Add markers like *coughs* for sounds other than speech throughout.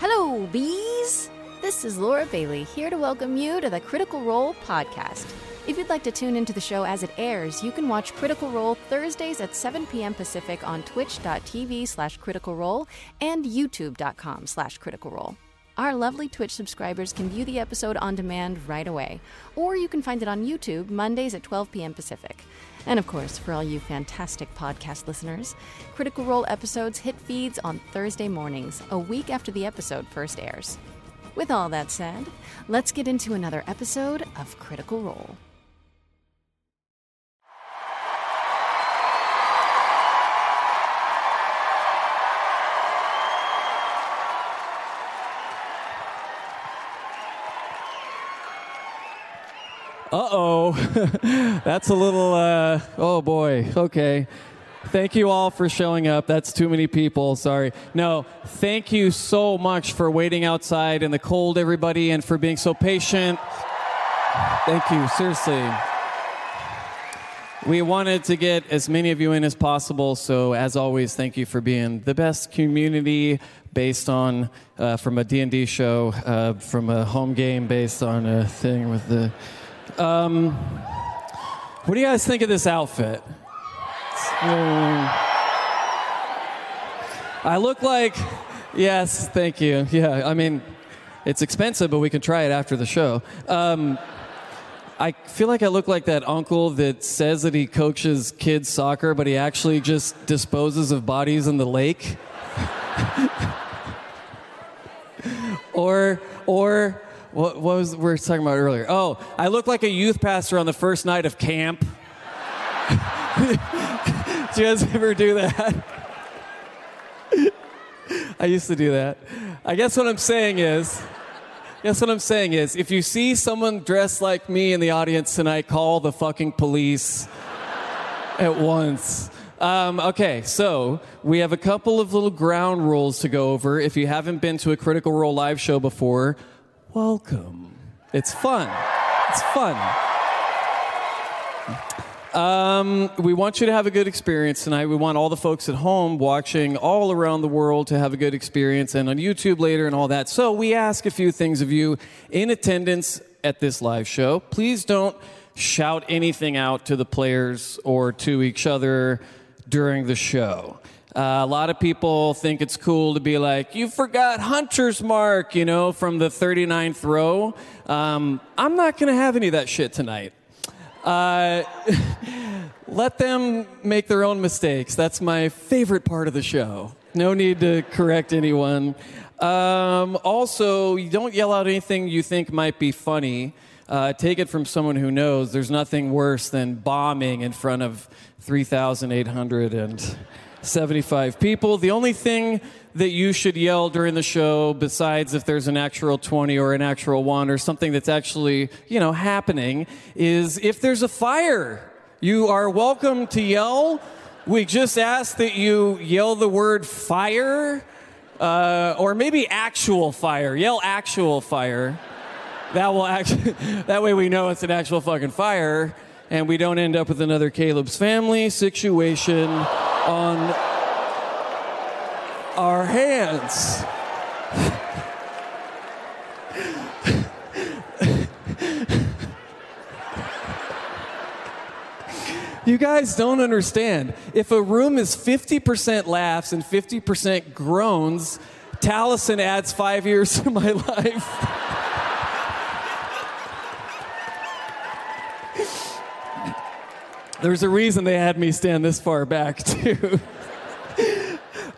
Hello, bees! This is Laura Bailey here to welcome you to the Critical Role podcast. If you'd like to tune into the show as it airs, you can watch Critical Role Thursdays at 7 p.m. Pacific on twitch.tv slash critical role and youtube.com slash critical role. Our lovely Twitch subscribers can view the episode on demand right away, or you can find it on YouTube Mondays at 12 p.m. Pacific. And of course, for all you fantastic podcast listeners, Critical Role episodes hit feeds on Thursday mornings, a week after the episode first airs. With all that said, let's get into another episode of Critical Role. Uh oh. *laughs* That's a little, uh, oh boy. Okay. Thank you all for showing up. That's too many people. Sorry. No, thank you so much for waiting outside in the cold, everybody, and for being so patient. Thank you. Seriously. We wanted to get as many of you in as possible, so as always, thank you for being the best community based on uh, from a D&D show, uh, from a home game based on a thing with the. Um, what do you guys think of this outfit? Um, I look like, yes, thank you. Yeah, I mean, it's expensive, but we can try it after the show. Um, I feel like I look like that uncle that says that he coaches kids soccer, but he actually just disposes of bodies in the lake. *laughs* or, or, what, what was we were talking about earlier? Oh, I look like a youth pastor on the first night of camp. *laughs* do you guys ever do that? *laughs* I used to do that. I guess what I'm saying is, guess what I'm saying is, if you see someone dressed like me in the audience tonight, call the fucking police at once. Um, okay, so we have a couple of little ground rules to go over. If you haven't been to a Critical Role live show before, welcome. It's fun. It's fun. Um, we want you to have a good experience tonight. We want all the folks at home watching all around the world to have a good experience and on YouTube later and all that. So we ask a few things of you in attendance at this live show. Please don't shout anything out to the players or to each other during the show. Uh, a lot of people think it's cool to be like, you forgot Hunter's Mark, you know, from the 39th row. Um, I'm not going to have any of that shit tonight. Uh, *laughs* let them make their own mistakes. That's my favorite part of the show. No need to correct anyone. Um, also, don't yell out anything you think might be funny. Uh, take it from someone who knows there's nothing worse than bombing in front of 3,875 people. The only thing that you should yell during the show, besides if there's an actual 20 or an actual one or something that's actually, you know, happening, is if there's a fire. You are welcome to yell. We just ask that you yell the word fire uh, or maybe actual fire. Yell actual fire. That will actually, *laughs* that way we know it's an actual fucking fire and we don't end up with another Caleb's family situation on our hands. you guys don't understand. If a room is 50% laughs and 50% groans, Taliesin adds five years to my *laughs* life. There's a reason they had me stand this far back, *laughs* too.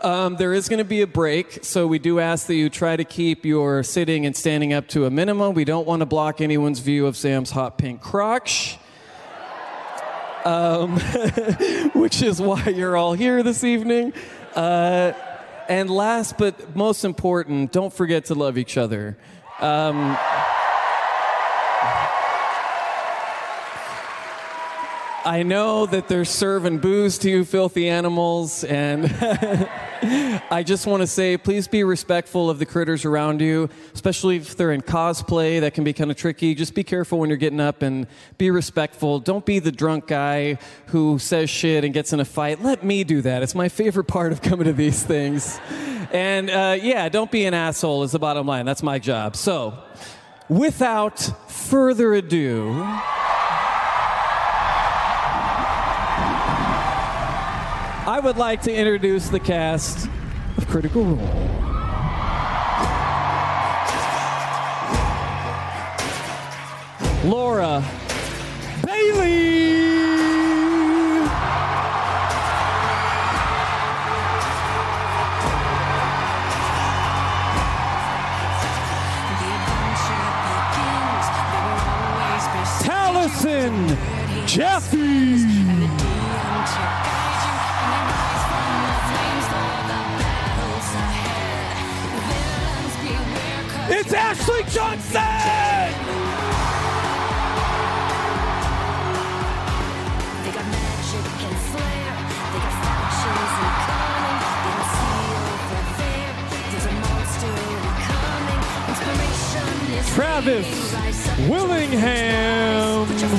Um, there is going to be a break, so we do ask that you try to keep your sitting and standing up to a minimum. We don't want to block anyone's view of Sam's hot pink crotch, um, *laughs* which is why you're all here this evening. Uh, and last but most important, don't forget to love each other. Um, I know that they're serving booze to you, filthy animals, and *laughs* I just want to say please be respectful of the critters around you, especially if they're in cosplay. That can be kind of tricky. Just be careful when you're getting up and be respectful. Don't be the drunk guy who says shit and gets in a fight. Let me do that. It's my favorite part of coming to these things. and uh, yeah, don't be an asshole, is the bottom line. That's my job. So, without further ado, I would like to introduce the cast of Critical Role. Laura Bailey. Taliesin Jaffe. Coming. Inspiration is Travis fading. Rise up to Willingham. Put your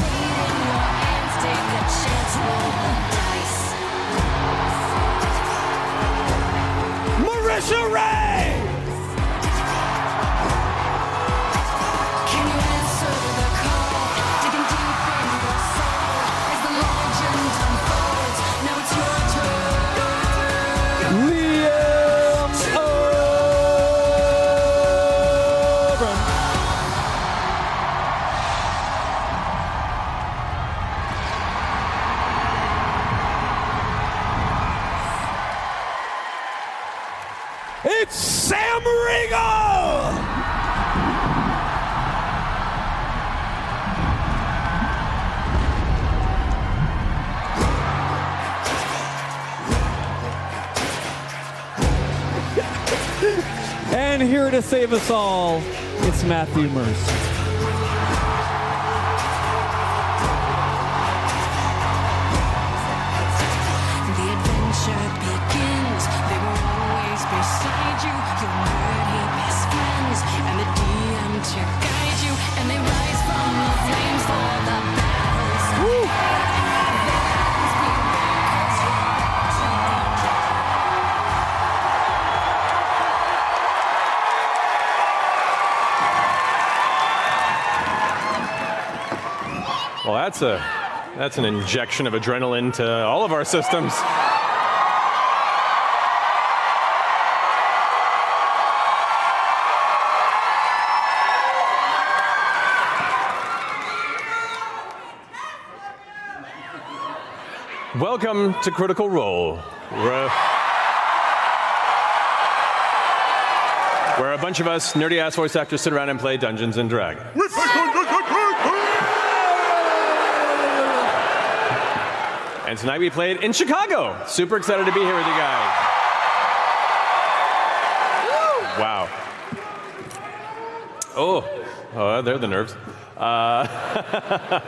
Sam Riegel! And here to save us all, it's Matthew Mercer. That's a that's an injection of adrenaline to all of our systems. Welcome to Critical Role. Where, where a bunch of us nerdy ass voice actors sit around and play Dungeons and Dragons. And tonight we played in Chicago. Super excited to be here with you guys. Wow. Oh, oh, there are the nerves. Uh, *laughs*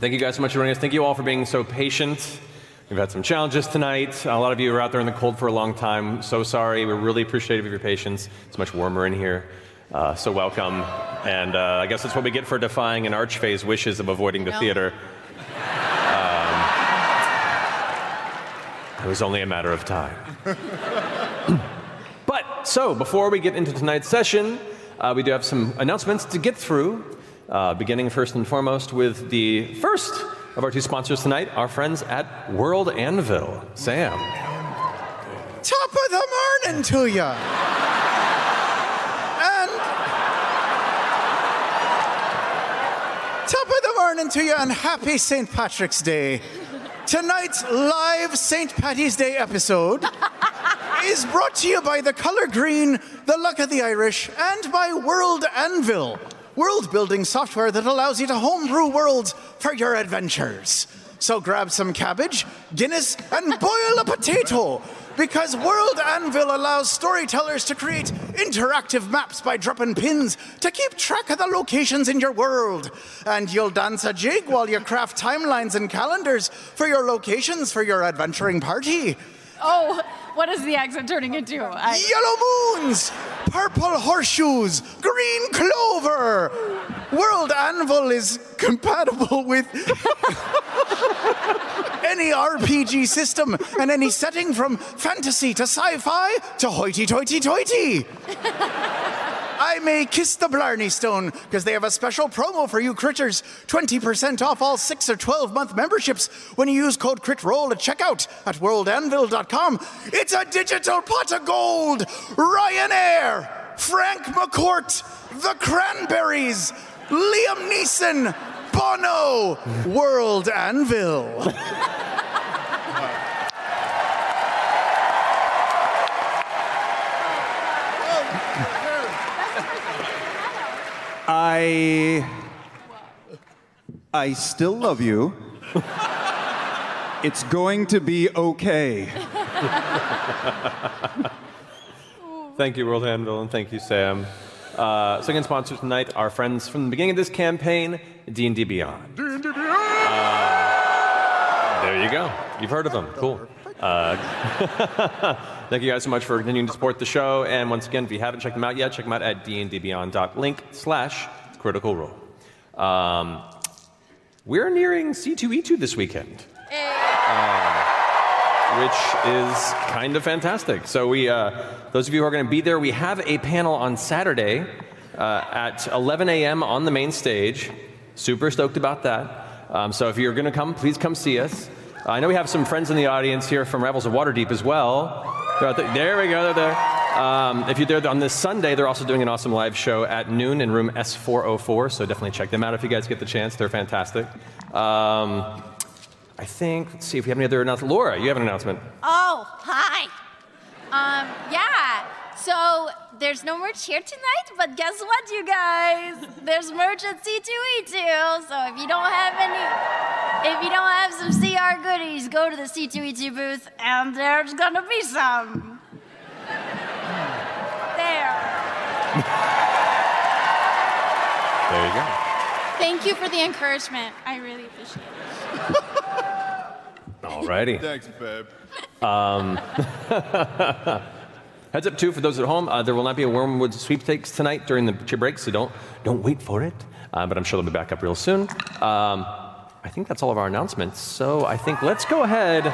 thank you guys so much for joining us. Thank you all for being so patient. We've had some challenges tonight. A lot of you are out there in the cold for a long time. So sorry. We're really appreciative of your patience. It's much warmer in here. Uh, so welcome. And uh, I guess that's what we get for defying an archfae's wishes of avoiding the theater. It was only a matter of time. but, so, before we get into tonight's session, uh, we do have some announcements to get through, uh, beginning first and foremost with the first of our two sponsors tonight, our friends at World Anvil. Sam. Top of the morning to ya. And top of the morning to you and happy St. Patrick's Day. Tonight's live St. Patty's Day episode *laughs* is brought to you by the color green, the luck of the Irish, and by World Anvil, world building software that allows you to homebrew worlds for your adventures. So grab some cabbage, Guinness, and boil a potato. Because World Anvil allows storytellers to create interactive maps by dropping pins to keep track of the locations in your world. And you'll dance a jig while you craft timelines and calendars for your locations for your adventuring party. Oh, what is the accent turning into? I, Yellow moons, purple horseshoes, green clover. World Anvil is compatible with *laughs* any RPG system and any setting from fantasy to sci fi to hoity toity toity. I may kiss the Blarney Stone because they have a special promo for you critters 20% off all 6 or 12 month memberships when you use code CritRoll at checkout at worldanvil.com. It's a digital pot of gold! Ryanair! Frank McCourt! The Cranberries! Liam Neeson! Bono! World Anvil! I. I still love you. it's going to be okay. Thank you, World Anvil, and thank you, Sam. Uh, second sponsor tonight, our friends from the beginning of this campaign, D&D Beyond. Uh, there you go. You've heard of them. Cool. Uh, *laughs* thank you guys so much for continuing to support the show. And once again, if you haven't checked them out yet, check them out at dndbeyond.link slash critical role. Um, we're nearing C2E2 this weekend which is kind of fantastic. So we, uh, those of you who are going to be there, we have a panel on Saturday uh, at 11 a.m. on the main stage. Super stoked about that. Um, so if you're going to come, please come see us. Uh, I know we have some friends in the audience here from Rebels of Waterdeep as well. There. There we go. They're there. Um, if you're there on this Sunday, they're also doing an awesome live show at noon in room S404. So definitely check them out if you guys get the chance. They're fantastic. Um, I think, let's see if we have any other announcements. Laura, you have an announcement. Oh, hi. Um, yeah. So there's no merch here tonight, but guess what, you guys? There's merch at C2E2. So if you don't have any, if you don't have some CR goodies, go to the C2E2 booth, and there's gonna be some. There. There you go. Thank you for the encouragement. I really appreciate it. Alrighty. Thanks, babe. *laughs* Heads up too for those at home. Uh, there will not be a Wormwood sweepstakes tonight during the break, so don't don't wait for it. Uh, but I'm sure they'll be back up real soon. Um, I think that's all of our announcements. So I think let's go ahead.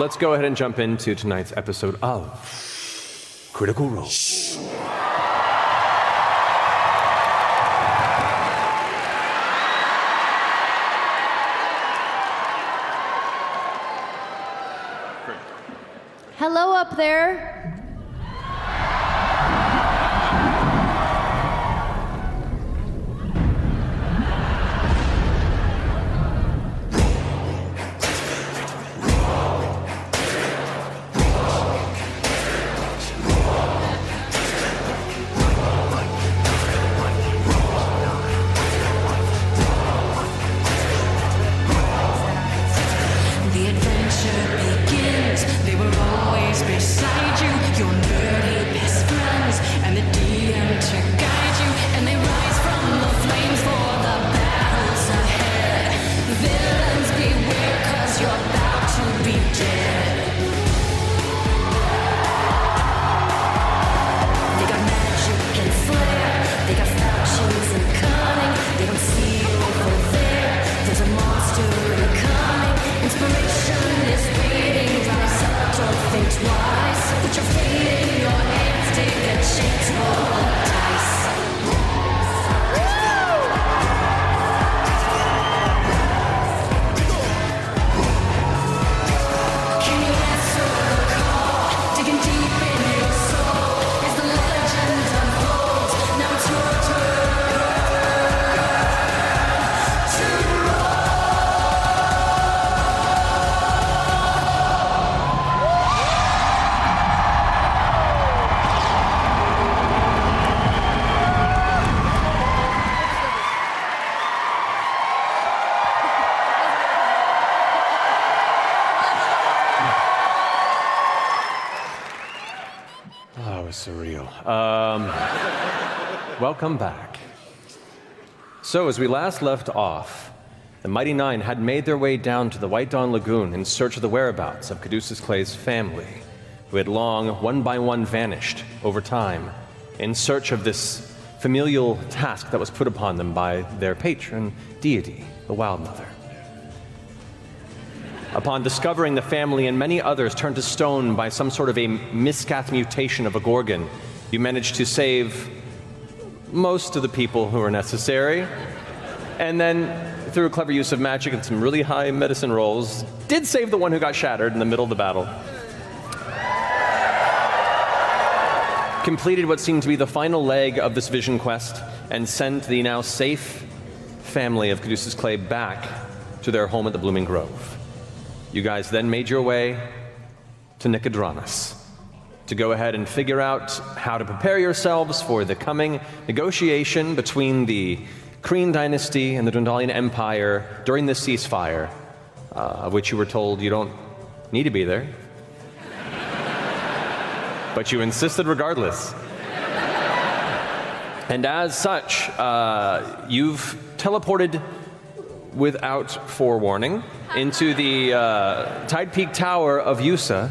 Let's go ahead and jump into tonight's episode of Critical Role. There. Was surreal. Um, welcome back. So, as we last left off, the Mighty Nein had made their way down to the White Dawn Lagoon in search of the whereabouts of Caduceus Clay's family, who had long, one by one, vanished over time in search of this familial task that was put upon them by their patron deity, the Wild Mother. Upon discovering the family and many others turned to stone by some sort of a miscath mutation of a Gorgon, you managed to save most of the people who were necessary. And then, through a clever use of magic and some really high medicine rolls, did save the one who got shattered in the middle of the battle. Completed what seemed to be the final leg of this vision quest and sent the now safe family of Caduceus Clay back to their home at the Blooming Grove. You guys then made your way to Nicodranas to go ahead and figure out how to prepare yourselves for the coming negotiation between the Kryn dynasty and the Dwendalian Empire during this ceasefire, uh, of which you were told you don't need to be there. *laughs* but you insisted regardless. And as such, uh, you've teleported without forewarning into the uh, Tide Peak Tower of Yussa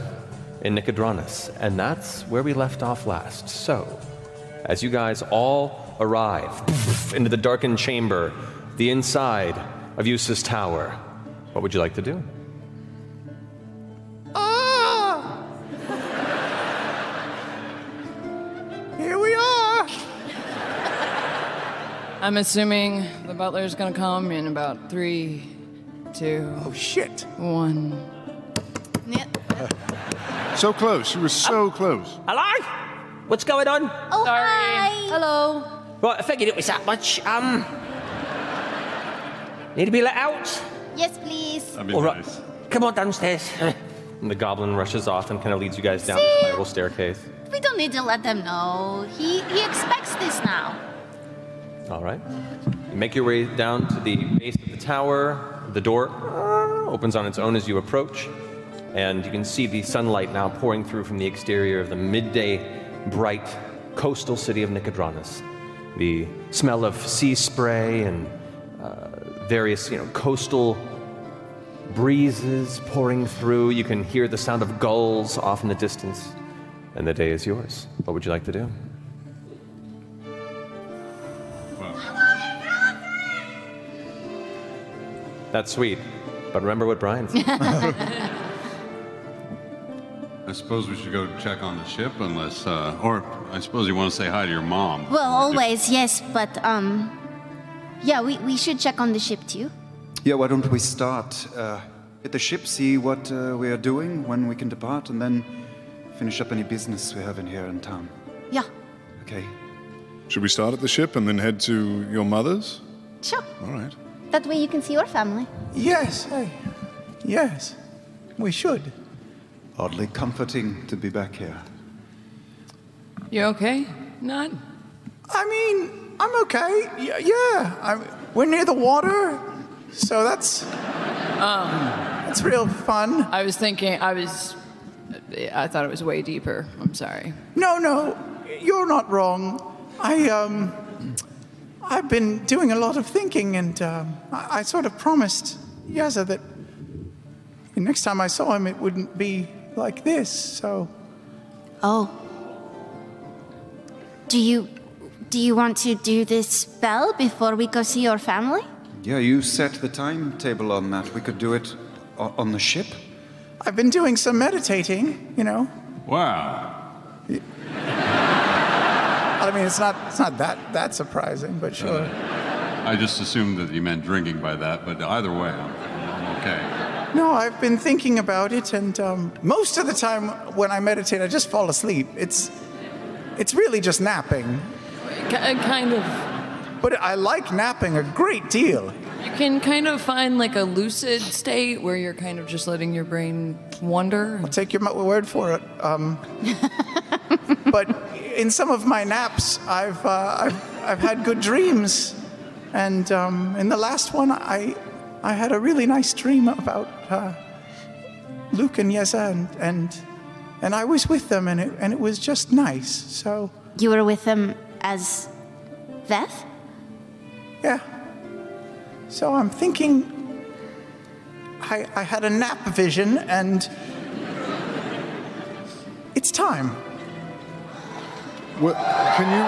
in Nicodranas. And that's where we left off last. So, as you guys all arrive into the darkened chamber, the inside of Yussa's tower, what would you like to do? I'm assuming the butler's gonna come in about three, two, Oh shit. one. Yep. *laughs* So close. You were so close. Hello? What's going on? Oh, Sorry. hi. Hello. Right, I figured it was that much. Um. Need to be let out? Yes, please. That'd All right. nice. Come on downstairs. And the goblin rushes off and kind of leads you guys down See? the spiral staircase. We don't need to let them know. He he expects this now. All right. You make your way down to the base of the tower. The door opens on its own as you approach, and you can see the sunlight now pouring through from the exterior of the midday bright coastal city of Nicodranas. The smell of sea spray and uh, various, you know, coastal breezes pouring through. You can hear the sound of gulls off in the distance, and the day is yours. What would you like to do? That's sweet, but remember what Brian said. *laughs* I suppose we should go check on the ship, unless, uh, or I suppose you want to say hi to your mom. Well, always yes, but um, yeah, we we should check on the ship too. Yeah, why don't we start uh, at the ship, see what uh, we are doing, when we can depart, and then finish up any business we have in here in town. Yeah, Okay. Should we start at the ship and then head to your mother's? sure. All right. That way you can see your family. Yes. Hey. Yes. We should. Oddly comforting to be back here. You okay? Not? I mean, I'm okay. Y- yeah. I'm, we're near the water, so that's um, that's real fun. I was thinking, I was. I thought it was way deeper. I'm sorry. No, no, you're not wrong. I um, I've been doing a lot of thinking, and um, I, I sort of promised Yeza that the next time I saw him, it wouldn't be like this. So Oh. Do you do you want to do this spell before we go see your family? Yeah, you set the timetable on that. We could do it on the ship. I've been doing some meditating. You know, Wow. *laughs* I mean, it's not it's not that that surprising, but sure. I just assumed that you meant drinking by that, but either way, I'm, I'm okay. No, I've been thinking about it, and um, most of the time when I meditate, I just fall asleep. It's it's really just napping, Ki- uh, kind of. but I like napping a great deal. You can kind of find like a lucid state where you're kind of just letting your brain wander. I'll take your word for it. Um, *laughs* but in some of my naps, I've uh, I've, I've had good dreams, and um, in the last one, I I had a really nice dream about uh, Luc and Yeza, and, and and I was with them, and it and it was just nice. So You were with them as Veth? yeah. So I'm thinking. I, I had a nap vision, and it's time. Well, can you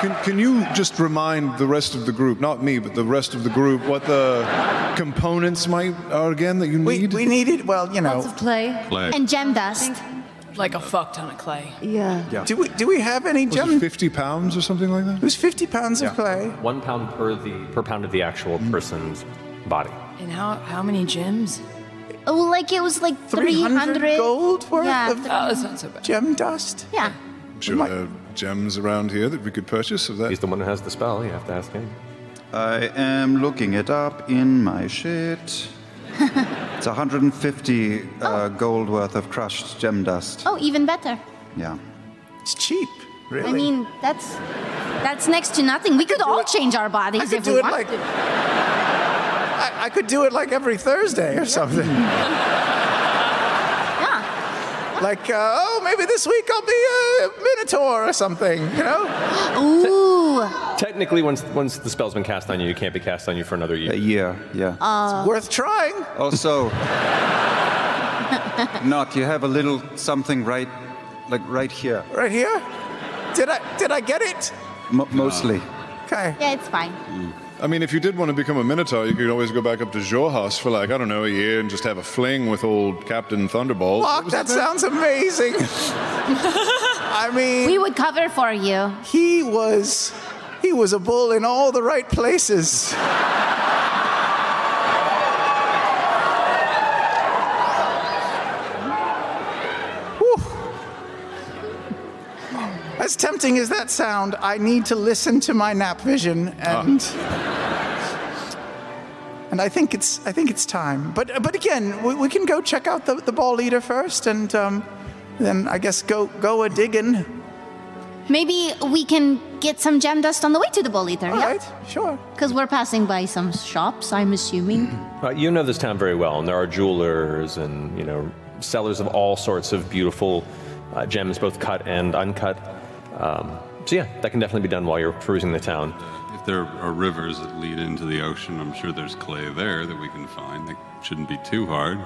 can, can you just remind the rest of the group, not me, but the rest of the group, what the components might are again that you We, need? we needed, well, you know. Lots of clay. Clay. And gem dust. Like a fuck ton of clay. Yeah. yeah. Do we do we have any Was it gem? 50 pounds or something like that? It was 50 pounds of clay. One pound per the per pound of the actual mm. person's body. And how how many gems? Oh, like it was like 300 300 gold worth Yeah. of Oh, that's not so bad. gem dust. Yeah. I'm sure there are gems around here that we could purchase of that. He's the one who has the spell. You have to ask him. I am looking it up in my shit. *laughs* it's 150 uh, gold worth of crushed gem dust. Oh, even better. Yeah. It's cheap, really. I mean, that's that's next to nothing. We could all change our bodies I could if do we it wanted like- to. I, I could do it like every Thursday or something. *laughs* Yeah. like, uh, oh, maybe this week I'll be a Minotaur or something, you know? *gasps* Ooh. Technically, once once the spell's been cast on you, it can't be cast on you for another year. A year, yeah. Uh, Worth trying. Also, *laughs* not you have a little something right, like right here, Right here? Did I did I get it? Mo mostly. Okay. Yeah, it's fine. I mean, if you did want to become a Minotaur, you could always go back up to Xhorhas for like, I don't know, a year and just have a fling with old Captain Thunderbolt. What Fuck, was that sounds amazing. *laughs* I mean, We would cover for you. he was he was a bull in all the right places. As tempting as that sound, I need to listen to my nap vision and and I think it's I think it's time. But but again, we, we can go check out the, the ball eater first and um, then I guess go go a digging. Maybe we can get some gem dust on the way to the ball eater. All yeah. right, sure. Because we're passing by some shops, I'm assuming. *clears throat* Uh, you know this town very well, and there are jewelers and you know sellers of all sorts of beautiful uh, gems, both cut and uncut. Um, so yeah, that can definitely be done while you're perusing the town. If there are rivers that lead into the ocean, I'm sure there's clay there that we can find. That shouldn't be too hard.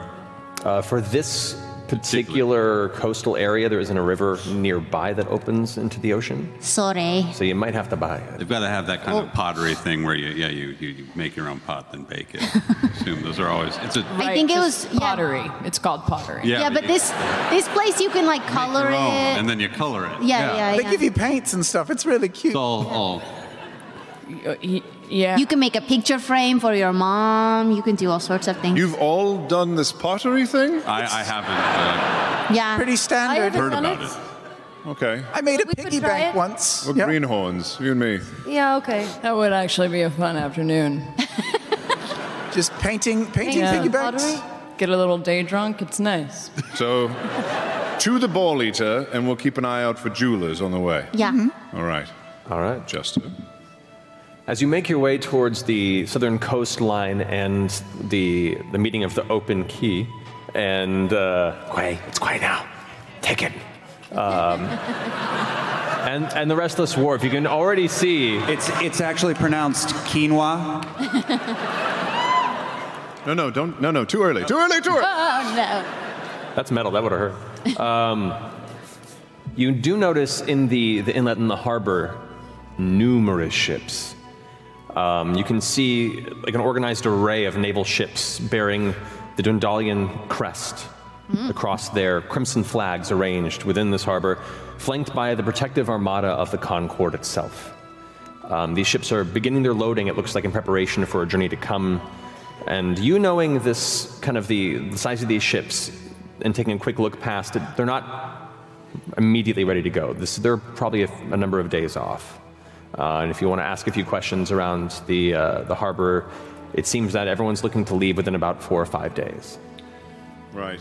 Uh, for this particular coastal area, there isn't a river nearby that opens into the ocean, Sorry. so you might have to buy it. They've got to have that kind of oh. pottery thing where you, yeah, you, you, you make your own pot, then bake it. *laughs* I assume those are always. It's a. I think it just was- yeah. pottery. It's called pottery. Yeah, Yeah, but but this this place you can like make color your own, it. and then you color it. yeah, yeah, They yeah. give you paints and stuff. It's really cute. It's all, all y- Yeah. You can make a picture frame for your mom. You can do all sorts of things. You've all done this pottery thing? I, I haven't yeah. Pretty standard. uh, heard about it. Okay. I made a piggy bank it. once. We're Yeah. greenhorns, you and me. Yeah, okay. That would actually be a fun afternoon. Just painting, painting Yeah. piggy banks. Pottery? Get a little day drunk. It's nice. So, to the ball eater, and we'll keep an eye out for jewelers on the way. yeah. Mm-hmm. All right. All right. Justo. As you make your way towards the southern coastline and the the meeting of the Open Key, and uh, quiet, it's quiet now. Take it. Um, and and the restless wharf, you can already see. It's it's actually pronounced quinoa. *laughs* No, no, don't. No, no, too early. Too early, too early. Oh no. That's metal. That would have hurt. Um, you do notice in the, the inlet in the harbor numerous ships. Um, you can see like an organized array of naval ships bearing the Dwendalian crest across their crimson flags arranged within this harbor, flanked by the protective armada of the Concord itself. Um, these ships are beginning their loading, it looks like, in preparation for a journey to come. And you knowing this kind of the, the size of these ships and taking a quick look past it, they're not immediately ready to go. This, they're probably a, a number of days off. Uh, and if you want to ask a few questions around the, uh, the harbor, it seems that everyone's looking to leave within about four or five days. Right.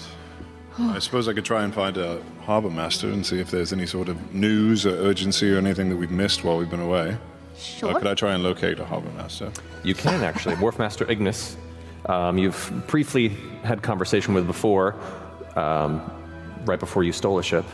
I suppose I could try and find a harbor master and see if there's any sort of news or urgency or anything that we've missed while we've been away. Sure. Or could I try and locate a harbor master? You can actually. Wharf Master Ignis, um, you've briefly had conversation with before, um, right before you stole a ship.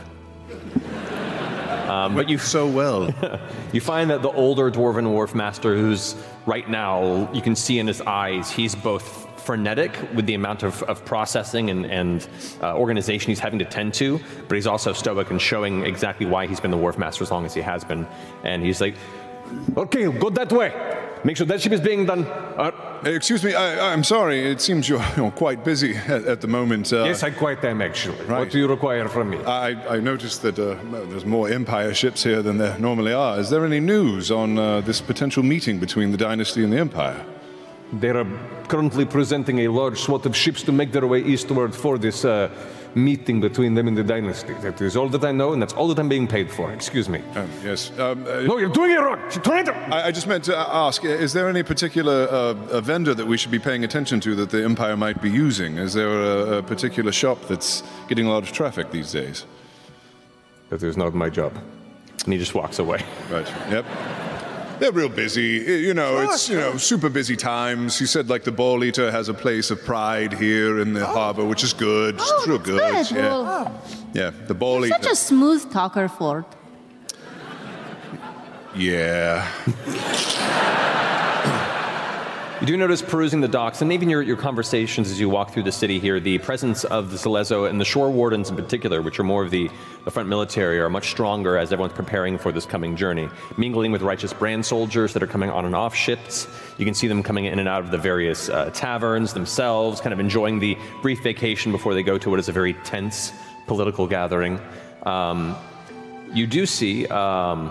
Um, but you so well. *laughs* you find that the older dwarven wharf master, who's right now, you can see in his eyes, he's both frenetic with the amount of, of processing and, and uh, organization he's having to tend to, but he's also stoic and showing exactly why he's been the wharf master as long as he has been. And he's like, okay, go that way. Make sure that ship is being done. Uh, Excuse me, I, I'm sorry. It seems you're, you're quite busy *laughs* at, at the moment. Uh, yes, I quite am actually. What do you require from me? I, I noticed that uh, there's more Empire ships here than there normally are. Is there any news on uh, this potential meeting between the Dynasty and the Empire? They are currently presenting a large swath of ships to make their way eastward for this uh, meeting between them in the dynasty. That is all that I know, and that's all that I'm being paid for. Excuse me. Um, yes. Um, uh, no, you're doing it wrong. I, I just meant to ask: Is there any particular uh, a vendor that we should be paying attention to that the Empire might be using? Is there a, a particular shop that's getting a lot of traffic these days? That is not my job. And he just walks away. Right. Yep. They're real busy. You know, it's you know super busy times. You said like the Ball Eater has a place of pride here in the oh. harbor, which is good. it's oh, real good. good. Yeah. Well- yeah. The Ball Such Eater. a smooth talker, Fjord. Yeah. *laughs* You do notice perusing the docks and even your, your conversations as you walk through the city here, the presence of the Celezo and the shore wardens in particular, which are more of the, the front military, are much stronger as everyone's preparing for this coming journey. Mingling with righteous brand soldiers that are coming on and off ships. You can see them coming in and out of the various uh, taverns themselves, kind of enjoying the brief vacation before they go to what is a very tense political gathering. Um, you do see um,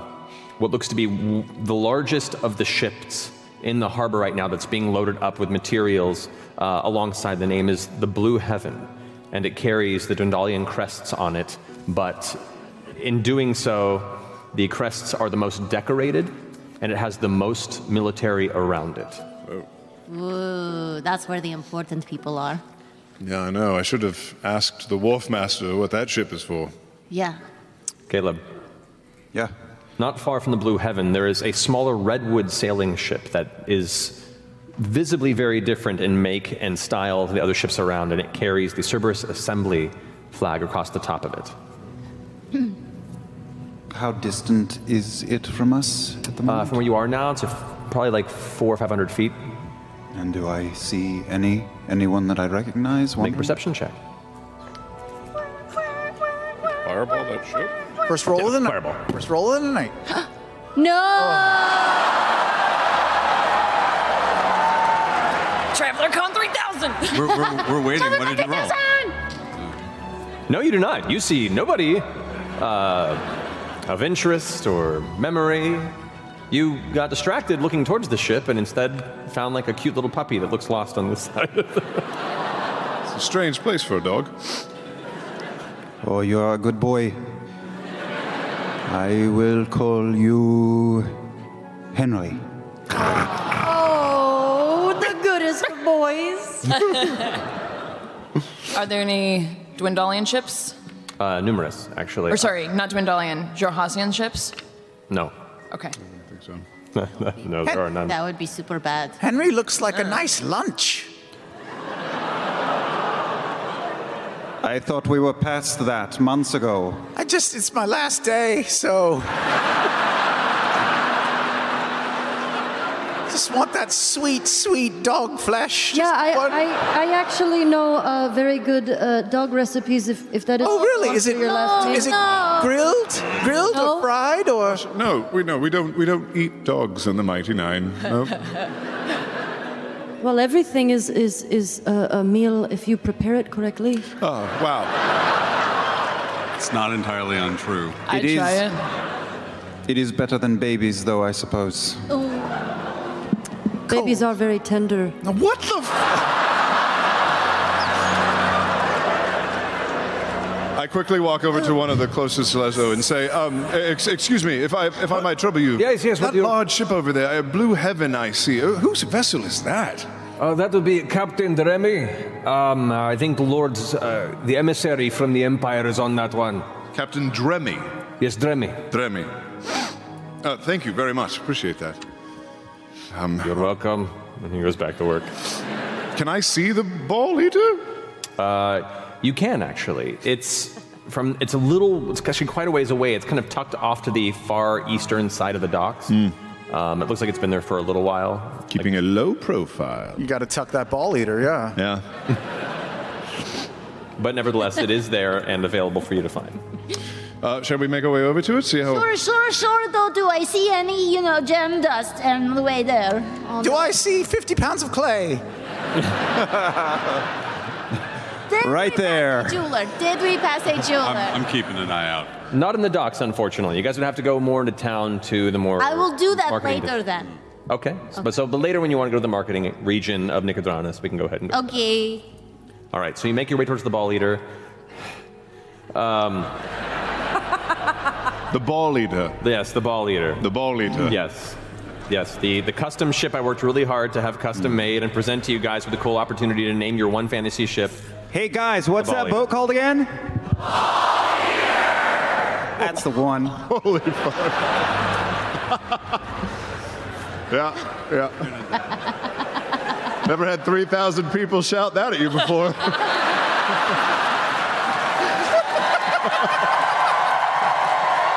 what looks to be w- the largest of the ships in the harbor right now that's being loaded up with materials uh, alongside the name is the Blue Heaven, and it carries the Dwendalian crests on it. But in doing so, the crests are the most decorated, and it has the most military around it. Ooh, that's where the important people are. Yeah, I know. I should have asked the wharf master what that ship is for. Yeah. Caleb. Yeah. Not far from the Blue Heaven, there is a smaller redwood sailing ship that is visibly very different in make and style to the other ships around, and it carries the Cerberus Assembly flag across the top of it. How distant is it from us at the moment? Uh, from where you are now, it's a f- probably like four or five hundred feet. And do I see any anyone that I recognize? Make a perception check. Fireball that ship. First roll of the night. Fireball. First roll of the night. *gasps* No! Traveler Con 3000! We're, we're, we're *laughs* waiting. What did you roll? No, you do not. You see nobody uh, of interest or memory. You got distracted looking towards the ship and instead found like a cute little puppy that looks lost on this *laughs* side. It's a strange place for a dog. Oh, you are a good boy. I will call you Henry. Oh, the goodest of boys. *laughs* Are there any Dwendalian ships? uh, numerous, actually. Or sorry, not Dwendalian, Xhorhasian ships? No. Okay. I think so. *laughs* no, there are none. That would be super bad. Henry looks like a nice lunch. I thought we were past that months ago. I just, it's my last day, so. *laughs* just want that sweet, sweet dog flesh. Just Yeah, I, one- I, I actually know uh, very good uh, dog recipes if, if that is Oh, really? Is it, your last name. is it grilled? Grilled No. or fried or? No, we no, we don't. We don't eat dogs in the Mighty Nein. No. *laughs* Well, everything is, is, is a, a meal if you prepare it correctly. oh, wow. It's not entirely untrue. I'd It is- try it. It is better than babies, though, I suppose. Babies are very tender. What the? Quickly walk over to one of the closest Lezo and say, um, ex- "Excuse me, if I if I might trouble you. Yes, yes, what That large ship over there, uh, Blue Heaven, I see. Uh, whose vessel is that? Uh, that would be Captain Dremy. Um, I think Lord's, uh, the emissary from the Empire is on that one. Captain Dremy. Yes, Dremy. Dremy. Uh, thank you very much. Appreciate that. Um, You're welcome. And he goes back to work. Can I see the ball eater? Uh, you can actually. It's from it's a little it's actually quite a ways away. It's kind of tucked off to the far eastern side of the docks. Um, it looks like it's been there for a little while. Keeping a low profile. You got to tuck that ball eater, yeah. Yeah. *laughs* But nevertheless, it is there and available for you to find. Uh, shall we make our way over to it? See how. Sure, sure, sure. Though, do I see any, you know, gem dust on the way there? Do I see 50 pounds of clay? *laughs* right there. Jeweler. Did we pass a jeweler? I'm, I'm keeping an eye out. Not in the docks, unfortunately. You guys would have to go more into town to the more. I will do that marketing later dis- then. Okay. So- But so, but later when you want to go to the marketing region of Nicodranas, we can go ahead and go. Okay. All right. So you make your way towards the ball eater. Um, the ball eater. Yes, the ball eater. The ball eater. Yes. Yes, the, the custom ship I worked really hard to have custom made and present to you guys with a cool opportunity to name your one fantasy ship. Hey guys, what's that boat called again? That's the one. Holy fuck. *laughs* yeah, yeah. Never had 3,000 people shout that at you before.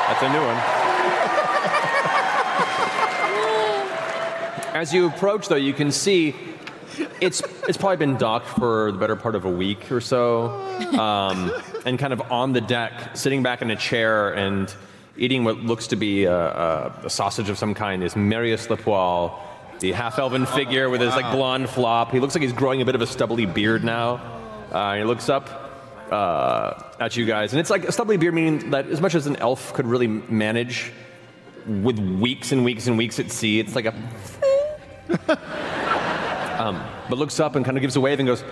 That's a new one. As you approach, though, you can see it's it's probably been docked for the better part of a week or so, um, and kind of on the deck, sitting back in a chair and eating what looks to be a, a, a sausage of some kind, is Marius Lepoil, the half-elven figure with his like blonde flop. He looks like he's growing a bit of a stubbly beard now. Uh, he looks up uh, at you guys, and it's like a stubbly beard, meaning that as much as an elf could really manage with weeks and weeks and weeks at sea, it's like a. *laughs* um, but looks up and kind of gives a wave and goes,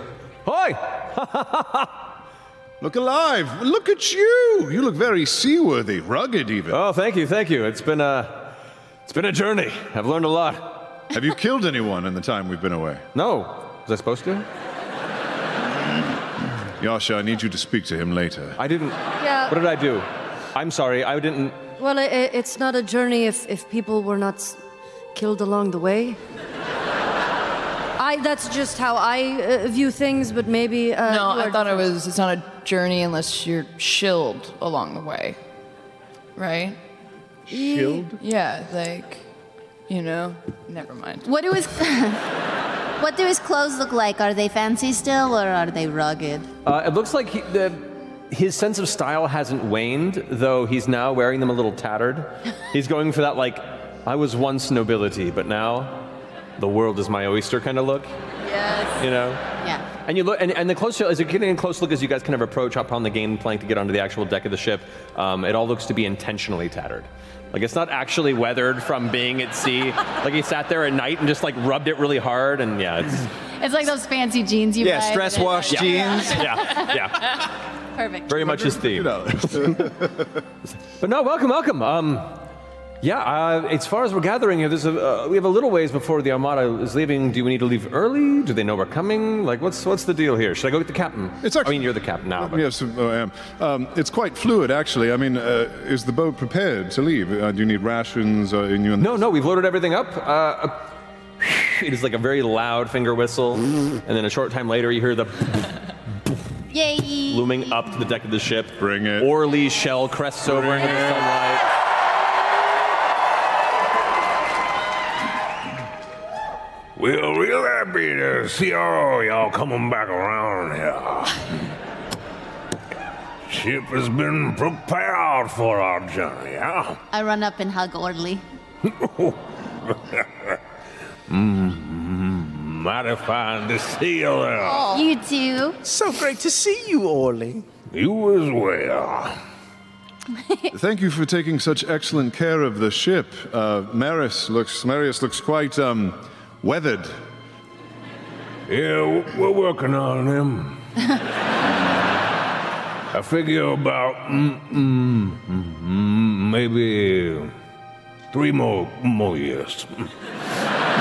"Hi!" *laughs* Look alive! Look at you! You look very seaworthy, rugged even. Oh, thank you, thank you. It's been a, it's been a journey. I've learned a lot. Have you killed anyone in the time we've been away? No. Was I supposed to? Yasha, I need you to speak to him later. I didn't. Yeah. What did I do? I'm sorry. I didn't. Well, i i- it's not a journey if, if people were not s- killed along the way. I, that's just how I uh, view things, but maybe. Uh, no, I are thought it was. It's not a journey unless you're shilled along the way, right? Shilled? Yeah, like, you know. Never mind. What do his *laughs* What do his clothes look like? Are they fancy still, or are they rugged? Uh, it looks like he, the, his sense of style hasn't waned, though he's now wearing them a little tattered. He's going for that like, I was once nobility, but now the world is my oyster kind of look. Yes. You know. Yeah. And you look, and, and the close as you're getting a close look as you guys kind of approach up on the gangplank to get onto the actual deck of the ship, um, it all looks to be intentionally tattered. Like it's not actually weathered from being at sea. *laughs* like he sat there at night and just like rubbed it really hard, and yeah, it's *laughs* It's like those fancy jeans you Yeah, buy. stress wash Yeah. jeans. yeah, yeah, *laughs* Perfect. very much his theme. but no, welcome, welcome. Um, yeah, uh, as far as we're gathering here, there's a, uh, we have a little ways before the Armada is leaving. Do we need to leave early? Do they know we're coming? Like, what's what's the deal here? Should I go get the captain? It's actually, I mean, you're the captain now. But Yes, I am. Um, it's quite fluid, actually. I mean, uh, is the boat prepared to leave? Uh, do you need rations? Uh, in your... No, no, we've loaded everything up. Uh, uh, *laughs* it is like a very loud finger whistle, and then a short time later, you hear the Yay. looming up to the deck of the ship. Bring it. Orly's shell crests over into the sunlight. We're real happy to see all y'all coming back around here. Ship has been prepared for our journey, yeah? I run up and hug Orly. mm, mighty fine to see you there. You too. So great to see you, Orly. You as well. *laughs* Thank you for taking such excellent care of the ship. Uh, Maris looks, Marius looks quite um, weathered. Yeah, we're working on him. I figure about mm, mm, mm, maybe three more more years.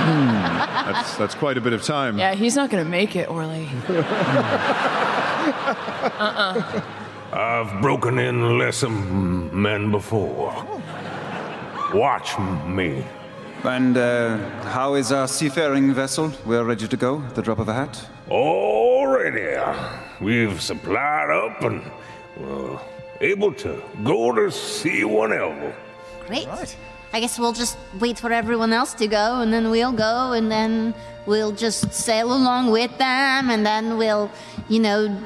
That's, that's quite a bit of time. Yeah, he's not gonna make it, Orly. uh-uh. I've broken in less men before. Watch me. And uh, how is our seafaring vessel? We're ready to go, at the drop of a hat. Already, we've supplied up and well, able to go to see whenever. Great. I guess we'll just wait for everyone else to go, and then we'll go, and then we'll just sail along with them, and then we'll, you know,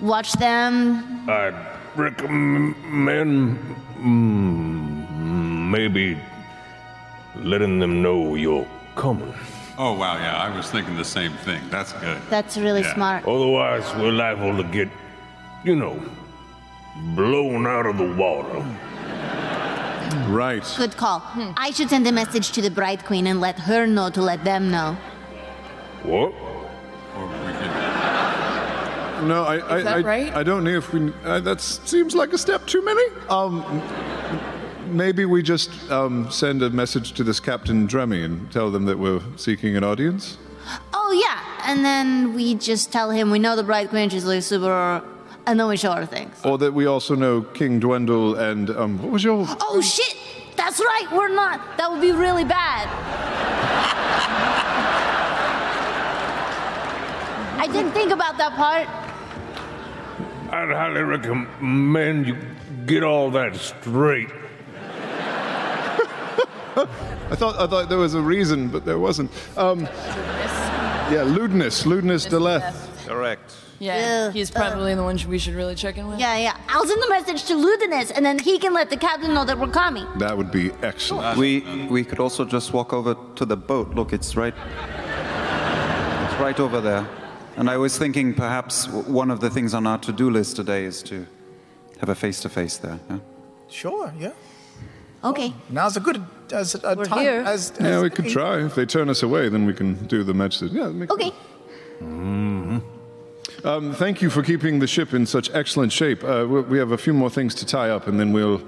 watch them. I'd recommend mm, maybe letting them know you're coming. Oh, wow, yeah, I was thinking the same thing. That's good. That's really Yeah. smart. Otherwise, we're liable to get, you know, blown out of the water. Right. Good call. I should send a message to the Bright Queen and let her know to let them know. What? No, I, I, that I, right? I don't know if we. Uh, that seems like a step too many. Um, maybe we just um, send a message to this Captain Dremmy and tell them that we're seeking an audience. Oh, yeah. And then we just tell him we know the Bright Queen, she's like super. And then we show her things. Or that we also know King Dwendal and um, what was your? Oh, shit! That's right, we're not. That would be really bad. I didn't think about that part. I'd highly recommend you get all that straight. I thought I thought there was a reason, but there wasn't. Um, yeah, lewdness, lewdness, Da'leth. Correct. Yeah, Ugh, he's probably the one we should really check in with. Yeah, yeah. I'll send the message to Ludinus, and then he can let the captain know that we're coming. That would be excellent. We we could also just walk over to the boat. Look, it's right. It's right over there. And I was thinking perhaps one of the things on our to-do list today is to have a face-to-face there. yeah? Sure, yeah. Okay. Now's a good as a We're time here. as, as Yeah, we could try. If they turn us away, then we can do the message. Yeah. that makes Okay. Um, thank you for keeping the ship in such excellent shape. Uh, we, we have a few more things to tie up, and then we'll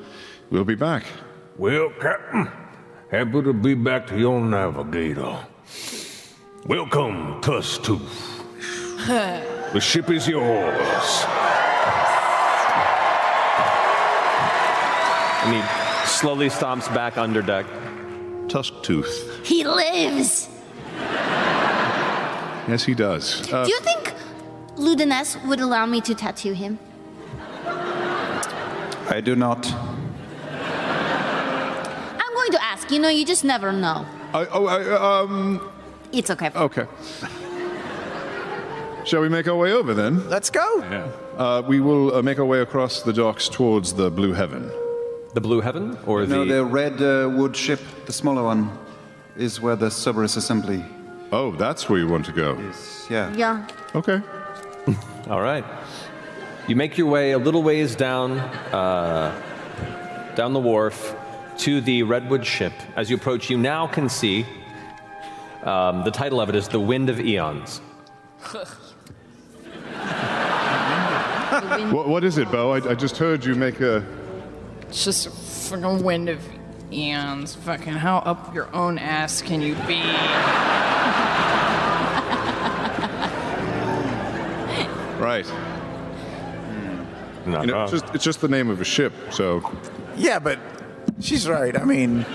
we'll be back. Well, Captain, happy to be back to your navigator. Welcome, Tusk Tooth. *laughs* The ship is yours. And he slowly stomps back under deck. Tusk Tooth. He lives. Yes, he does. Uh, Do you think Ludinus would allow me to tattoo him? I do not. I'm going to ask. You know, you just never know. I, oh, I, um. It's okay. Okay. Shall we make our way over then? Let's go. Yeah. Uh, we will uh, make our way across the docks towards the Blue Heaven. The Blue Heaven, or no, the the red uh, wood ship, the smaller one, is where the Cerberus assembly. Oh, that's where you want to go. Yeah. Yeah. Okay. *laughs* All right. You make your way a little ways down, uh, down the wharf to the redwood ship. As you approach, you now can see um, the title of it is "The Wind of Eons." *laughs* What, what is it, Bo? I, I just heard you make a. It's just a fucking wind of eons. Fucking how up your own ass can you be? Right. No, You know, it's, just, it's just the name of a ship, so. Yeah, but she's right. I mean, the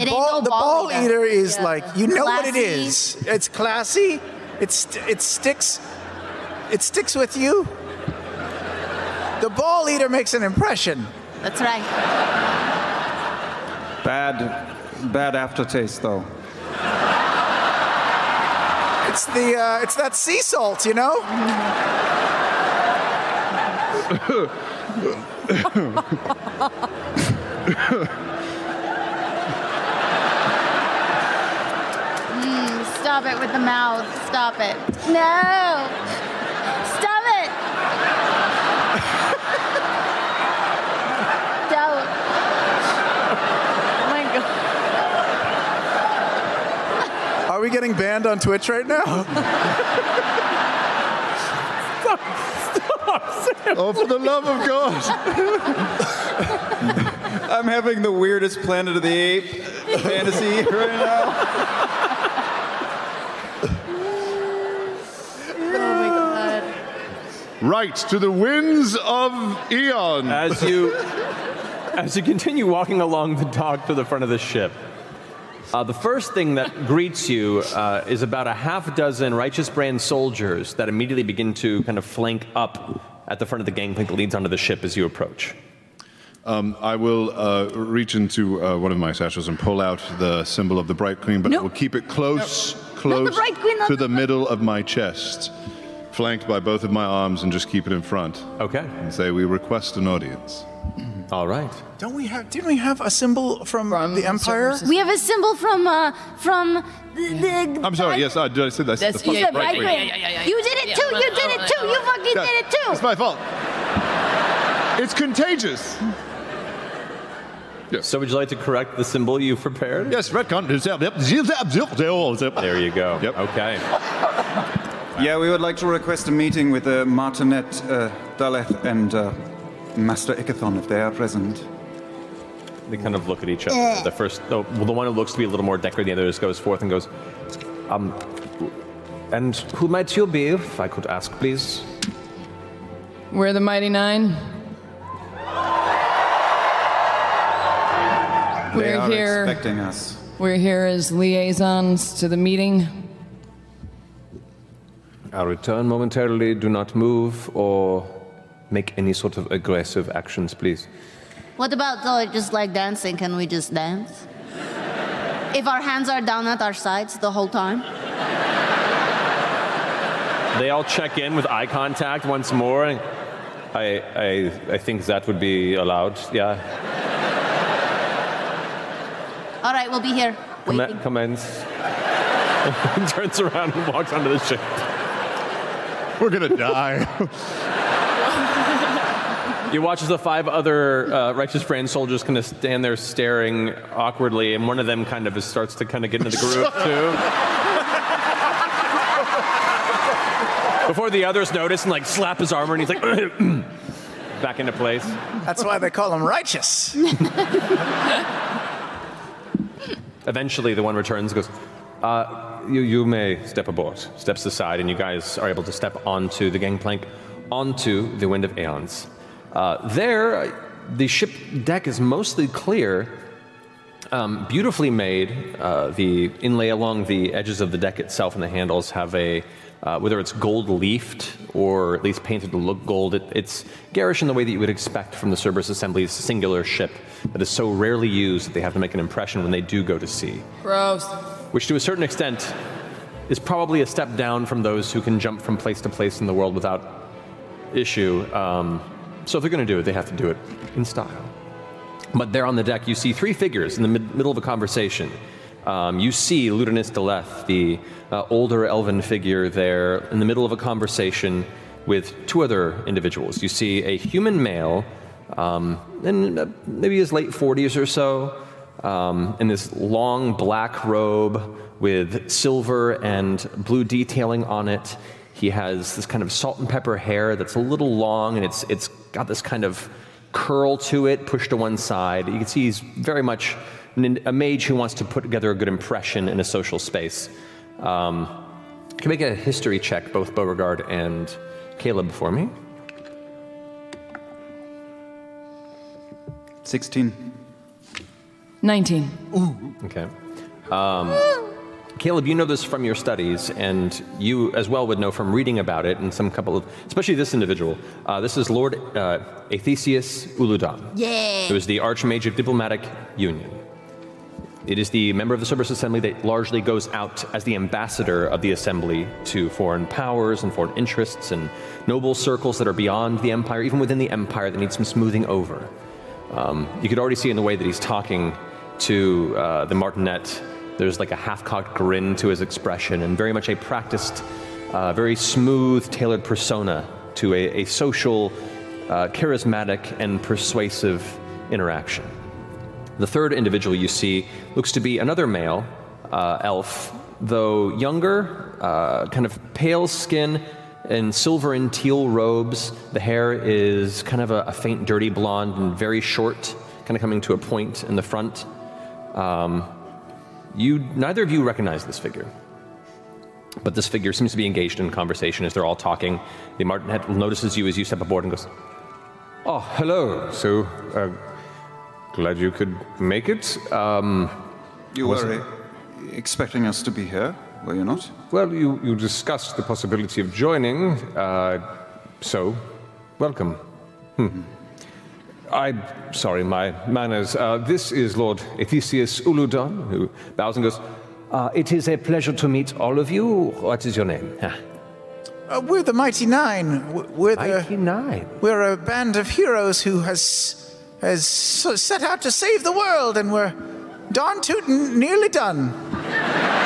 ain't ball, no the ball ball eater. eater is Yeah. like you know what it Classy. is. It's classy. It's it sticks. It sticks with you. The ball eater makes an impression. That's right. Bad, bad aftertaste, though. It's the uh, it's that sea salt, you know. Mm, stop it with the mouth. Stop it. No. Stop it. Don't. Oh my god. Are we getting banned on Twitch right now? oh, for the love of God! I'm having the weirdest Planet of the Ape fantasy right now. Oh my god. Right, to the winds of Eon. As you as you continue walking along the dock to the front of the ship, Uh, the first thing that greets you uh, is about a half dozen righteous brand soldiers that immediately begin to kind of flank up at the front of the gangplank that leads onto the ship as you approach. Um, I will uh, reach into uh, one of my satchels and pull out the symbol of the Bright Queen, but I will keep it close, close Bright Queen, to the the middle of my chest, flanked by both of my arms, and just keep it in front. Okay. And say, "We request an audience." All right. Don't we have? Didn't we have a symbol from, the Empire? We have a symbol from uh from the. the I'm sorry. Yes, I did. I say that's, That's the the fucking Bright Queen. Queen. You did it too. You did it too. You fucking Yeah, did it too. It's my fault. It's contagious. So would you like to correct the symbol you've prepared? Yes, retcon. There you go. Yep. Okay. Yeah, we would like to request a meeting with uh, Martinet, uh, Da'leth, and uh, Master Ikithon if they are present. They kind of look at each other. The first, the, well, the one who looks to be a little more decorated, the other just goes forth and goes, um, and who might you be, if I could ask, please? We're the Mighty Nein. They We're are here. expecting us. We're here as liaisons to the meeting. I'll return momentarily. Do not move or make any sort of aggressive actions, please. What about uh, just like dancing? Can we just dance? If our hands are down at our sides the whole time? They all check in with eye contact once more. And I, I, I think that would be allowed. Yeah. All right, we'll be here. Comm- commence. *laughs* Turns around and walks onto the ship. We're gonna die. *laughs* You watch as the five other uh, righteous brand soldiers kind of stand there staring awkwardly, and one of them kind of starts to kind of get into the groove *laughs* too. Before the others notice and like slap his armor, and he's like *clears throat* back into place. That's why they call him righteous. *laughs* Eventually, the one returns and goes, uh, you, you may step aboard. Steps aside, and you guys are able to step onto the gangplank, onto the Wind of Aeons. Uh, there, the ship deck is mostly clear, um, beautifully made. Uh, the inlay along the edges of the deck itself and the handles have a, uh, whether it's gold leafed or at least painted to look gold, it, it's garish in the way that you would expect from the Cerberus Assembly's singular ship that is so rarely used that they have to make an impression when they do go to sea Gross. which to a certain extent is probably a step down from those who can jump from place to place in the world without issue. Um, so if they're going to do it, they have to do it in style. But there on the deck, you see three figures in the mid- middle of a conversation. Um, you see Ludinus Da'leth, the uh, older elven figure there, in the middle of a conversation with two other individuals. You see a human male, um, in uh, maybe his late 40s or so, um, in this long black robe with silver and blue detailing on it. He has this kind of salt and pepper hair that's a little long and it's, it's got this kind of curl to it, pushed to one side. You can see he's very much an, a mage who wants to put together a good impression in a social space. Um, can make a history check, both Beauregard and Caleb, for me. 16. 19. Okay. Um, Caleb, you know this from your studies, and you as well would know from reading about it and some couple of, especially this individual. Uh, this is Lord uh, Athesius Uludan. Yeah. Who is the Archmage of Diplomatic Union. It is the member of the Cerberus Assembly that largely goes out as the ambassador of the Assembly to foreign powers and foreign interests and noble circles that are beyond the Empire, even within the Empire that need some smoothing over. Um, you could already see in the way that he's talking to uh, the Martinet, there's like a half cocked grin to his expression and very much a practiced, uh, very smooth, tailored persona to a, a social, uh, charismatic, and persuasive interaction. The third individual you see looks to be another male uh, elf, though younger, uh, kind of pale skin and silver and teal robes. The hair is kind of a, a faint, dirty blonde and very short, kind of coming to a point in the front. Um, you, neither of you recognize this figure. But this figure seems to be engaged in conversation as they're all talking. The Martinet notices you as you step aboard and goes, Oh, hello. So, uh, glad you could make it. Um, You wasn't- expecting us to be here, were you not? Well, you, you discussed the possibility of joining, uh, so welcome. Hmm. I'm sorry, my manners. Uh, this is Lord Ethesius Uludon, who bows and goes, uh, It is a pleasure to meet all of you. What is your name? Uh, we're the Mighty Nein. We're the Mighty Nein. We're a band of heroes who has has set out to save the world, and we're darn tootin' nearly done. *laughs*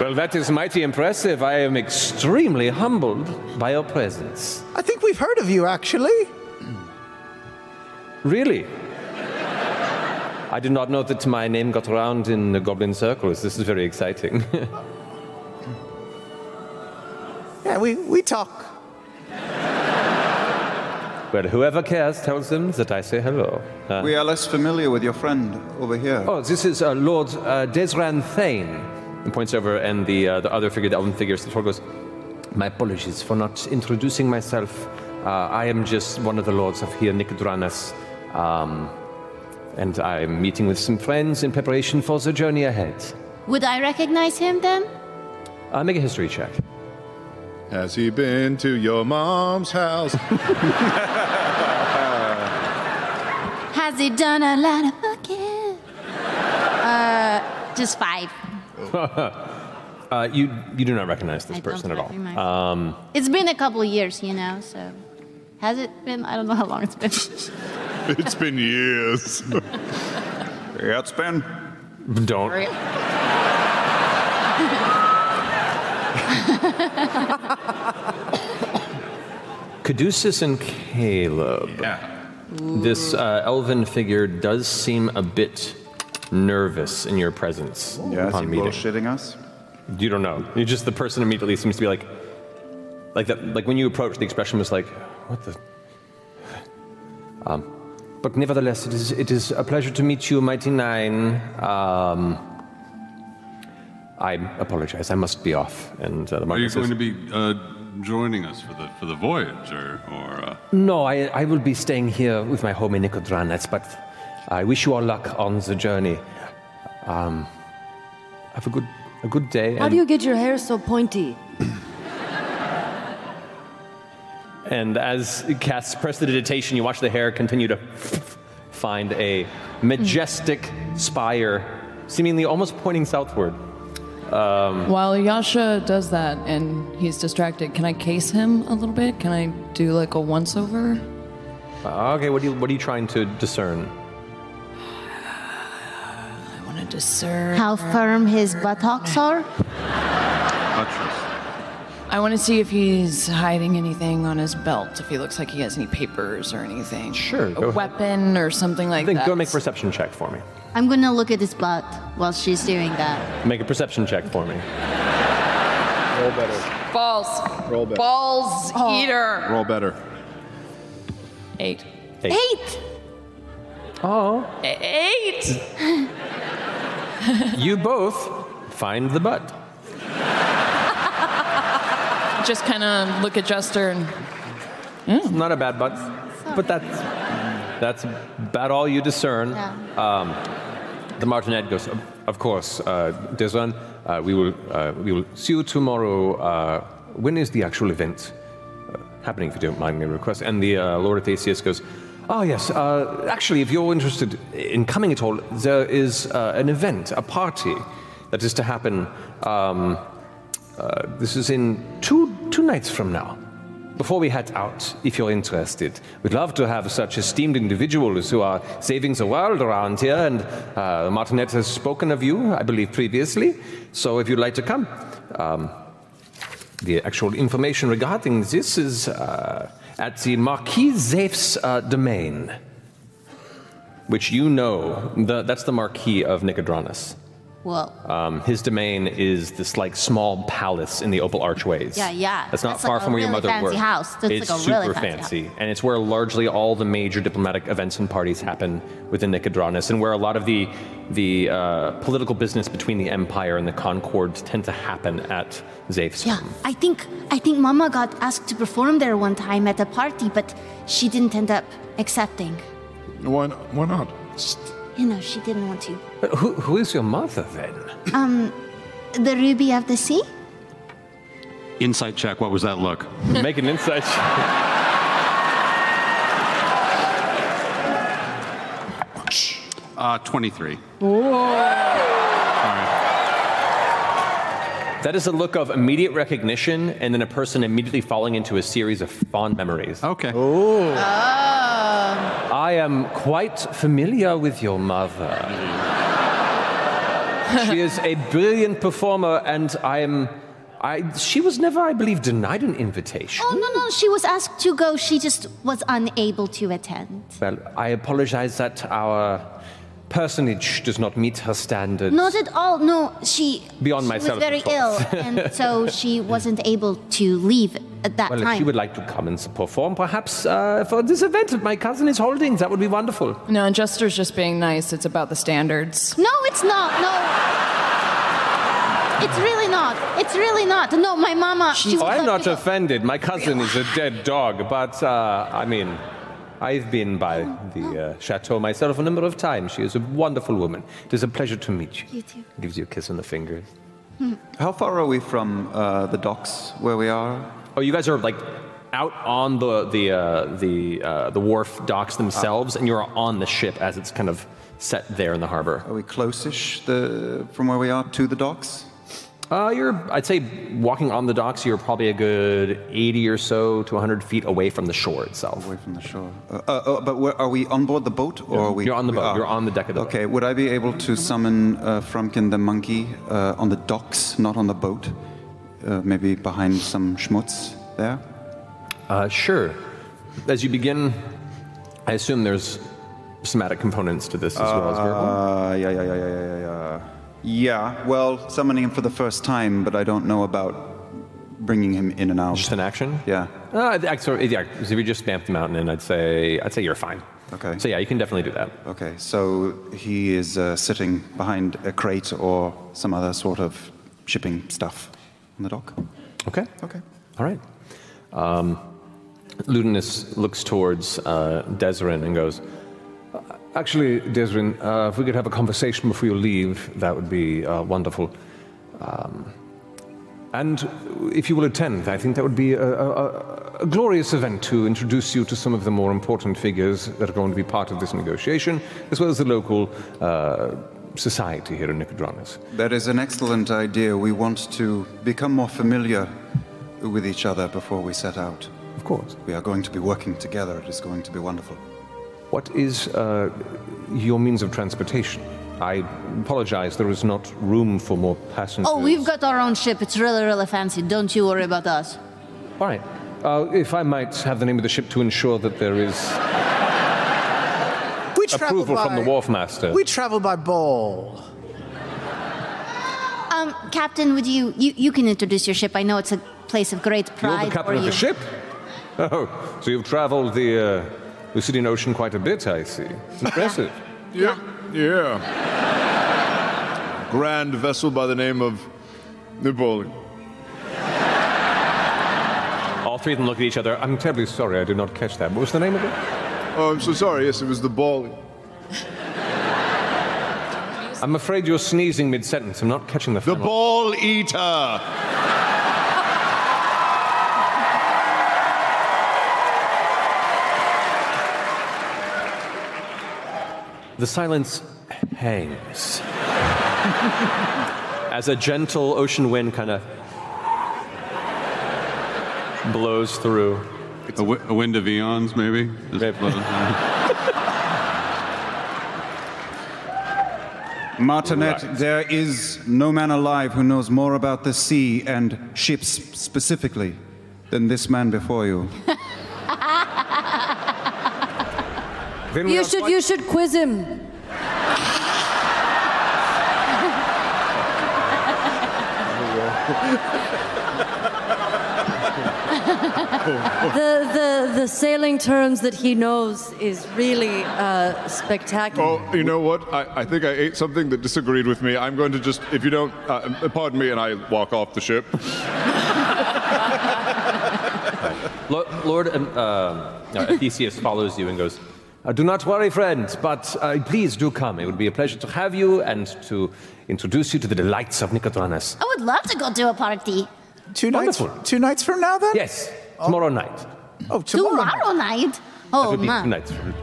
Well, that is mighty impressive. I am extremely humbled by your presence. I think we've heard of you, actually. Really? I did not know that my name got around in the Goblin circles. This is very exciting. *laughs* Yeah, we, we talk. well, whoever cares tells them that I say hello. Uh, We are less familiar with your friend over here. oh, this is uh, Lord uh, Desran Thane. And points over, and the, uh, the other figure, the elven figure, sort of goes, My apologies for not introducing myself. Uh, I am just one of the lords of here, Nicodranas. Um, and I'm meeting with some friends in preparation for the journey ahead. Would I recognize him then? Uh, make a history check. Has he been to your mom's house? *laughs* Has he done a lot of fucking? Uh, just five. *laughs* uh, you, you do not recognize this I don't person at all. Um, It's been a couple of years, you know, so. Has it been? I don't know how long it's been. *laughs* it's been years. *laughs* yeah, it's been. Don't. *laughs* Caduceus and Caleb. Yeah. This uh, elven figure does seem a bit nervous in your presence Yeah, is upon he meeting. bullshitting us? You don't know. You just the person immediately seems to be like, like that. Like when you approach, the expression was like, "What the." Um, but nevertheless, it is it is a pleasure to meet you, Mighty Nein. Um, I apologize. I must be off. And uh, the Are you Marquis going says, to be uh, joining us for the for the voyage, or or? Uh... No, I, I will be staying here with my home in Nicodranas, but I wish you all luck on the journey. Um, have a good a good day. How and- do you get your hair so pointy? And as it casts prestidigitation, you watch the hair continue to find a majestic spire, seemingly almost pointing southward. Um, While Yasha does that and he's distracted, can I case him a little bit? Can I do like a once over? uh, okay, what, do you, what are you trying to discern? *sighs* I want to discern. How firm his buttocks are? I want to see if he's hiding anything on his belt, if he looks like he has any papers or anything. Sure, A go ahead. weapon or something like Then that. go make a perception check for me. I'm gonna look at his butt while she's doing that. Make a perception check for me. Roll better. Balls. Roll better. Balls oh. eater. Roll better. Eight. Eight. Eight! Oh. Eight! *laughs* you both find the butt. Just kind of look at Jester and. It's not a bad butt, but that's that's about all you discern. Um, the martinet goes, of, of course, uh, Desran, uh, we will uh, we will see you tomorrow. Uh, when is the actual event uh, happening? If you don't mind me request. And the uh, Lord Theseus goes, oh yes. Uh, actually, if you're interested in coming at all, there is uh, an event, a party that is to happen. Um, uh, this is in two two nights from now. Before we head out, if you're interested, we'd love to have such esteemed individuals who are saving the world around here, and uh, Martinet has spoken of you, I believe, previously. So if you'd like to come, um, the actual information regarding this is uh, at the Marquis Zaf's uh, domain, which you know, the, that's the Marquis of Nicodranas. Whoa. Um, his domain is this like small palace in the Opal Archways. Yeah, yeah. That's not That's far like a from where your mother fancy worked. house. That's it's like a super really fancy fancy, and it's where largely all the major diplomatic events and parties happen within Nicodranas, and where a lot of the the uh, political business between the Empire and the Concord tend to happen at Zaf's. Yeah, I think I think Mama got asked to perform there one time at a party, but she didn't end up accepting. Why, why not? You know, she didn't want to. But who, who is your mother then? Um, the ruby of the sea? Insight check. What was that look? *laughs* Make an insight check. Uh, 23. That is a look of immediate recognition and then a person immediately falling into a series of fond memories. Okay. Oh. I am quite familiar with your mother. she is a brilliant performer, and I am. I, she was never, I believe, denied an invitation. Oh, no, no, she was asked to go. She just was unable to attend. Well, I apologize that our personage does not meet her standards. Not at all. No, she, Beyond she myself, was very ill, and so *laughs* she wasn't able to leave at that well, time. if she would like to come and perform, perhaps uh, for this event that my cousin is holding, that would be wonderful. No, and Jester's just being nice. It's about the standards. No, it's not. No. It's really not. It's really not. No, my mama. She Oh, I'm not offended. My cousin is a dead dog, but uh, I mean, I've been by the uh, chateau myself a number of times. She is a wonderful woman. It is a pleasure to meet you. You too. Gives you a kiss on the fingers. How far are we from uh, the docks where we are? Oh, you guys are like out on the the uh, the uh, the wharf docks themselves, and you're on the ship as it's kind of set there in the harbor. Are we close-ish the, from where we are to the docks? Uh, you're, I'd say, walking on the docks. You're probably a good 80 or so to 100 feet away from the shore itself. Away from the shore. Uh, uh, uh, but where, are we on board the boat, or are we? You're on the we boat. are. You're on the deck of the boat. Okay. Would I be able to summon uh, Frumpkin the monkey uh, on the docks, not on the boat? Uh, maybe behind some schmutz there. Uh, sure. As you begin, I assume there's somatic components to this as well as verbal. Uh, yeah, yeah, yeah, yeah, yeah, yeah. Yeah. Well, summoning him for the first time, but I don't know about bringing him in and out. Just an action? Yeah. Uh, so, yeah, so if you just spamp the mountain in, I'd say I'd say you're fine. Okay. So yeah, you can definitely do that. Okay, so he is uh, sitting behind a crate or some other sort of shipping stuff on the dock. Okay. Okay. All right. Um, Ludinus looks towards uh, and goes, Actually, Desrin, uh, if we could have a conversation before you leave, that would be uh, wonderful. Um, and if you will attend, I think that would be a, a, a- a glorious event to introduce you to some of the more important figures that are going to be part of this negotiation, as well as the local uh, society here in Nicodranas. That is an excellent idea. We want to become more familiar with each other before we set out. Of course. We are going to be working together. It is going to be wonderful. What is uh, your means of transportation? I apologize, there is not room for more passengers. Oh, we've got our own ship. It's really, really fancy. Don't you worry about us. All right. Uh, if I might have the name of the ship to ensure that there is We travel approval from the by- wharf master. We travel by ball. Um, Captain, would you, you you can introduce your ship? I know it's a place of great pride. You're the captain of you. the ship? Oh, so you've traveled the uh, Lucidian Ocean quite a bit, I see. It's impressive. Yeah. Yeah. Grand vessel by the name of Napoleon. All three of them look at each other. I'm terribly sorry, I did not catch that. What was the name of it? Oh, I'm so sorry. Yes, it was the ball. I'm afraid you're sneezing mid sentence. I'm not catching the The final. ball eater. The silence hangs. As a gentle ocean wind kind of blows through. A, wi- a wind of eons, maybe? Just blows. Martinet, there is no man alive who knows more about the sea and ships specifically than this man before you. *laughs* You should, quite- you should quiz him. *laughs* the, the, the sailing terms that he knows is really uh, spectacular. Oh, you know what? I, I think I ate something that disagreed with me. I'm going to just, if you don't, uh, pardon me, and I walk off the ship. Lo- Lord um, uh, uh, Theseus follows you and goes, Uh, do not worry, friend, but uh, please do come. It would be a pleasure to have you and to introduce you to the delights of Nicodranas. I would love to go to a party. Two nights. Two nights from now, then. Yes, tomorrow night. Oh, tomorrow. Tomorrow night? that Oh, would be man. two nights from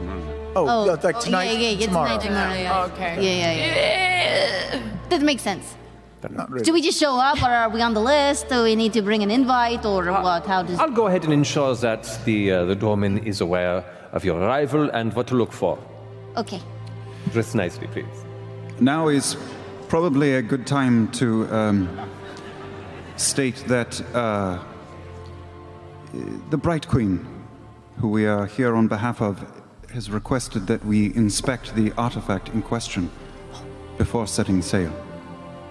Oh, Oh, no, like oh, tonight. yeah, yeah, yeah, tomorrow. tonight, tomorrow, yeah. Okay. Yeah, yeah, yeah. That makes sense. Not really. Do we just show up, or are we on the list? Do we need to bring an invite, or what? How does? I'll go ahead and ensure that the, uh, the doorman is aware of your arrival and what to look for. Okay. Dress nicely, please. Now is probably a good time to um, state that uh, the Bright Queen, who we are here on behalf of, has requested that we inspect the artifact in question before setting sail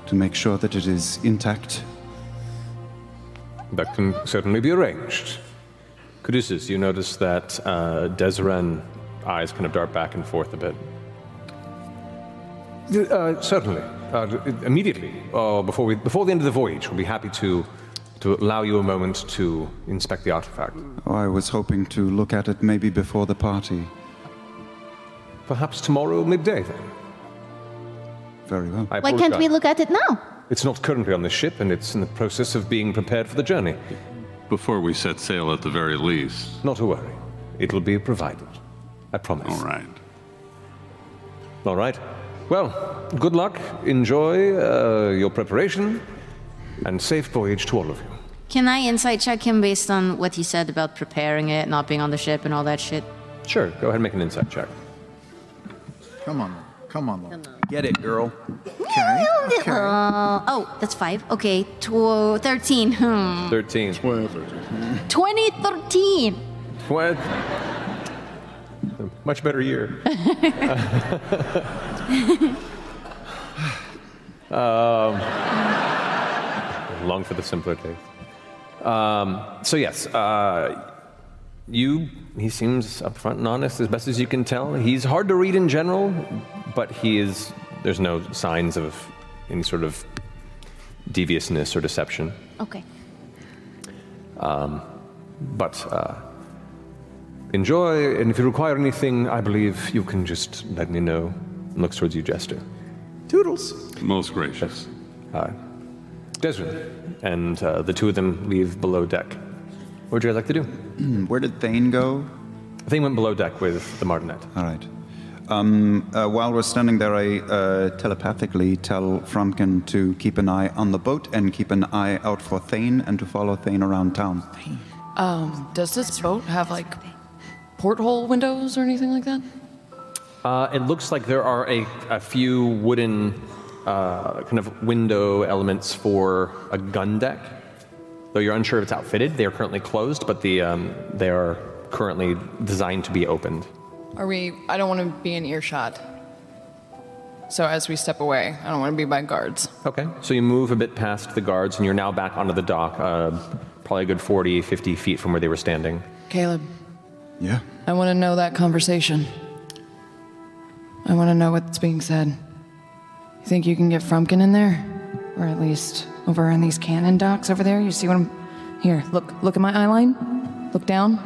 to make sure that it is intact. That can certainly be arranged. Caduceus, you notice that uh, Desireen eyes kind of dart back and forth a bit. Uh, certainly. Uh, immediately, uh, before, we, before the end of the voyage, we'll be happy to, to allow you a moment to inspect the artifact. Oh, I was hoping to look at it maybe before the party. Perhaps tomorrow midday, then. Very well. I Why can't we look at it now? It's not currently on the ship, and it's in the process of being prepared for the journey. Before we set sail, at the very least. Not to worry. It'll be provided. I promise. All right. All right. Well, good luck. Enjoy uh, your preparation, and safe voyage to all of you. Can I insight check him based on what he said about preparing it, not being on the ship, and all that shit? Sure. Go ahead and make an insight check. Come on, come on. Get it, girl. Okay. okay. Uh, oh, that's five. Okay, tw- 13. Hmm. 13. 2013. What? Much better year. *laughs* *laughs* um, long for the simpler days. Um, so yes, uh, you. He seems upfront and honest as best as you can tell. He's hard to read in general, but he is. There's no signs of any sort of deviousness or deception. Okay. Um, but uh, enjoy, and if you require anything, I believe you can just let me know. Looks towards you, Jester. Toodles. Most gracious. Uh, Desmond. And uh, the two of them leave below deck. What would you guys like to do? Where did Thane go? Thane went below deck with the Martinet. All right. Um, uh, while we're standing there, I uh, telepathically tell Frumpkin to keep an eye on the boat and keep an eye out for Thane and to follow Thane around town. Um, does this boat have like porthole windows or anything like that? Uh, it looks like there are a, a few wooden uh, kind of window elements for a gun deck. Though you're unsure if it's outfitted, they are currently closed, but the, um, they are currently designed to be opened. Are we? I don't want to be in earshot. So as we step away, I don't want to be by guards. Okay. So you move a bit past the guards, and you're now back onto the dock, uh, probably a good 40, 50 feet from where they were standing. Caleb, Yeah. I want to know that conversation. I want to know what's being said. You think you can get Frumpkin in there? Or at least over on these cannon docks over there? You see what I'm. Here, look, look at my eyeline. Look down.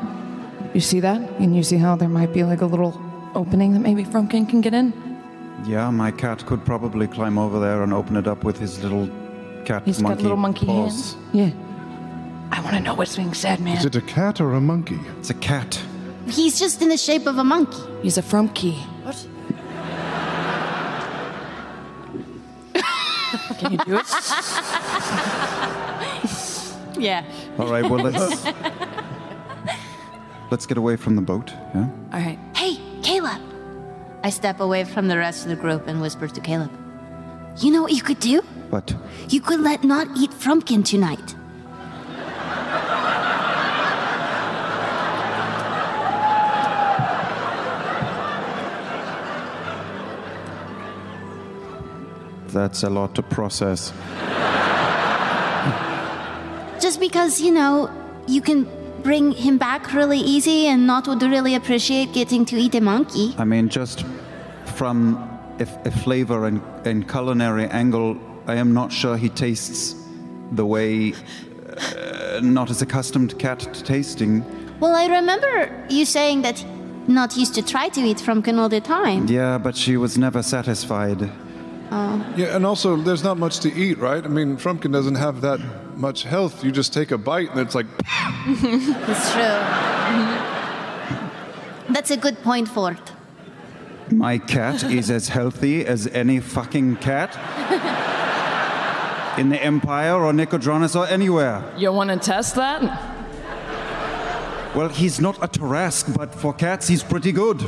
You see that? And you see how there might be like a little opening that maybe Frumpkin can get in? Yeah, my cat could probably climb over there and open it up with his little cat He's monkey got little monkey paws. hands. Yeah. I want to know what's being said, man. Is it a cat or a monkey? It's a cat. He's just in the shape of a monkey. He's a Frumkey. Can you do it? *laughs* yeah. All right, well let's *laughs* let's get away from the boat. Yeah. All right. Hey, Caleb. I step away from the rest of the group and whisper to Caleb. You know what you could do? But You could let not eat Frumpkin tonight. That's a lot to process. Just because, you know, you can bring him back really easy and not would really appreciate getting to eat a monkey. I mean, just from a, a flavor and, and culinary angle, I am not sure he tastes the way uh, not as accustomed cat to tasting. Well, I remember you saying that not used to try to eat Frumpkin all the time. Yeah, but she was never satisfied. Oh. Yeah, and also there's not much to eat, right? I mean, Frumpkin doesn't have that much health. You just take a bite and it's like, *laughs* That's true. That's a good point, Fort. My cat is as healthy as any fucking cat in the Empire or Nicodranas or anywhere. You want to test that? Well, he's not a Tarrasque, but for cats, he's pretty good.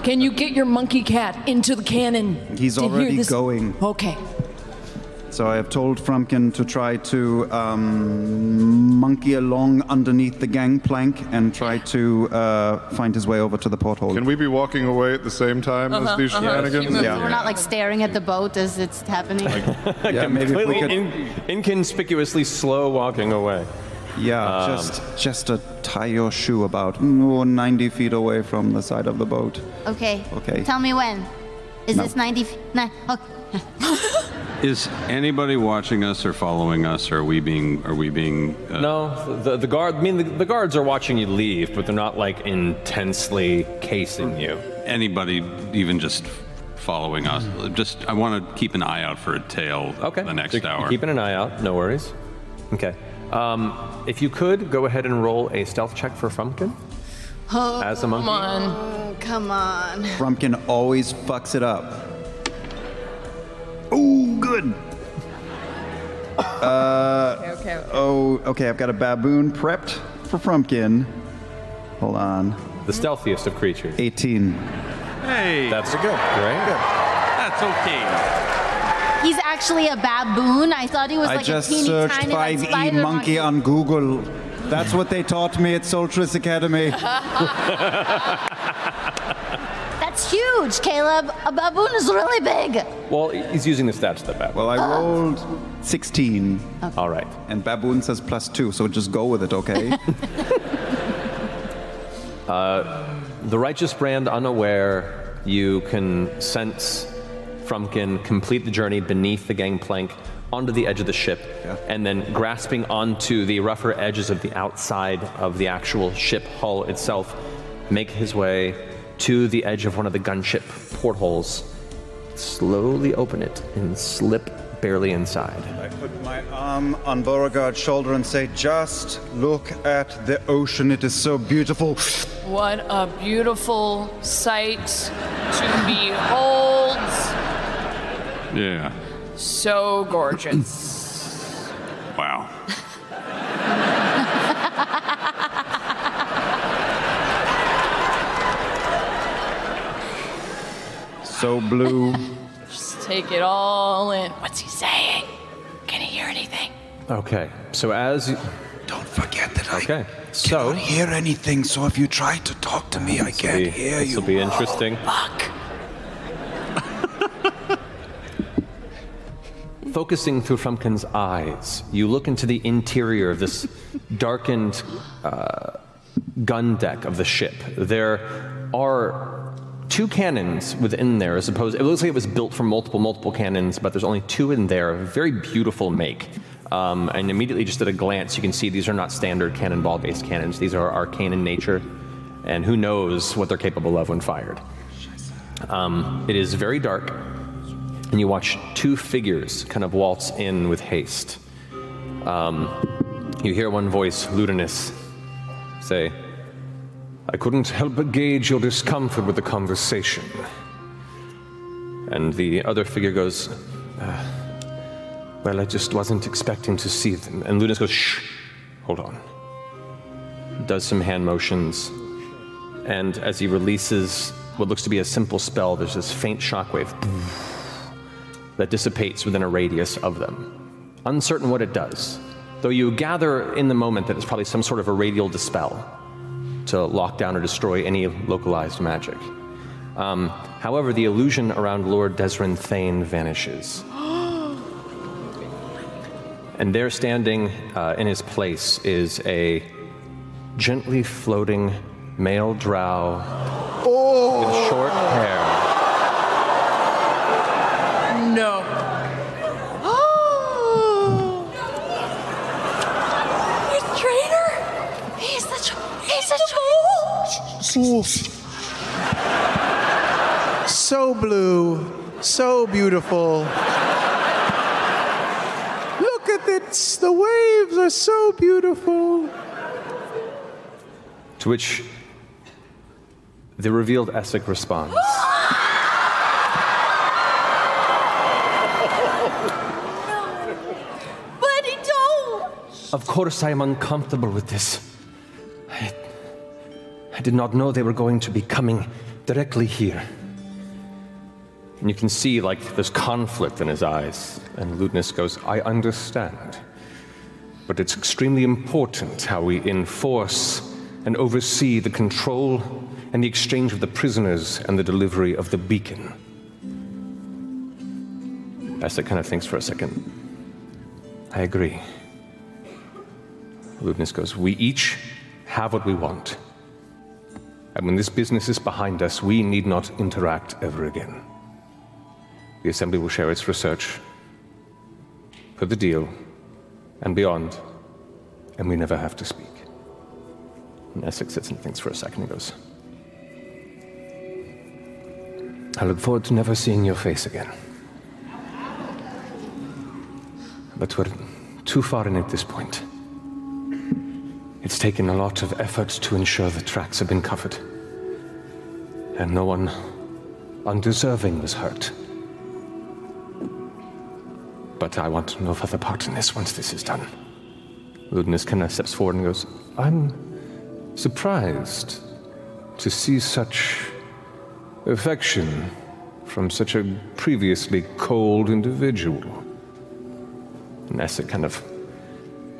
Can you get your monkey cat into the cannon? He's already going. Okay. So I have told Frumpkin to try to um, monkey along underneath the gangplank and try to uh, find his way over to the porthole. can we be walking away at the same time Uh-huh, as these uh-huh. shenanigans? We're not like staring at the boat as it's happening. *laughs* Yeah, maybe if we Completely could- in- inconspicuously slow walking away. Yeah, Um, just just to tie your shoe about mm, 90 feet away from the side of the boat. Okay. Okay. Tell me when. Is No. this 90? f- Nah. Okay. *laughs* Is anybody watching us or following us? Or are we being? Are we being? Uh, No, the, the guard. I mean, the, the guards are watching you leave, but they're not like intensely casing you. Anybody even just following us? Just I want to keep an eye out for a tail. Okay. The next So you're hour. Keeping an eye out. No worries. Okay. Um, if you could go ahead and roll a stealth check for Frumpkin. Oh, As a monkey? Come on. Come on. Frumpkin always fucks it up. Oh, good. Uh, Okay, okay, okay. Oh, okay. I've got a baboon prepped for Frumpkin. Hold on. The stealthiest of creatures. 18. Hey. That's a good. Great. That's okay. He's actually a baboon. I thought he was I like just a teeny searched tiny like 5e spider monkey on Google. That's what they taught me at Soltryce Academy. *laughs* That's huge, Caleb. A baboon is really big. Well, he's using the stats that bad. Well, I rolled 16. All right. And baboon says plus two, so just go with it, okay? *laughs* Uh, the righteous brand unaware, you can sense Frumpkin complete the journey beneath the gangplank onto the edge of the ship, and then grasping onto the rougher edges of the outside of the actual ship hull itself, make his way to the edge of one of the gunship portholes, slowly open it, and slip barely inside. I put my arm on Beauregard's shoulder and say, just look at the ocean. It is so beautiful. What a beautiful sight to behold. Yeah. So gorgeous. *laughs* Wow. So blue. Just take it all in. What's he saying? Can he hear anything? Okay, so as you, Don't forget that okay, I so cannot hear anything, so if you try to talk to me, I can't hear this you. will be interesting. Fuck. *laughs* Focusing through Frumpkin's eyes, you look into the interior of this darkened uh, gun deck of the ship. There are two cannons within there, as opposed. It looks like it was built from multiple, multiple cannons, but there's only two in there. Very beautiful make. Um, and immediately, just at a glance, you can see these are not standard cannonball-based cannons. These are arcane in nature, and who knows what they're capable of when fired. Um, it is very dark, and you watch two figures kind of waltz in with haste. Um, you hear one voice, Ludinus, say, I couldn't help but gauge your discomfort with the conversation. And the other figure goes, "Uh, Well, I just wasn't expecting to see them. And Ludinus goes, Shh, hold on. Does some hand motions. And as he releases what looks to be a simple spell, there's this faint shockwave that dissipates within a radius of them. Uncertain what it does, though you gather in the moment that it's probably some sort of a radial dispel to lock down or destroy any localized magic. Um, however, the illusion around Lord Desrin Thane vanishes. *gasps* And there, standing uh, in his place, is a gently floating male drow with short hair. No. He's the traitor. He's the tr- he's the troll. so blue, so beautiful. Look at this, the waves are so beautiful. To which the revealed Essek responds. Buddy, don't! Of course, I am uncomfortable with this. I, I did not know they were going to be coming directly here. And you can see, like, there's conflict in his eyes. And Ludinus goes, I understand. But it's extremely important how we enforce and oversee the control and the exchange of the prisoners and the delivery of the beacon. Essek kind of thinks for a second. I agree. Ludinus goes, We each have what we want. And when this business is behind us, we need not interact ever again. The Assembly will share its research for the deal and beyond, and we never have to speak. And Essek sits and thinks for a second and goes, I look forward to never seeing your face again. But we're too far in at this point. It's taken a lot of effort to ensure the tracks have been covered. And no one undeserving was hurt. But I want no further part in this once this is done. Ludinus kind of steps forward and goes, I'm surprised to see such affection from such a previously cold individual. And Essek kind of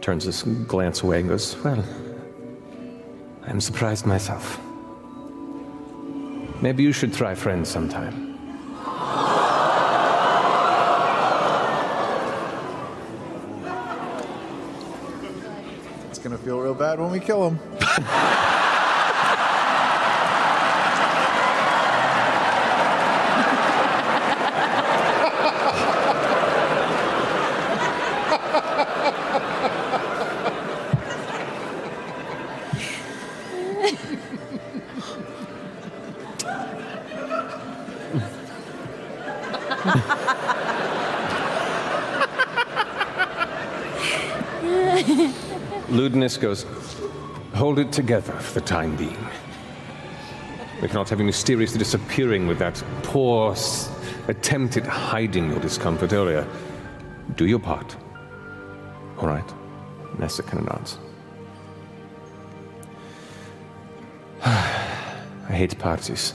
turns his glance away and goes, Well, I'm surprised myself. Maybe you should try friends sometime. It's gonna feel real bad when we kill him. *laughs* Goes, Hold it together for the time being. We cannot have you mysteriously disappearing with that poor attempt at hiding your discomfort earlier. Do your part. All right. Nessa of nods. *sighs* I hate parties.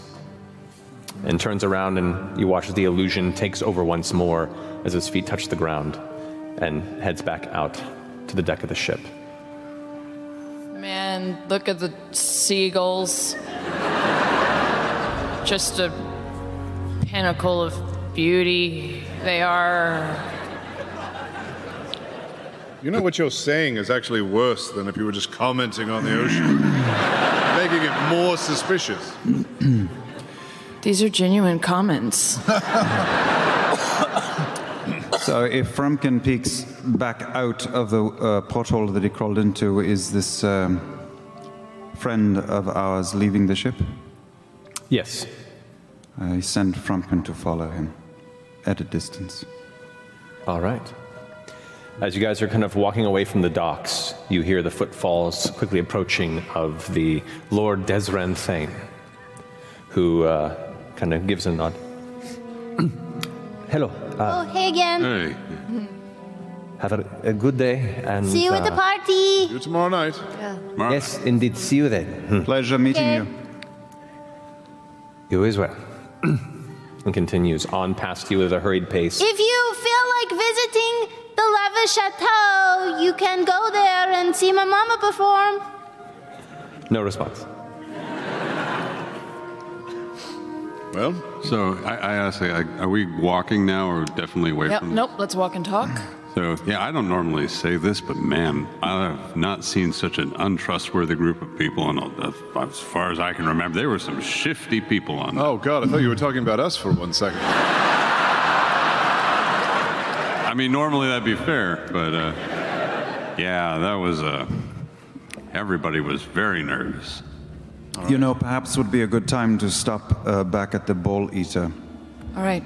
And turns around and you watch as the illusion takes over once more as his feet touch the ground and heads back out to the deck of the ship. Man, look at the seagulls. Just a pinnacle of beauty. They are. You know what you're saying is actually worse than if you were just commenting on the ocean, *laughs* making it more suspicious. These are genuine comments. *laughs* So if Frumpkin peeks back out of the uh, porthole that he crawled into, is this um, friend of ours leaving the ship? Yes. I send Frumpkin to follow him at a distance. All right. As you guys are kind of walking away from the docks, you hear the footfalls quickly approaching of the Lord Desran Thane, who uh, kind of gives a nod. *clears throat* Hello. Uh, oh, hey again. Hey. *laughs* have a, a good day. And See you at the uh, party. See you tomorrow night. Yes, indeed. See you then. Pleasure meeting Okay. you. You as well. *clears throat* and continues on past you with a hurried pace. If you feel like visiting the Lavish Chateau, you can go there and see my mama perform. No response. Well, so I, I ask, are we walking now or definitely away Yep, from nope, let's walk and talk. So, yeah, I don't normally say this, but man, I have not seen such an untrustworthy group of people. And as far as I can remember, there were some shifty people on there. Oh, God, I thought you were talking about us for one second. I mean, normally that'd be fair, but uh, yeah, that was Uh, everybody was very nervous. You know, perhaps would be a good time to stop uh, back at the Balleater. All right.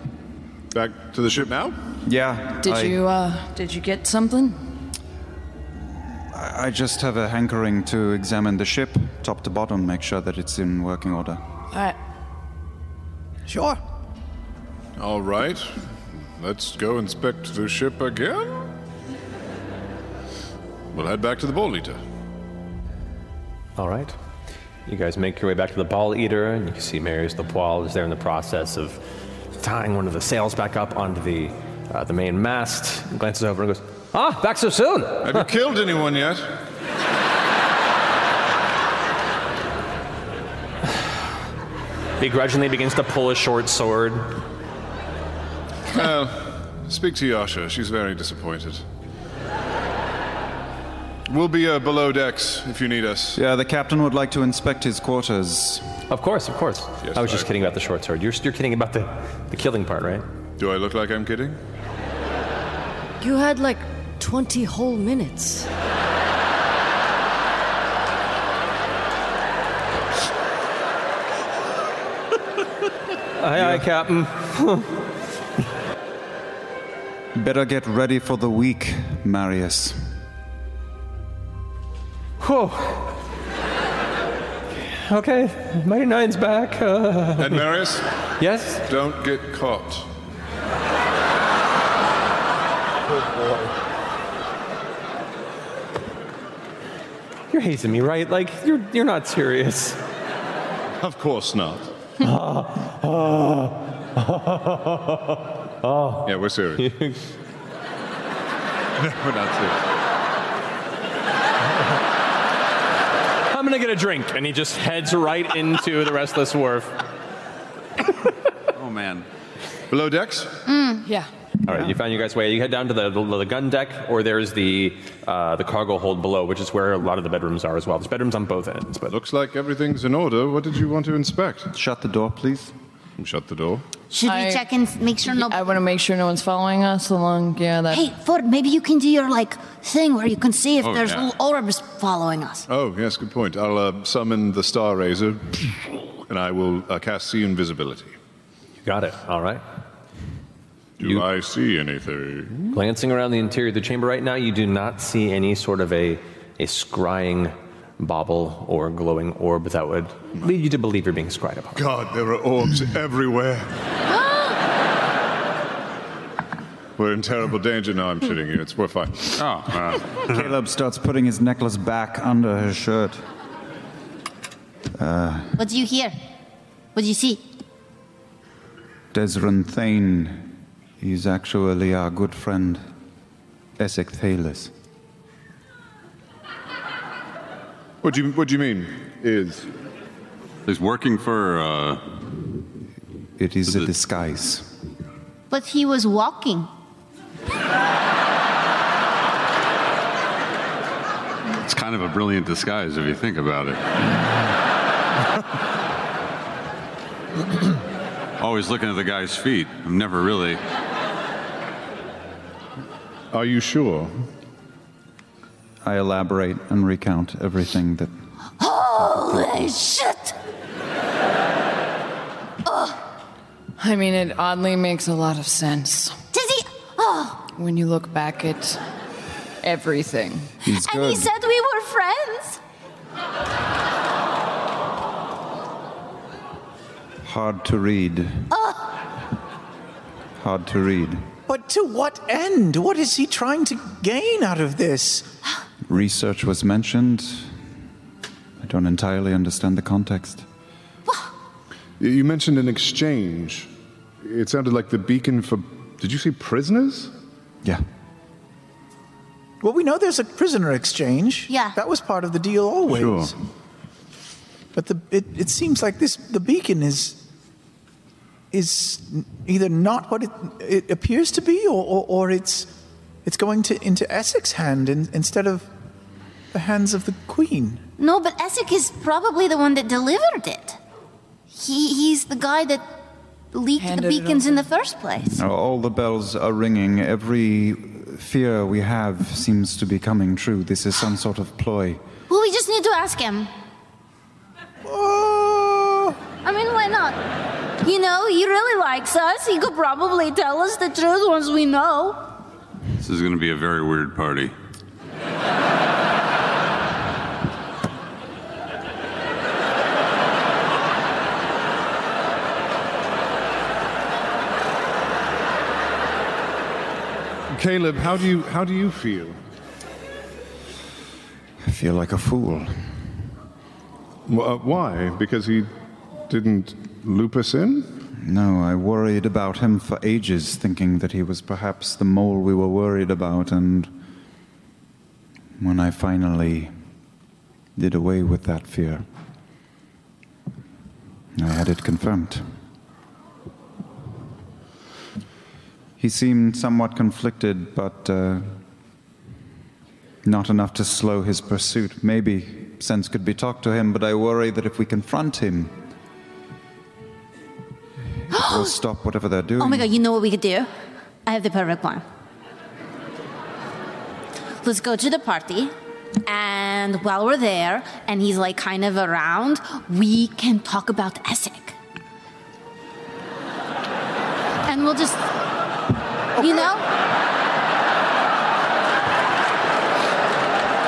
Back to the ship now? Yeah. Did I- you uh did you get something? I I just have a hankering to examine the ship, top to bottom, make sure that it's in working order. All right. Sure. All right. Let's go inspect the ship again. We'll head back to the Balleater. All right. You guys make your way back to the Balleater, and you can see Marius Lapoil is there in the process of tying one of the sails back up onto the uh, the main mast. He glances over and goes, "Ah, back so soon." Have you killed anyone yet? *sighs* Begrudgingly begins to pull a short sword. Well, speak to Yasha. She's very disappointed. We'll be uh, below decks if you need us. Yeah, the captain would like to inspect his quarters. Of course, of course. Yes, I was just I- kidding about the short sword. You're, you're kidding about the, the killing part, right? Do I look like I'm kidding? You had like 20 whole minutes. Aye, aye, Captain. *laughs* Better get ready for the week, Marius. Whew. Okay, Mighty Nein's back. Uh, *laughs* And Marius? yes? Don't get caught. You're hazing me, right? Like, you're, you're not serious. Of course not. oh. *laughs* Yeah, we're serious. no, *laughs* we're not serious. I'm gonna get a drink. And he just heads right into the restless wharf. Oh man. Below decks? Yeah. All right, you found your guys' way. You head down to the, the, the gun deck, or there's the uh, the cargo hold below, which is where a lot of the bedrooms are as well. There's bedrooms on both ends, but Looks like everything's in order. What did you want to inspect? Shut the door, please. Shut the door. Should we I- check and make sure no? I want to make sure no one's following us along. Yeah, that. Hey, Fjord, maybe you can do your like thing where you can see if Oh, there's yeah. little orbs following us. Oh, yes, good point. I'll uh, summon the Star Razor, and I will uh, cast See Invisibility. you got it. All right. Do I see anything? Glancing around the interior of the chamber right now, you do not see any sort of a, a scrying bauble or glowing orb that would lead you to believe you're being scryed upon. God, there are orbs everywhere. *gasps* We're in terrible danger. No, I'm kidding you. It's we're fine. Oh, uh, *laughs* Caleb starts putting his necklace back under his shirt. What do you hear? What do you see? Desron Thane He's actually our good friend, Essek Thelyss. What do you What do you mean? Is he's working for. Uh, It is Is a it- disguise. But he was walking. it's kind of a brilliant disguise if you think about it. *coughs* Always looking at the guy's feet. I'm never really. Are you sure? I elaborate and recount everything that. Holy shit! Oh. I mean, it oddly makes a lot of sense Does he? Oh, when you look back at everything. He's good. and he said we were friends. Hard to read. Oh. Hard to read. But to what end? What is he trying to gain out of this? Research was mentioned. I don't entirely understand the context. You- You mentioned an exchange. It sounded like the beacon for. Did you say prisoners? Yeah. Well, we know there's a prisoner exchange. Yeah. That was part of the deal always. Sure. But the, it, it seems like this the beacon is is either not what it, it appears to be, or, or, or it's it's going to into Essek's hand in, instead of the hands of the Queen. No, but Essek is probably the one that delivered it. He, he's the guy that leaked Handed the beacons in the first place. Now, all the bells are ringing. Every fear we have seems to be coming true. This is some sort of ploy. Well, we just need to ask him. Oh, I mean, why not? You know, he really likes us. He could probably tell us the truth once we know. This is going to be a very weird party. Caleb, how do you how do you feel? I feel like a fool. Wh- uh, why? Because he didn't loop us in? No, I worried about him for ages, thinking that he was perhaps the mole we were worried about, and when I finally did away with that fear, I had it confirmed. He seemed somewhat conflicted, but uh, not enough to slow his pursuit. Maybe sense could be talked to him, but I worry that if we confront him, we'll *gasps* stop whatever they're doing. Oh my god, you know what we could do? I have the perfect plan. Let's go to the party, and while we're there, and he's like kind of around, we can talk about Essek. And we'll just, *laughs* you know?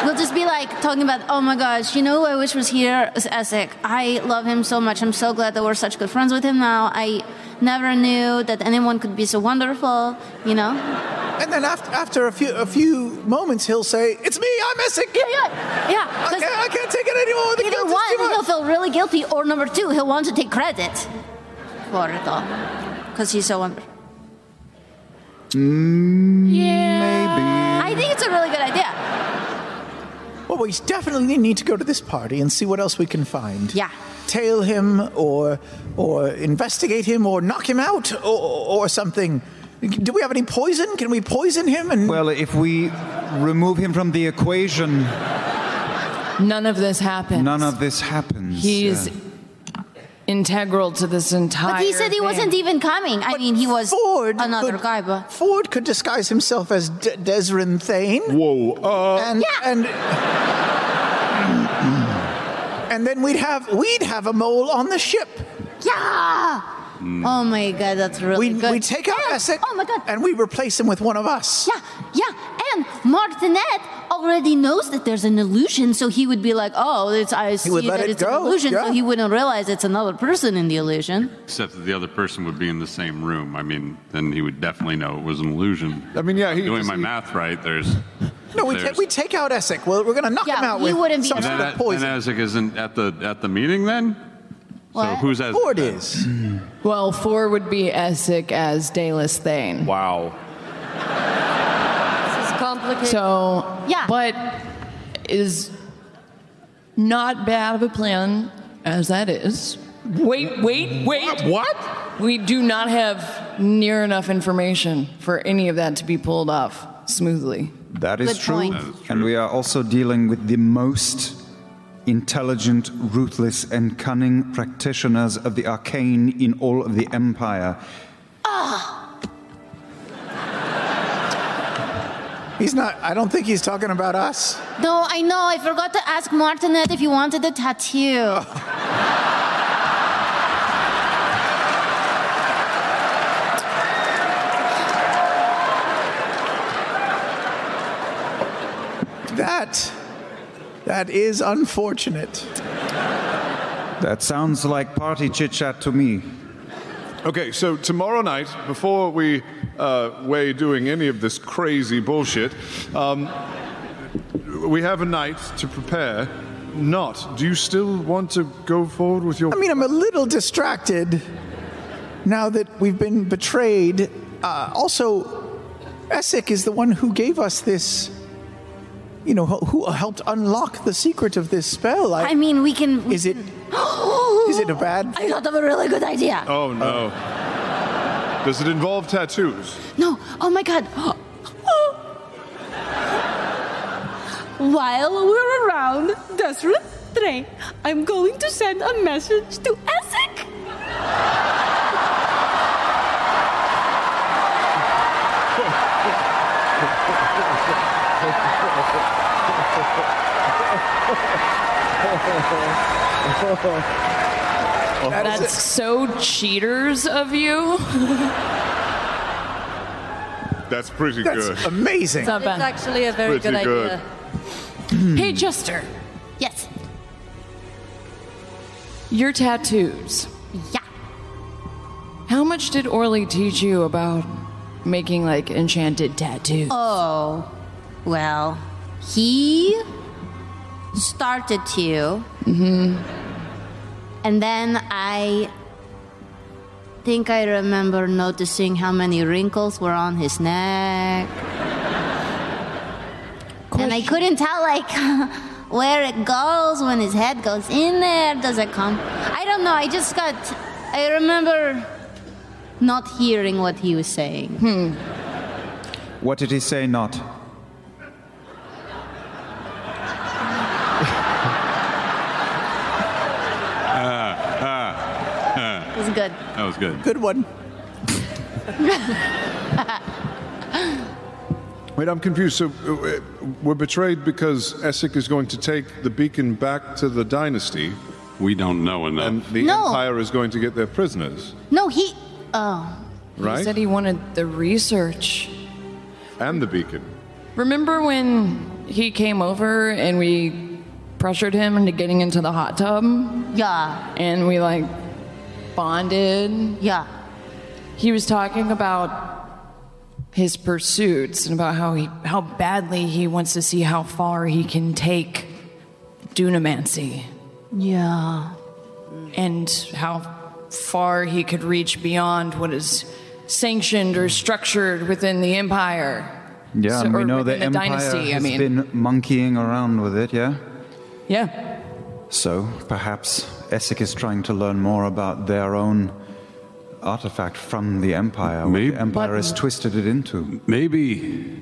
We'll just be like talking about, oh my gosh, you know who I wish was here? Is Essek. I love him so much. I'm so glad that we're such good friends with him now. I never knew that anyone could be so wonderful, you know? And then after, after a few a few moments, he'll say, "It's me. I'm Essek." Yeah, yeah, yeah. I can't, I can't take it anymore. The Either one, he'll feel really guilty, or number two, he'll want to take credit for it all. Because he's so wonderful. Mm, yeah. I think it's a really good idea. Well, we definitely need to go to this party and see what else we can find. Yeah. Tail him, or or investigate him, or knock him out, or, or something. Do we have any poison? Can we poison him? And Well, if we remove him from the equation, None of this happens. none of this happens. He's Yeah. Integral to this entire. But he said he thing. wasn't even coming. I mean, he was another could- guy, but. Fjord could disguise himself as De- Desrin Thane. Whoa. Uh, and and and then we'd have we'd have a mole on the ship. Yeah! Oh my god, that's really we good. we take out Essek. Oh my god. And we replace him with one of us. Yeah, yeah. And Martinet already knows that there's an illusion, so he would be like, oh, it's, I see that it it's go, an illusion, yeah. so he wouldn't realize it's another person in the illusion. Except that the other person would be in the same room. I mean, then he would definitely know it was an illusion. I mean, yeah, he, Doing my math right, there's. No, we, ta- we take out Essek. Well, we're going to knock Yeah, him out he with wouldn't be some and sort then, of and poison. Essek isn't at the at the meeting then. So What? who's as Fjord is. *clears throat* Well, four would be Essek as Dalus Thane. Wow. This is complicated. So, Yeah. but is not bad of a plan as that is. Wait, wait, wait. What? We do not have near enough information for any of that to be pulled off smoothly. That is true. That is true. And we are also dealing with the most intelligent, ruthless, and cunning practitioners of the arcane in all of the Empire. Ah. He's not. I don't think he's talking about us. No, I know. I forgot to ask Martinet if he wanted a tattoo. *laughs* That that is unfortunate. That sounds like party chit chat to me. Okay, so tomorrow night, before we uh, weigh doing any of this crazy bullshit, um, we have a night to prepare. Not. Do you still want to go forward with your? I mean, I'm a little distracted now that we've been betrayed. Uh, also, Essek is the one who gave us this. You know, who who helped unlock the secret of this spell. I, I mean, we can. is it *gasps* is it a bad? I thought of a really good idea. oh no. Does it involve tattoos? No, oh my god. *gasps* While we're around Desert 3, I'm going to send a message to *laughs* Essek. That's so cheaters of you. *laughs* That's pretty That's good. amazing. It's not It's actually a very good, good. idea. *clears throat* Hey, Jester, Yes. your tattoos. Yeah. How much did Orly teach you about making like enchanted tattoos? Oh, well, he started to. Mm-hmm. And then I think I remember noticing how many wrinkles were on his neck. And I couldn't tell, like, *laughs* where it goes when his head goes in there. Does it come? I don't know. I just got. I remember not hearing what he was saying. Hmm. What did he say not? Good. That was good. Good one. *laughs* Wait, I'm confused. So uh, we're betrayed because Essek is going to take the beacon back to the dynasty. We don't know enough. And the No. Empire is going to get their prisoners, No, he. Oh. right? He said he wanted the research. and the beacon. Remember when he came over and we pressured him into getting into the hot tub? Yeah. And we like bonded? Yeah. He was talking about his pursuits and about how he how badly he wants to see how far he can take dunamancy Yeah. and how far he could reach beyond what is sanctioned or structured within the empire. Yeah, So- and we know the within the Empire dynasty, I has mean. been monkeying around with it, yeah? Yeah. So perhaps Essek is trying to learn more about their own artifact from the Empire. What the Empire has twisted it into. Maybe.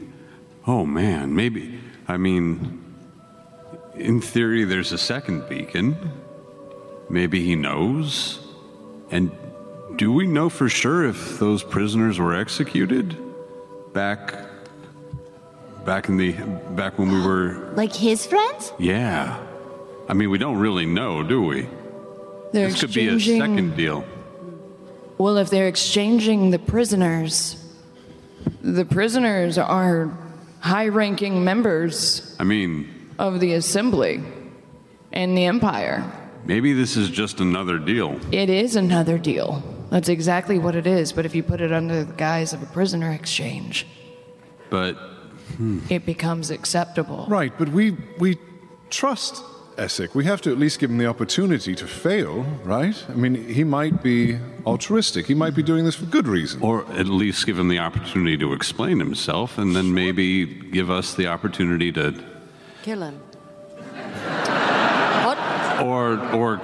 Oh man, maybe. I mean, in theory, there's a second beacon. Maybe he knows. And do we know for sure if those prisoners were executed back back in the back when we were Like his friends? yeah. I mean, we don't really know, do we? They're this could be a second deal. Well, if they're exchanging the prisoners, the prisoners are high ranking members I mean, of the Assembly and the Empire. maybe this is just another deal. It is another deal. That's exactly what it is, but if you put it under the guise of a prisoner exchange, But hmm. it becomes acceptable. Right, but we we trust Essek. We have to at least give him the opportunity to fail, right? I mean, he might be altruistic. He might be doing this for good reason. Or at least give him the opportunity to explain himself, and then maybe give us the opportunity to, Kill him. or or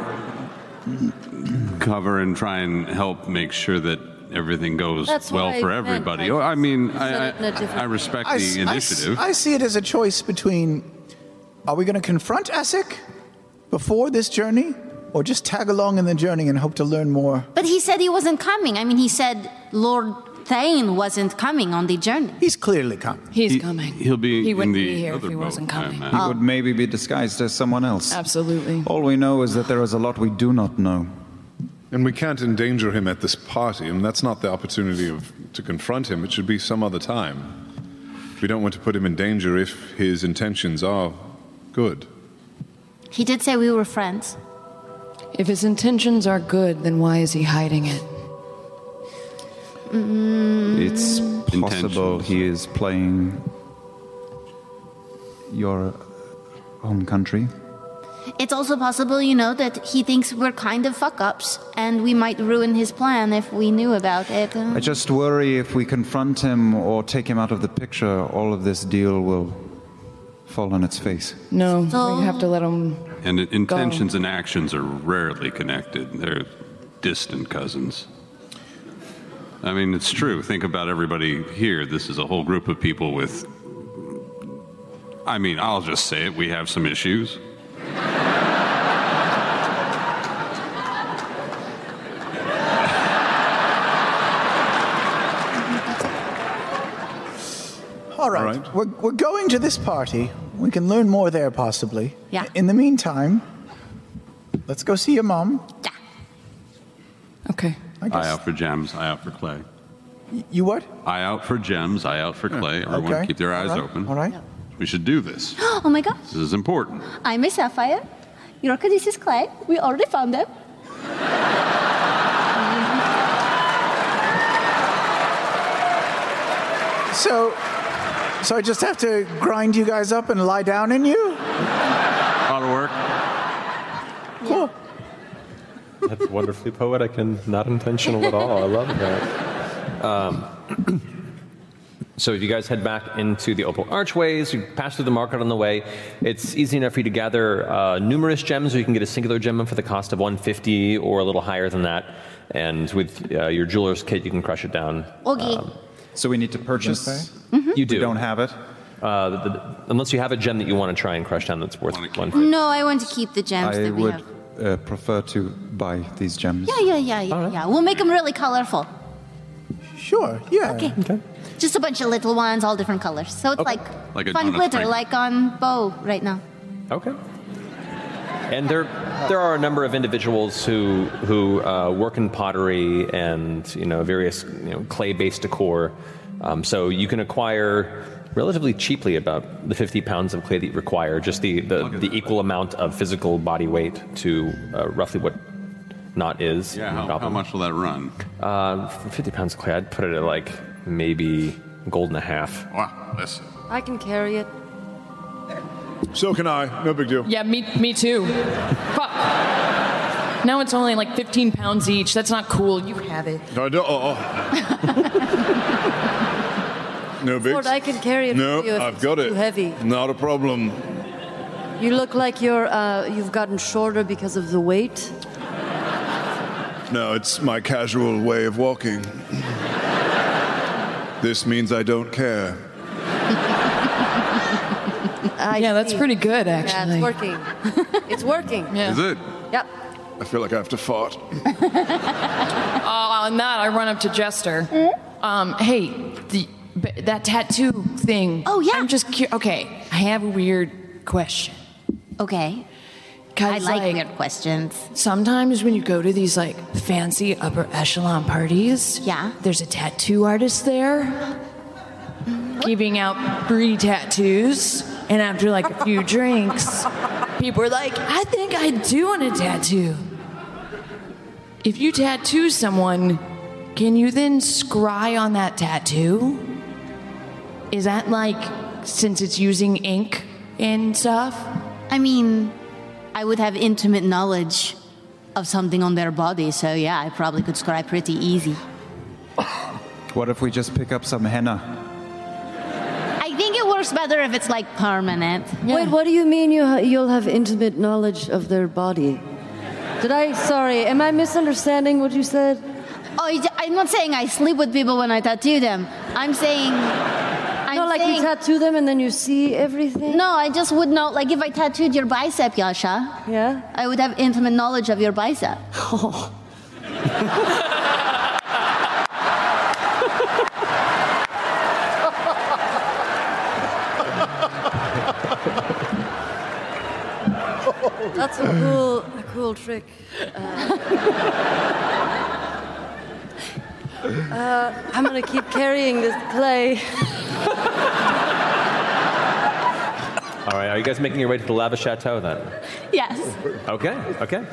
cover and try and help make sure that everything goes That's what well I for meant, everybody. I Or, I mean, said I, it in a I, different- I respect the I s- initiative. I, see it as a choice between are we going to confront Essek before this journey or just tag along in the journey and hope to learn more? But he said he wasn't coming. I mean, he said Lord Thane wasn't coming on the journey. He's clearly coming. He's He- coming. He'll be He wouldn't the be here if other he wasn't coming. He would maybe be disguised as someone else. Absolutely. All we know is that there is a lot we do not know. And we can't endanger him at this party, and that's not the opportunity of, to confront him. It should be some other time. We don't want to put him in danger if his intentions are good. He did say we were friends. If his intentions are good, then why is he hiding it? Mm-hmm. It's possible he is playing your uh, home country. It's also possible, you know, that he thinks we're kind of fuck ups and we might ruin his plan if we knew about it. I just worry if we confront him or take him out of the picture, all of this deal will fall on its face. No, So- we have to let them. And intentions and actions are rarely connected. They're distant cousins. I mean, it's true. Think about everybody here. This is a whole group of people with. I mean, I'll just say it. We have some issues. All right. All right. We're, we're going to this party. We can learn more there, possibly. Yeah. In the meantime, let's go see your mom. Yeah. Okay. Eye out for gems, eye out for clay. You what? Eye out for gems, eye out for clay. Everyone okay. keep their eyes All right, open. all right. We should do this. *gasps* Oh my gosh. This is important. I'm a sapphire. Yorka, this is clay. We already found them. So, so I just have to grind you guys up and lie down in you? A lot of work. Cool. That's wonderfully poetic and not intentional at all. I love that. Um, *clears throat* so if you guys head back into the opal archways, you pass through the market on the way. It's easy enough for you to gather uh, numerous gems, or you can get a singular gem for the cost of 150 or a little higher than that. And with uh, your jeweler's kit, you can crush it down. Okay. So we need to purchase. You do. We don't have it. Uh, the, the, unless you have a gem that you want to try and crush down that's worth one. No, I want to keep the gems I that we would have. uh, prefer to buy these gems. Yeah, yeah, yeah, yeah, yeah. We'll make them really colorful. Sure, yeah. Okay. okay. Just a bunch of little ones, all different colors. So it's like, Like a fun glitter, sprinkle. like on Beau right now. Okay. And there, there are a number of individuals who who uh, work in pottery and you know various you know clay-based decor. Um, so you can acquire relatively cheaply about the 50 pounds of clay that you require, just the the, the equal amount of physical body weight to uh, roughly what not is. Yeah, how, how much will that run? Uh, 50 pounds of clay, I'd put it at like maybe gold and a half. Wow, listen. I can carry it. So can I. No big deal. Yeah, me, me too. Fuck. Now it's only like 15 pounds each. That's not cool. You have it. No, I don't. Oh, oh. no big. Lord, I can carry it No, for you if I've got it. too heavy. Not a problem. You look like you're uh, you've gotten shorter because of the weight. No, it's my casual way of walking. this means I don't care. Yeah, that's pretty good, Yeah, actually. it's working. *laughs* it's working. Yeah. Is it? Yep. I feel like I have to fart. Uh, *laughs* on that, I run up to Jester. Hmm? Um, hey, the, b- that tattoo thing. Oh yeah. I'm just cu- okay. I have a weird question. Okay. Cause, I like weird questions. Sometimes when you go to these like fancy upper echelon parties, yeah, there's a tattoo artist there giving out free tattoos, and after like a few drinks, people are like, "I think I do want a tattoo." If you tattoo someone, can you then scry on that tattoo? Is that like since it's using ink and stuff? I mean, I would have intimate knowledge of something on their body, so yeah, I probably could scry pretty easy. What if we just pick up some henna? I think it works better if it's like permanent. Wait, what do you mean you ha- you'll have intimate knowledge of their body? Did I? Sorry, am I misunderstanding what you said? Oh, I- I'm not saying I sleep with people when I tattoo them. I'm saying. I'm no, like saying, you tattoo them and then you see everything. No, I just would know. Like if I tattooed your bicep, Yasha. Yeah. I would have intimate knowledge of your bicep. Oh. *laughs* That's a cool, a cool trick. Uh, *laughs* uh, I'm gonna keep carrying this clay. All right, are you guys making your way to the Lavish Chateau then? Yes. Okay, okay.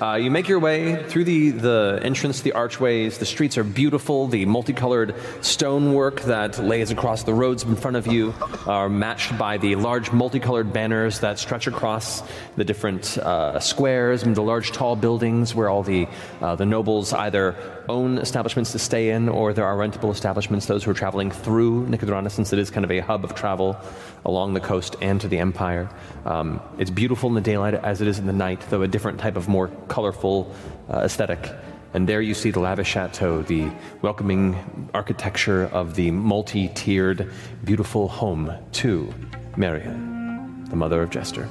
Uh, you make your way through the, the entrance, the archways. The streets are beautiful. The multicolored stonework that lays across the roads in front of you are matched by the large multicolored banners that stretch across the different uh, squares and the large tall buildings where all the, uh, the nobles either own establishments to stay in or there are rentable establishments, those who are traveling through Nicodranas, since it is kind of a hub of travel along the coast and to the empire. Um, it's beautiful in the daylight as it is in the night, though a different type of more colorful uh, aesthetic. And there you see the lavish chateau, the welcoming architecture of the multi tiered, beautiful home to Marion, the mother of Jester.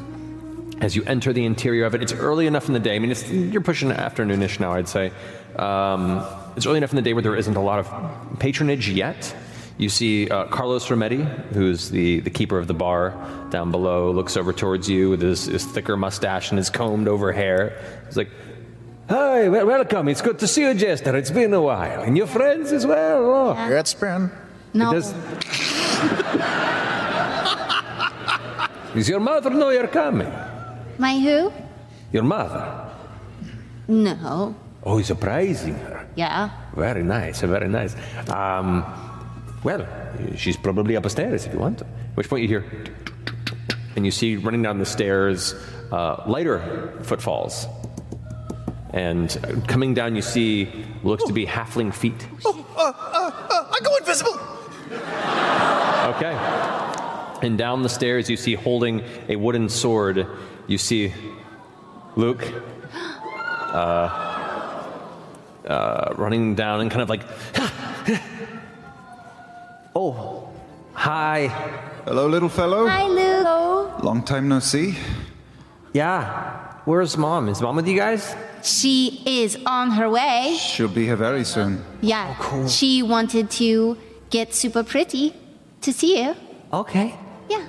As you enter the interior of it, it's early enough in the day. I mean, you're pushing afternoonish now, I'd say. Um, it's early enough in the day where there isn't a lot of patronage yet. You see uh, Carlos Rometti, who's the, the keeper of the bar down below, looks over towards you with his, his thicker mustache and his combed over hair. He's like, Hi, well, welcome. It's good to see you, Jester. It's been a while. And your friends as well. Oh. It's been. No. Does, *laughs* does your mother know you're coming? My who? Your mother? No. Oh, he's surprising her. Yeah. Very nice, very nice. Um, well, she's probably upstairs if you want. At which point you hear, and you see running down the stairs uh, lighter footfalls. And coming down, you see what looks to be halfling feet. Uh, uh, uh, I go invisible. Okay. And down the stairs, you see holding a wooden sword, you see Luc *gasps* uh, uh, running down and kind of like, *gasps* *laughs* Oh, hi. Hello, little fellow. Hi, Luc. Long time no see. Yeah. Where's mom? Is mom with you guys? She is on her way. She'll be here very soon. Yeah. Oh, cool. She wanted to get super pretty to see you. Okay. Yeah.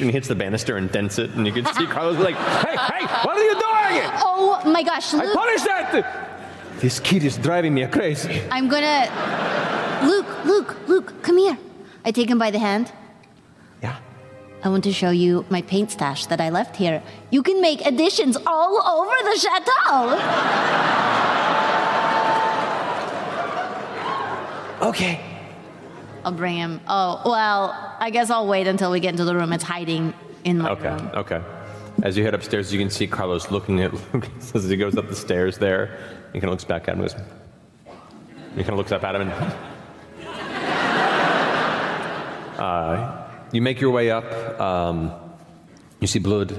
And he hits the banister and dents it, and you can see uh-uh. Carlos like, hey, hey, what are you doing? Oh my gosh, Luc. I Luc. punish that! This kid is driving me crazy. I'm gonna. Luc, Luc, Luc, come here. I take him by the hand. Yeah. I want to show you my paint stash that I left here. You can make additions all over the chateau. Okay. I'll bring him. Oh, well, I guess I'll wait until we get into the room. It's hiding in my Okay, room. okay. As you head upstairs, you can see Carlos looking at *laughs* Luc as he goes up the stairs there. He kind of looks back at him and goes, he kind of looks up at him and. Uh, you make your way up. Um, you see Blud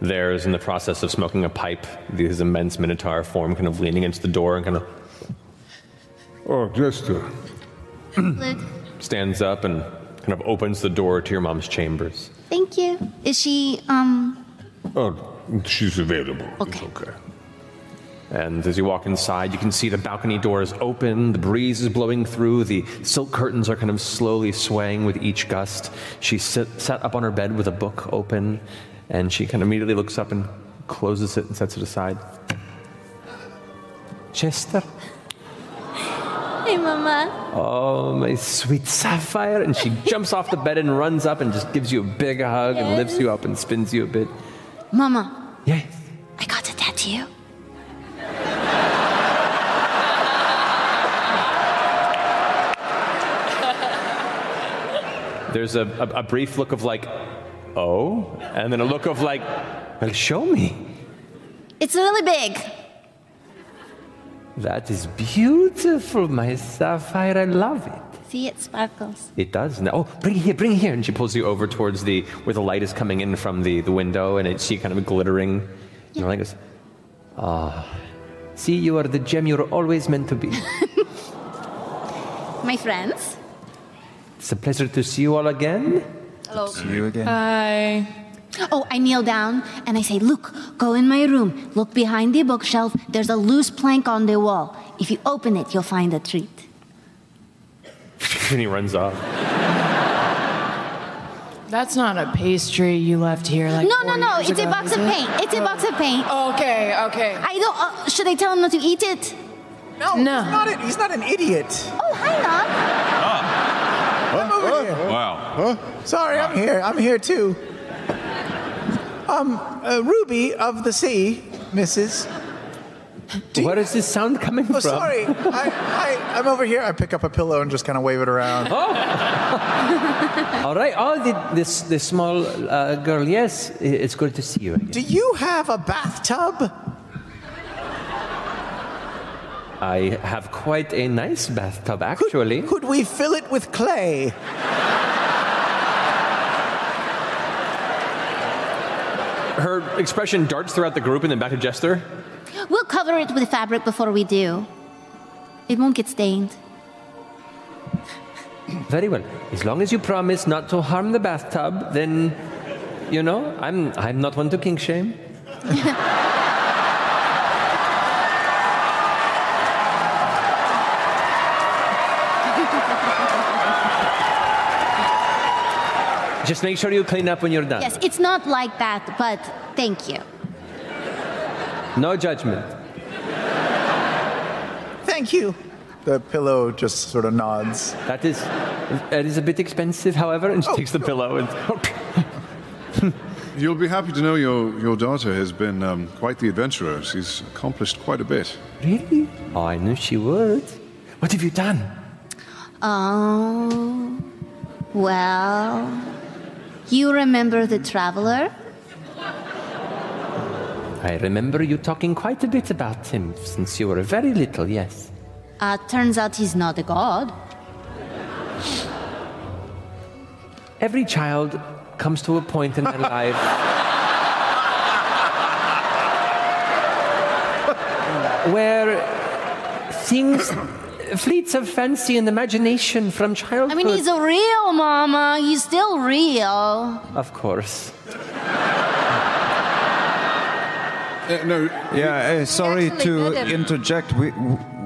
there is in the process of smoking a pipe, his immense minotaur form kind of leaning into the door and kind of Oh, Jester. *clears throat* Luc, stands up and kind of opens the door to your mom's chambers. thank you. Is she, um, Oh, she's available. Okay. It's okay. And as you walk inside, you can see the balcony doors open, the breeze is blowing through, the silk curtains are kind of slowly swaying with each gust. She sit, sat up on her bed with a book open, and she kind of immediately looks up and closes it and sets it aside. Jester? hey, Mama. Oh, my sweet sapphire. And she *laughs* jumps off the bed and runs up and just gives you a big hug and lifts you up and spins you a bit. Mama. Yes. I got a tattoo. There's a, a, a brief look of like, oh, and then a look of like, well, show me. It's really big. That is beautiful, my sapphire. I love it. See, it sparkles. It does. Now, oh, bring it here, bring it here. And she pulls you over towards the where the light is coming in from the, the window, and it, see kind of glittering. And like goes, ah, see, you are the gem you're always meant to be. *laughs* My friends. It's a pleasure to see you all again. Hello. See you again. Hi. Oh, I kneel down and I say, Look, go in my room. Look behind the bookshelf. There's a loose plank on the wall. If you open it, you'll find a treat. *laughs* and he runs off. That's not a pastry you left here like no, no, no. years It's a box of it? paint. It's a box of paint. Okay, okay. I don't. Uh, should I tell him not to eat it? No, No. He's, not a, he's not an idiot. Oh, hi, Mom. I'm over here. Wow. Sorry, I'm here. I'm here too. Um, uh, Ruby of the Sea, Mrs. Where is this sound coming from? Oh, from? sorry. I, I, I'm over here. I pick up a pillow and just kind of wave it around. Oh. *laughs* All right. Oh, the, this the small uh, girl. Yes, it's good to see you again. Do you have a bathtub? I have quite a nice bathtub, actually. Could we fill it with clay? Her expression darts throughout the group and then back to Jester. We'll cover it with fabric before we do. It won't get stained. Very well. As long as you promise not to harm the bathtub, then, you know, I'm I'm not one to kink shame. *laughs* Just make sure you clean up when you're done. Yes, it's not like that, but thank you. No judgment. Thank you. The pillow just sort of nods. That is, that is a bit expensive, however, and she takes the pillow and. *laughs* *laughs* You'll be happy to know your, your daughter has been um, quite the adventurer. She's accomplished quite a bit. Really? Oh, I knew she would. What have you done? Oh, well, you remember the traveler? I remember you talking quite a bit about him since you were very little, yes. Uh, turns out he's not a god. Every child comes to a point in their life *laughs* where things, fleets of fancy and imagination from childhood. I mean, he's a real mama. He's still real. Of course. Uh, no. Yeah, uh, sorry to interject. We,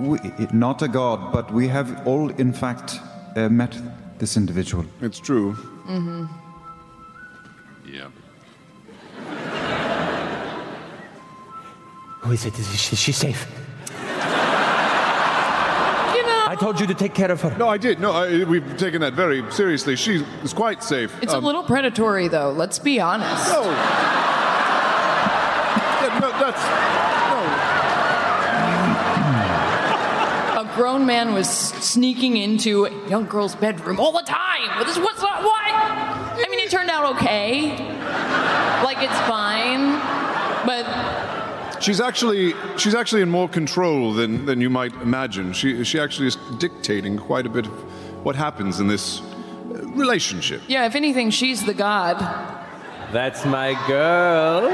we, not a god, but we have all, in fact, uh, met this individual. It's true. Mm-hmm. Yeah. Who is it? Is she, is she safe? You know, I told you to take care of her. No, I did. No, I, we've taken that very seriously. She is quite safe. it's Um, a little predatory, though. Let's be honest. No. Yeah, no, that's. A grown man was sneaking into a young girl's bedroom all the time. What is what's that? What? I mean, it turned out okay. Like it's fine, but She's actually she's actually in more control than, than you might imagine. She she actually is dictating quite a bit of what happens in this uh, relationship. yeah, if anything, she's the god. That's my girl. *laughs*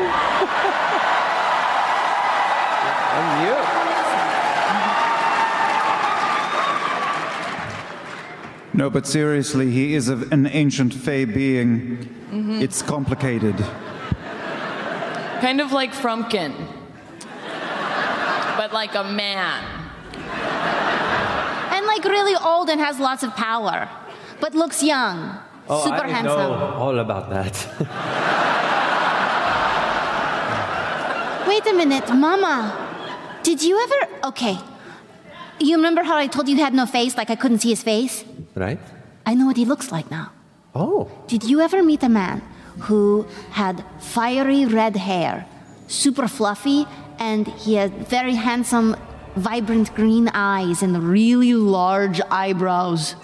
and you. No, but seriously, he is a, an ancient fey being. Mhm. It's complicated. Kind of like Frumpkin, but like a man. And like really old and has lots of power, but looks young. Oh, Super I handsome. know all about that. Wait a minute, Mama. Did you ever. Okay. You remember how I told you he had no face, like I couldn't see his face? right? I know what he looks like now. Oh. Did you ever meet a man who had fiery red hair, super fluffy, and he had very handsome, vibrant green eyes and really large eyebrows?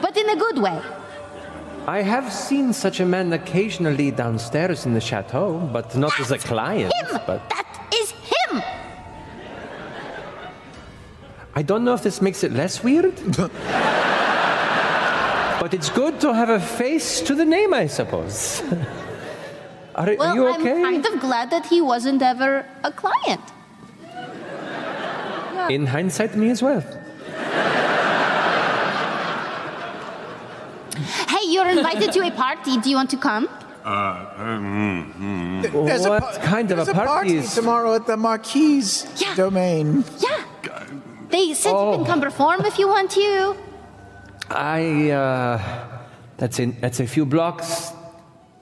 But in a good way. I have seen such a man occasionally downstairs in the chateau, but not as a client. But that is him! I don't know if this makes it less weird. *laughs* but it's good to have a face to the name, I suppose. *laughs* Are, are Well, you I'm kind of glad that he wasn't ever a client. *laughs* In hindsight, me as well. Hey, you're invited to a party. Do you want to come? Uh, um, mm, There's a what pa- kind of there's a a party party is? tomorrow at the Marquise domain. Yeah. They said you Oh. can come perform if you want to. I, uh, that's, in, that's a few blocks.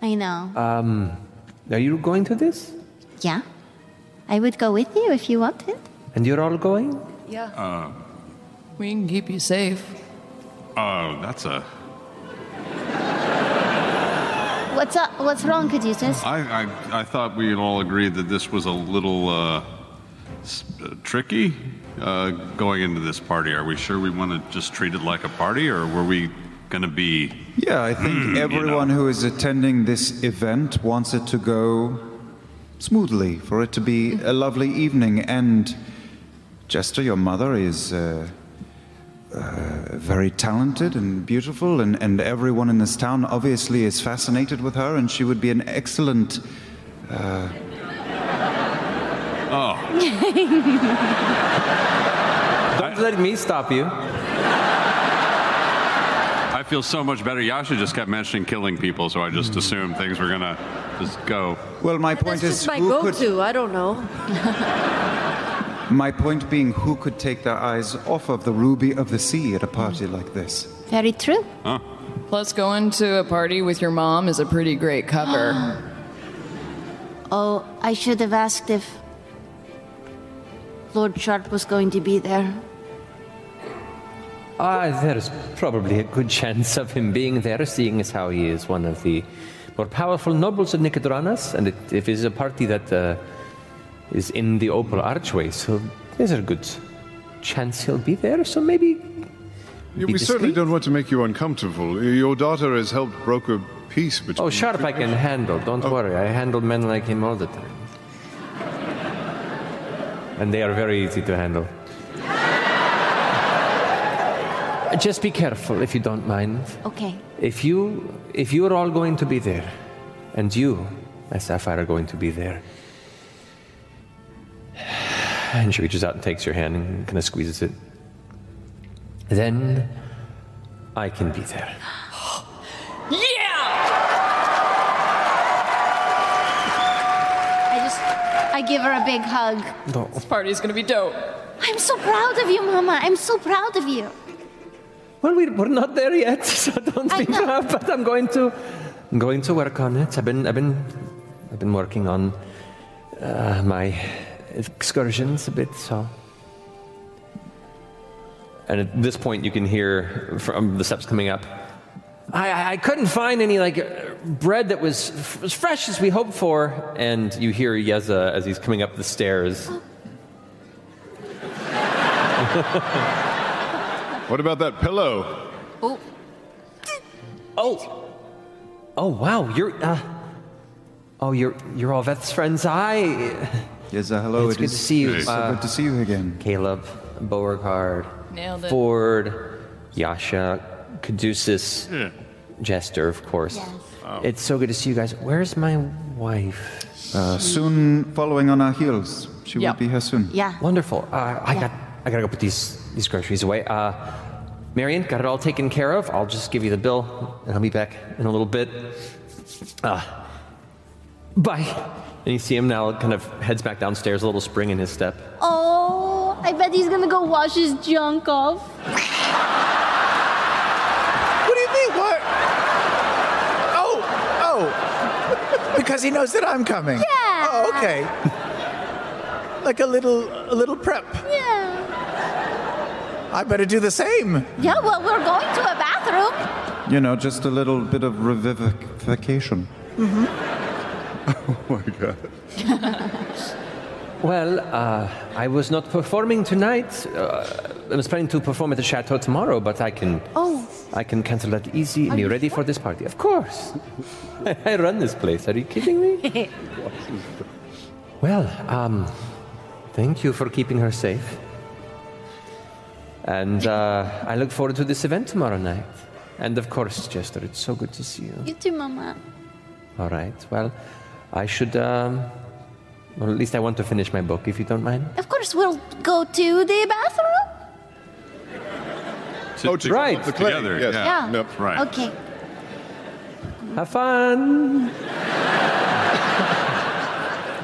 I know. Um, are you going to this? Yeah. I would go with you if you wanted. And you're all going? Yeah. Uh, We can keep you safe. oh, that's a. What's up? What's wrong, Caduceus? I, I, I thought we all agreed that this was a little uh, uh, tricky uh, going into this party. Are we sure we want to just treat it like a party, or were we going to be. Yeah, I think Hmm, you everyone who is attending this event wants it to go smoothly, for it to be a lovely evening. And Jester, your mother, is uh, uh, very talented and beautiful, and, and everyone in this town obviously is fascinated with her, and she would be an excellent. Uh, Oh. *laughs* Don't let me stop you. I feel so much better. Yasha just kept mentioning killing people, so I just assumed things were going to just go. well, my point That's is, just my who could go-to. I don't know. My point being, who could take their eyes off of the ruby of the sea at a party like this? Very true. Plus, going to a party with your mom is a pretty great cover. *gasps* Oh, I should have asked if Lord Sharp was going to be there. Ah, there's probably a good chance of him being there, seeing as how he is one of the more powerful nobles of Nicodranas, and it, if it's a party that uh, is in the Opal Archway, so there's a good chance he'll be there. So maybe Yeah, we certainly don't want to make you uncomfortable. Your daughter has helped broker peace between. Oh, Sharp I can handle. Don't worry. I handle men like him all the time. And they are very easy to handle. Just be careful if you don't mind. Okay. If you if you are all going to be there, and you, my Sapphire, are going to be there. *sighs* And she reaches out and takes your hand and kind of squeezes it. Then I can be there. *gasps* Yeah! I just, I give her a big hug. This party's gonna be dope. I'm so proud of you, Mama. I'm so proud of you. Well, we, we're not there yet, *laughs* so don't be proud. *laughs* But I'm going to, I'm going to work on it. I've been, I've been, I've been working on uh, my excursions a bit. So, and at this point, you can hear from the steps coming up. I, I- I couldn't find any like uh, bread that was f- as fresh as we hoped for, and you hear Yeza as he's coming up the stairs. *laughs* What about that pillow? Oh. Oh. Oh wow, you're uh Oh, you're you're all Veth's friends. I Yes, uh, hello. It's it good is to see you. So Uh, good to see you again. Caleb, Beauregard, Nailed it. Fjord, Yasha, Caduceus, Jester, of course. It's so good to see you guys. Where's my wife? Uh, soon following on our heels. She Yep. will be here soon. Yeah. Wonderful. Uh, I got I gotta go put these these groceries away. Uh, Marion, got it all taken care of. I'll just give you the bill, and I'll be back in a little bit. Uh, bye. And you see him now, kind of heads back downstairs, a little spring in his step. Oh, I bet he's gonna go wash his junk off. What do you mean? What? Oh, oh. Because he knows that I'm coming. Yeah. Oh, okay. Like a little, a little prep. Yeah. I better do the same. Yeah, well, we're going to a bathroom. You know, just a little bit of revivification. Mm-hmm. *laughs* Oh my god. *laughs* Well, uh, I was not performing tonight. Uh, I was planning to perform at the chateau tomorrow, but I can Oh. I can cancel that easy and Are be you ready for this party. Of course. *laughs* I run this place. Are you kidding me? Well, um, thank you for keeping her safe. And uh, I look forward to this event tomorrow night. And of course, Jester, it's so good to see you. You too, Mama. All right. Well, I should. Um, well, at least I want to finish my book, if you don't mind. Of course, we'll go to the bathroom. Oh, to right. the clay. Together, Yes. Yeah. Yep. Right. Okay. Have fun.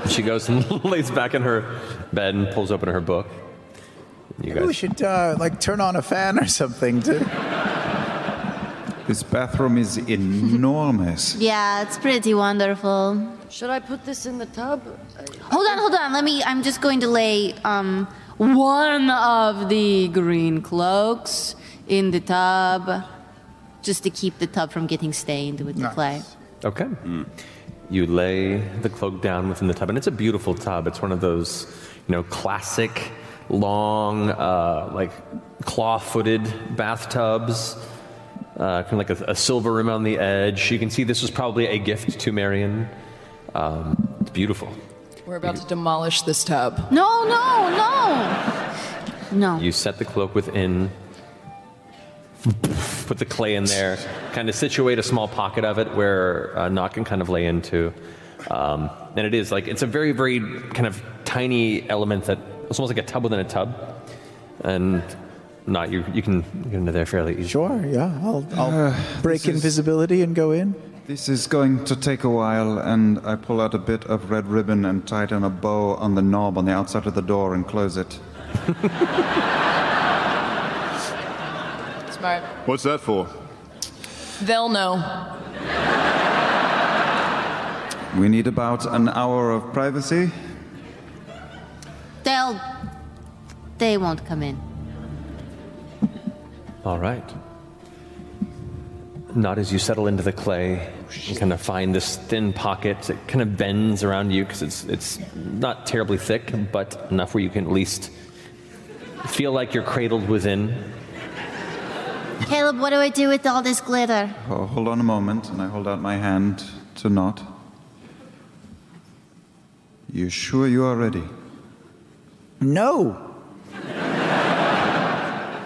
*laughs* she goes and *laughs* lays back in her bed and pulls open her book. You Maybe we should uh, like turn on a fan or something to. *laughs* This bathroom is enormous. *laughs* Yeah, it's pretty wonderful. Should I put this in the tub? Hold on, hold on. Let me. I'm just going to lay um one of the green cloaks in the tub, just to keep the tub from getting stained with the clay. Okay. You lay the cloak down within the tub, and it's a beautiful tub. It's one of those, you know, classic, long, uh, like claw-footed bathtubs. Uh, kind of like a, a silver rim on the edge. You can see this was probably a gift to Marion. Um, it's beautiful. We're about to demolish this tub. No, no, no, no. You set the cloak within, put the clay in there, kind of situate a small pocket of it where uh, Nott can kind of lay into. Um, and it is like, it's a very, very kind of tiny element that it's almost like a tub within a tub. And Nott you, you can get into there fairly easily. Sure, yeah. I'll, I'll uh, break this is- invisibility and go in. This is going to take a while, and I pull out a bit of red ribbon and tie it in a bow on the knob on the outside of the door and close it. *laughs* Smart. What's that for? They'll know. We need about an hour of privacy. They'll They won't come in. All right. Nott as you settle into the clay, you kind of find this thin pocket. It kind of bends around you because it's it's not terribly thick, but enough where you can at least feel like you're cradled within. Caleb, what do I do with all this glitter? Oh, hold on a moment, and I hold out my hand to Nott. You sure you are ready? No.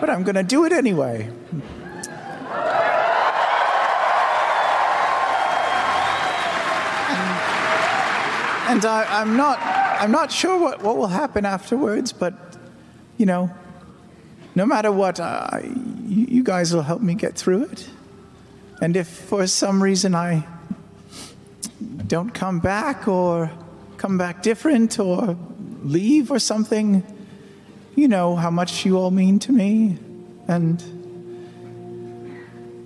but I'm going to do it anyway. And I, I'm not, I'm not sure what, what will happen afterwards, but you know, no matter what, I, you guys will help me get through it. And if for some reason I don't come back or come back different or leave or something, you know how much you all mean to me. And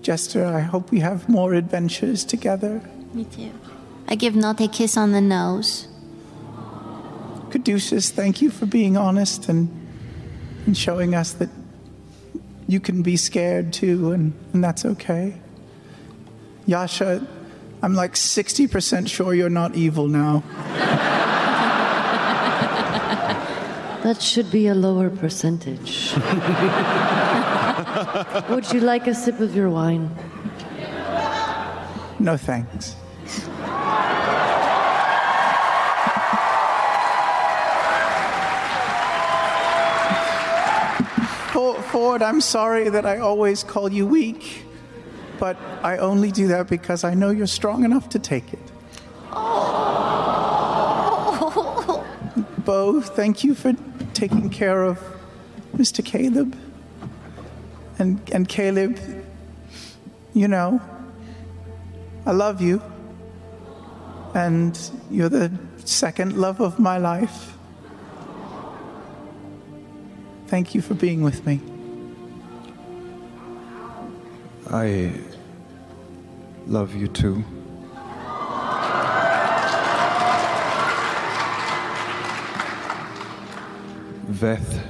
Jester, I hope we have more adventures together. Me too. I give Nott a kiss on the nose. Caduceus, thank you for being honest and, and showing us that you can be scared too, and, and that's okay. Yasha, I'm like 60% sure you're not evil now. *laughs* That should be a lower percentage. *laughs* Would you like a sip of your wine? No thanks. Fjord, I'm sorry that I always call you weak, but I only do that because I know you're strong enough to take it. Oh. Beau, thank you for taking care of Mr. Caleb. And, and Caleb, you know, I love you. And you're the second love of my life. Thank you for being with me. I love you too. Veth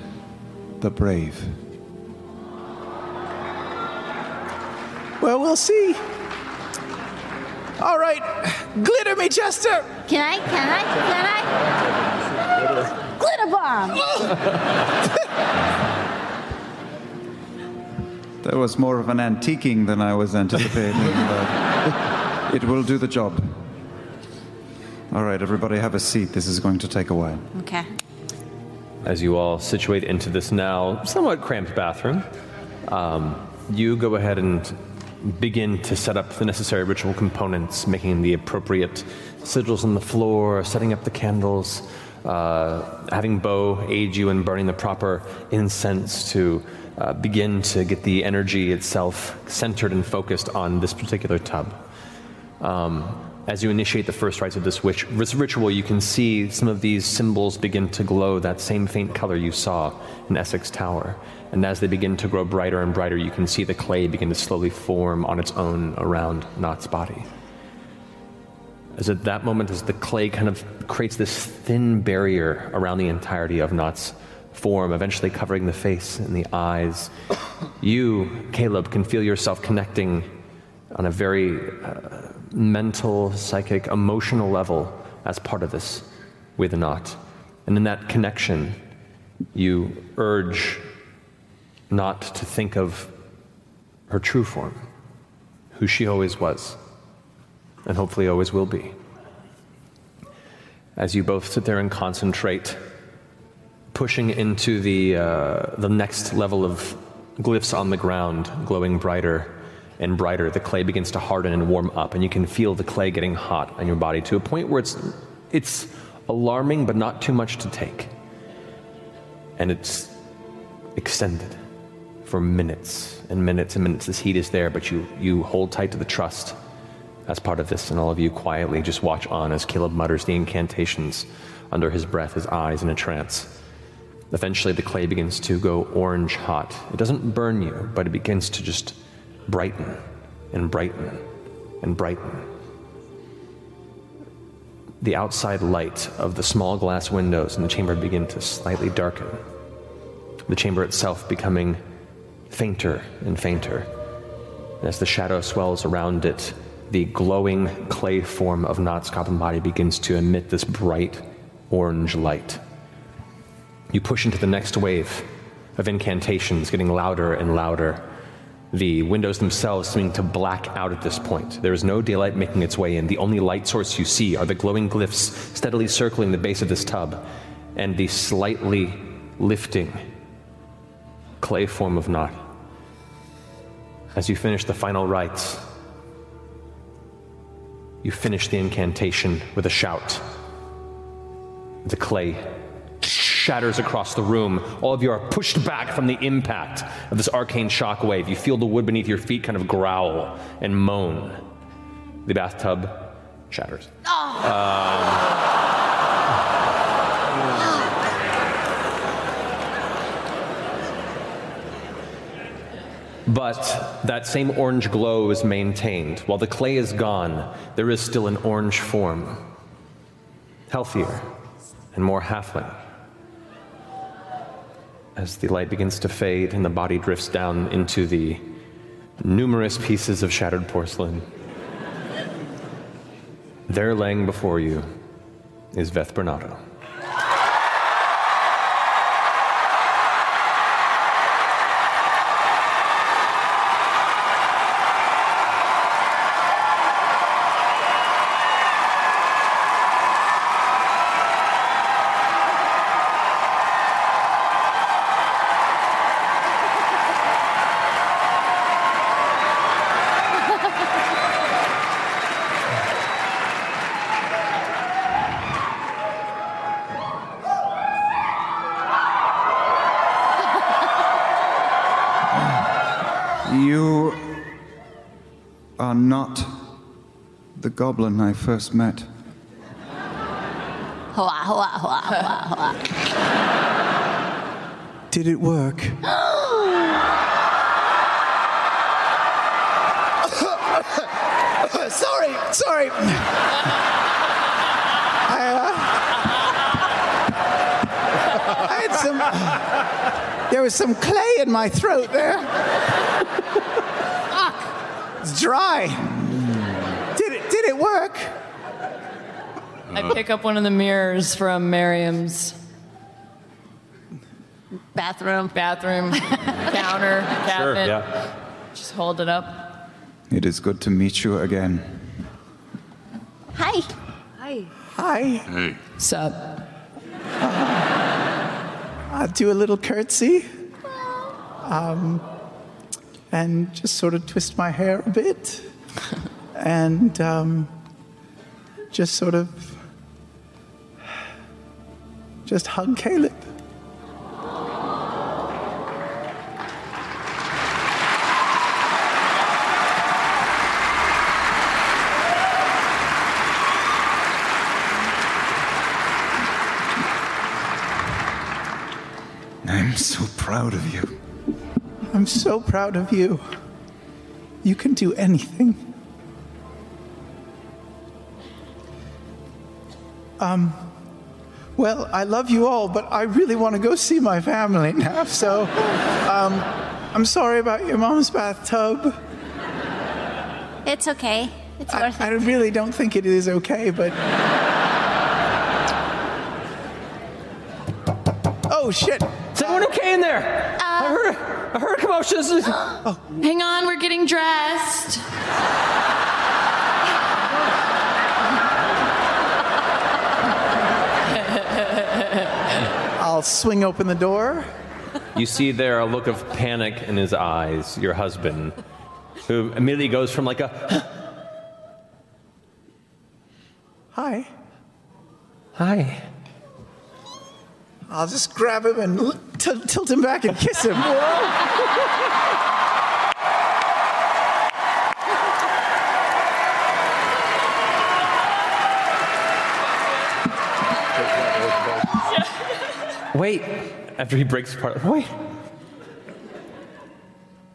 the Brave. Well, we'll see. All right, glitter me, Jester. Can I? Can I? Can I? Glitter bomb! That was more of an antiquing than I was anticipating, *laughs* but it will do the job. All right, everybody have a seat. This is going to take a while. Okay. As you all situate into this now somewhat cramped bathroom, um, you go ahead and begin to set up the necessary ritual components, making the appropriate sigils on the floor, setting up the candles, uh, having Beau aid you in burning the proper incense to uh, begin to get the energy itself centered and focused on this particular tub. Um, as you initiate the first rites of this, witch, this ritual, you can see some of these symbols begin to glow that same faint color you saw in Essek's Tower. And as they begin to grow brighter and brighter, you can see the clay begin to slowly form on its own around Nott's body. As at that moment, as the clay kind of creates this thin barrier around the entirety of Nott's form, eventually covering the face and the eyes, you, Caleb, can feel yourself connecting on a very uh, mental, psychic, emotional level as part of this with Nott. And in that connection, you urge Nott to think of her true form, who she always was, and hopefully always will be. As you both sit there and concentrate, pushing into the, uh, the next level of glyphs on the ground, glowing brighter and brighter, the clay begins to harden and warm up, and you can feel the clay getting hot on your body to a point where it's, it's alarming, but not too much to take. And it's extended for minutes and minutes and minutes. This heat is there, but you, you hold tight to the trust as part of this, and all of you quietly just watch on as Caleb mutters the incantations under his breath, his eyes in a trance. Eventually, the clay begins to go orange hot. It doesn't burn you, but it begins to just brighten and brighten and brighten. The outside light of the small glass windows in the chamber begin to slightly darken the chamber itself becoming fainter and fainter. And as the shadow swells around it, the glowing clay form of Nott's goblin body begins to emit this bright orange light. You push into the next wave of incantations, getting louder and louder. The windows themselves seeming to black out at this point. There is no daylight making its way in. The only light source you see are the glowing glyphs steadily circling the base of this tub and the slightly lifting clay form of Nott. As you finish the final rites, you finish the incantation with a shout. The clay shatters across the room. All of you are pushed back from the impact of this arcane shockwave. You feel the wood beneath your feet kind of growl and moan. The bathtub shatters. Um, But that same orange glow is maintained. While the clay is gone, there is still an orange form. Healthier and more halfling. As the light begins to fade and the body drifts down into the numerous pieces of shattered porcelain, there laying before you is Veth Brenatto. You are not the goblin I first met. Hua. Did it work? *gasps* sorry, sorry. I, uh, I had some. There was some clay in my throat there. Fuck. It's dry. Did it? Did it work? I pick up one of the mirrors from Marion's bathroom, bathroom *laughs* counter cabinet. yeah. Just hold it up. It is good to meet you again. Hi. Hi. Hi. Hey. Sup? I'll do a little curtsy. Um, and just sort of twist my hair a bit. *laughs* and um, just sort of. Just hug Caleb. I'm so proud of you. I'm so proud of you. You can do anything. Um, well, I love you all, but I really want to go see my family *laughs* now. So, um, I'm sorry about your mom's bathtub. It's okay. It's I, worth it. I really don't think it is okay, but. Oh shit! Is everyone okay in there? I heard, I heard a commotion. This *gasps* is- Hang on, we're getting dressed. I'll swing open the door. You see there a look of panic in his eyes, your husband, who immediately goes from like a, *gasps* Hi. Hi. I'll just grab him and l- t- tilt him back and kiss him. *laughs* wait, after he breaks apart, wait,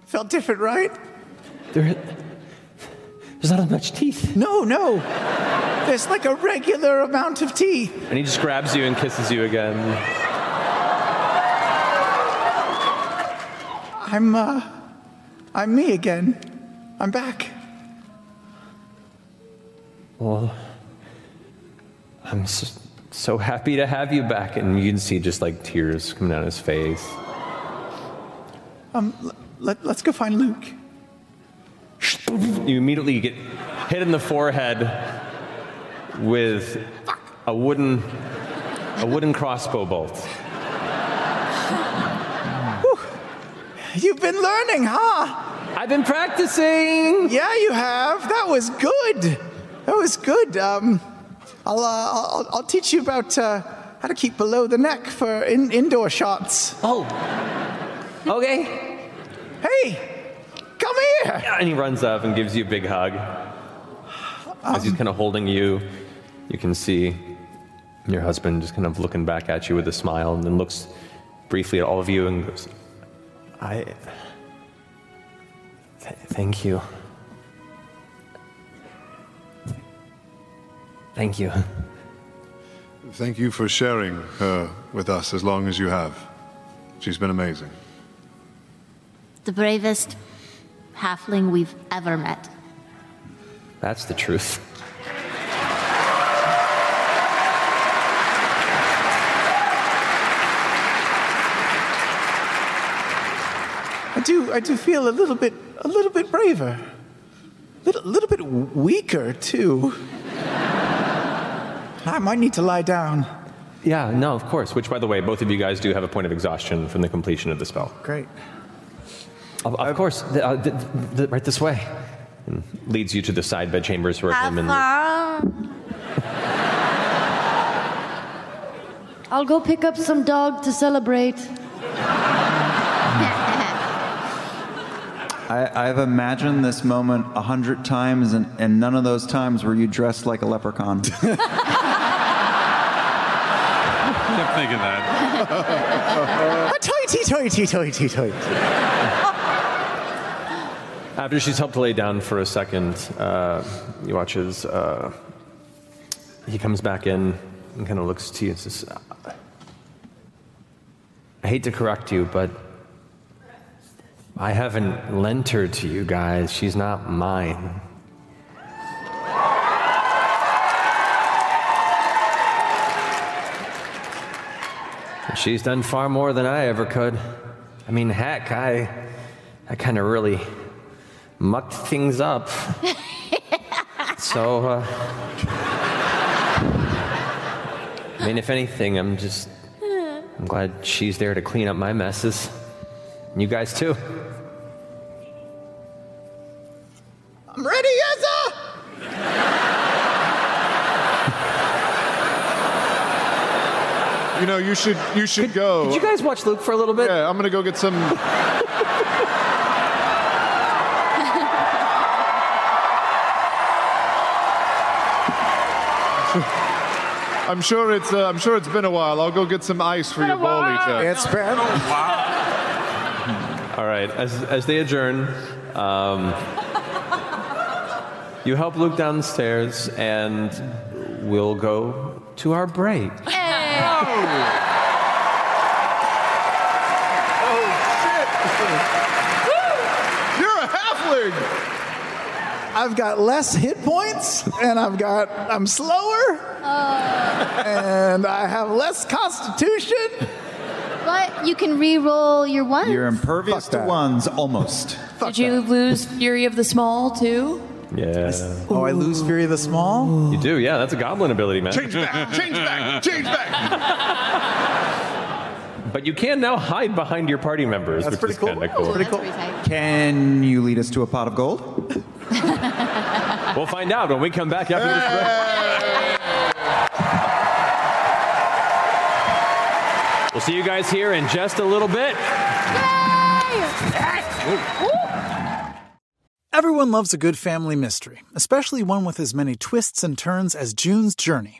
Felt different, right? there, there's not as much teeth. No, no. There's like a regular amount of teeth. And he just grabs you and kisses you again. I'm, uh, I'm me again. I'm back. Well, I'm so, so happy to have you back. And you can see just like tears coming down his face. Um, l- let, let's go find Luc. You immediately get hit in the forehead with a wooden, a wooden crossbow bolt. You've been learning, huh? I've been practicing. Yeah, you have. That was good. That was good. Um, I'll, uh, I'll, I'll teach you about uh, how to keep below the neck for in, indoor shots. Oh. Okay. Hey, come here. And he runs up and gives you a big hug. As he's kind of holding you, you can see your husband just kind of looking back at you with a smile and then looks briefly at all of you and goes, I. Th- thank you. Thank you. Thank you for sharing her with us as long as you have. She's been amazing. The bravest halfling we've ever met. That's the truth. I do, I do feel a little bit, a little bit braver, little, little bit weaker too. I might need to lie down. Yeah, no, of course. Which, by the way, both of you guys do have a point of exhaustion from the completion of the spell. Great. Of, of course, the, uh, the, the, right this way. And leads you to the side bed chambers where Have him and. I'll go pick up some dog to celebrate. I, I've imagined this moment a hundred times, and, and none of those times were you dressed like a leprechaun. *laughs* kept thinking that. *laughs* Toity, toity, toity, toity. After she's helped to lay down for a second, uh, you watch as uh, he comes back in and kind of looks to you and says, I hate to correct you, but I haven't lent her to you guys. She's not mine. She's done far more than I ever could. I mean, heck, I, I kind of really mucked things up. *laughs* so, uh, I mean, if anything, I'm just, I'm glad she's there to clean up my messes. And you guys too. You know, you should you should go. Did you guys watch Luc for a little bit? Yeah, I'm gonna go get some. *laughs* I'm sure it's uh, I'm sure it's been a while. I'll go get some ice for your Balleater. It's been a while. All right. as, as they adjourn, um, you help Luc downstairs, and we'll go to our break. You're a halfling. I've got less hit points, and I've got I'm slower, and I have less constitution. But you can re-roll your ones. You're impervious Fuck to that. ones, almost. Did you lose Fury of the Small too? Yeah. Oh, I lose Fury of the Small. You do, yeah. That's a goblin ability, man. Change back. Change back. Change back. *laughs* But you can now hide behind your party members, That's which pretty is cool. kind of cool. Pretty cool. Can you lead us to a pot of gold? *laughs* We'll find out when we come back after this break. We'll see you guys here in just a little bit. Everyone loves a good family mystery, especially one with as many twists and turns as June's Journey.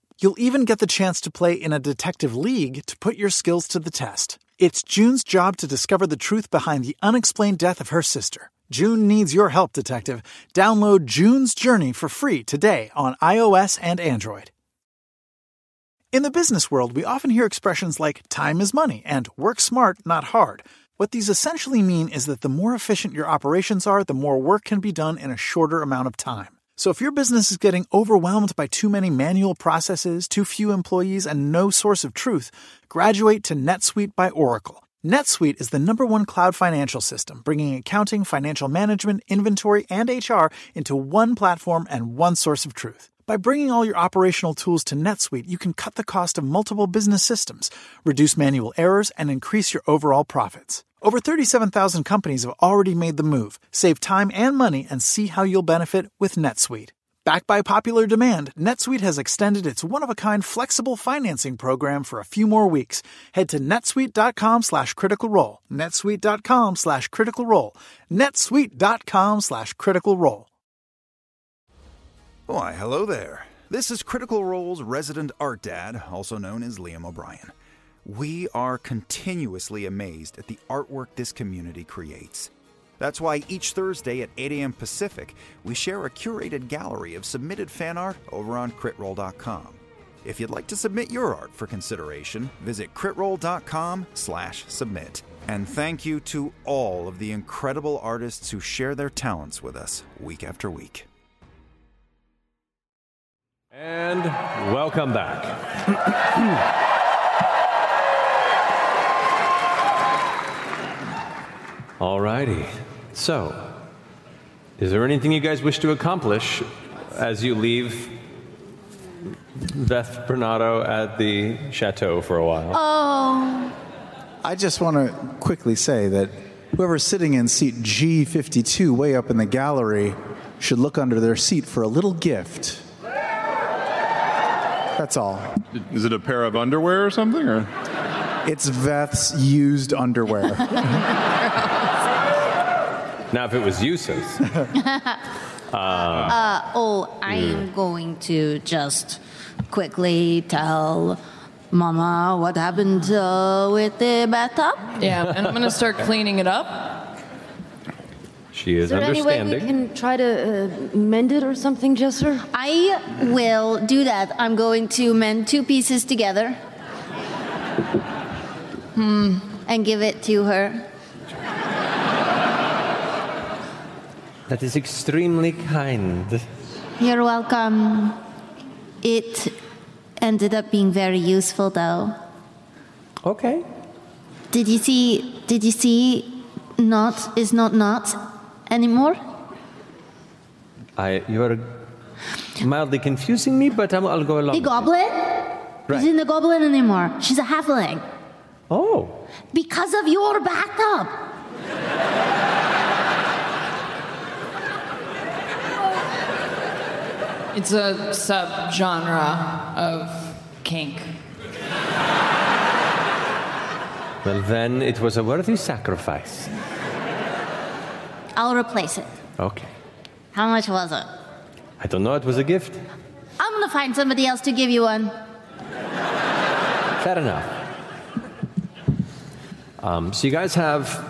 You'll even get the chance to play in a detective league to put your skills to the test. It's June's job to discover the truth behind the unexplained death of her sister. June needs your help, detective. Download June's Journey for free today on iOS and Android. In the business world, we often hear expressions like time is money and work smart, not hard. What these essentially mean is that the more efficient your operations are, the more work can be done in a shorter amount of time. So if your business is getting overwhelmed by too many manual processes, too few employees, and no source of truth, graduate to NetSuite by Oracle. NetSuite is the number one cloud financial system, bringing accounting, financial management, inventory, and HR into one platform and one source of truth. By bringing all your operational tools to NetSuite, you can cut the cost of multiple business systems, reduce manual errors, and increase your overall profits. Over 37,000 companies have already made the move. Save time and money and see how you'll benefit with NetSuite. Backed by popular demand, NetSuite has extended its one-of-a-kind flexible financing program for a few more weeks. Head to netsuite.com slash critical role. netsuite.com slash critical role. netsuite.com slash critical role. Why, hello there. This is Critical Role's resident art dad, also known as Liam O'Brien. We are continuously amazed at the artwork this community creates. That's why each Thursday at 8 a.m. Pacific, we share a curated gallery of submitted fan art over on critrole.com. If you'd like to submit your art for consideration, visit critrole.com/submit. And thank you to all of the incredible artists who share their talents with us week after week. And welcome back. *clears throat* Alrighty. So, is there anything you guys wish to accomplish as you leave Veth Brenatto at the chateau for a while? Oh. I just want to quickly say that whoever's sitting in seat G52 way up in the gallery should look under their seat for a little gift. That's all. Is it a pair of underwear or something? Or It's Veth's used underwear. *laughs* Now, if it was useless. uh, *laughs* Uh, oh, I'm going to just quickly tell Mama what happened uh, with the bathtub. Yeah, and I'm gonna start *laughs* cleaning it up. she is Is there any way we can try to uh, mend it or something, Jester? I will do that. I'm going to mend two pieces together. *laughs* Hmm. And give it to her. That is extremely kind. You're welcome. It ended up being very useful, though. Okay. Did you see? Did you see? Nott is not Nott anymore. I, you are mildly confusing me, but I'm, I'll go along. The goblin? Right. Isn't the goblin anymore? She's a halfling. Oh. Because of your bathtub. It's a subgenre of kink. Well, then it was a worthy sacrifice. I'll replace it. Okay. How much was it? I don't know, it was a gift. I'm gonna find somebody else to give you one. Fair enough. Um, so you guys have,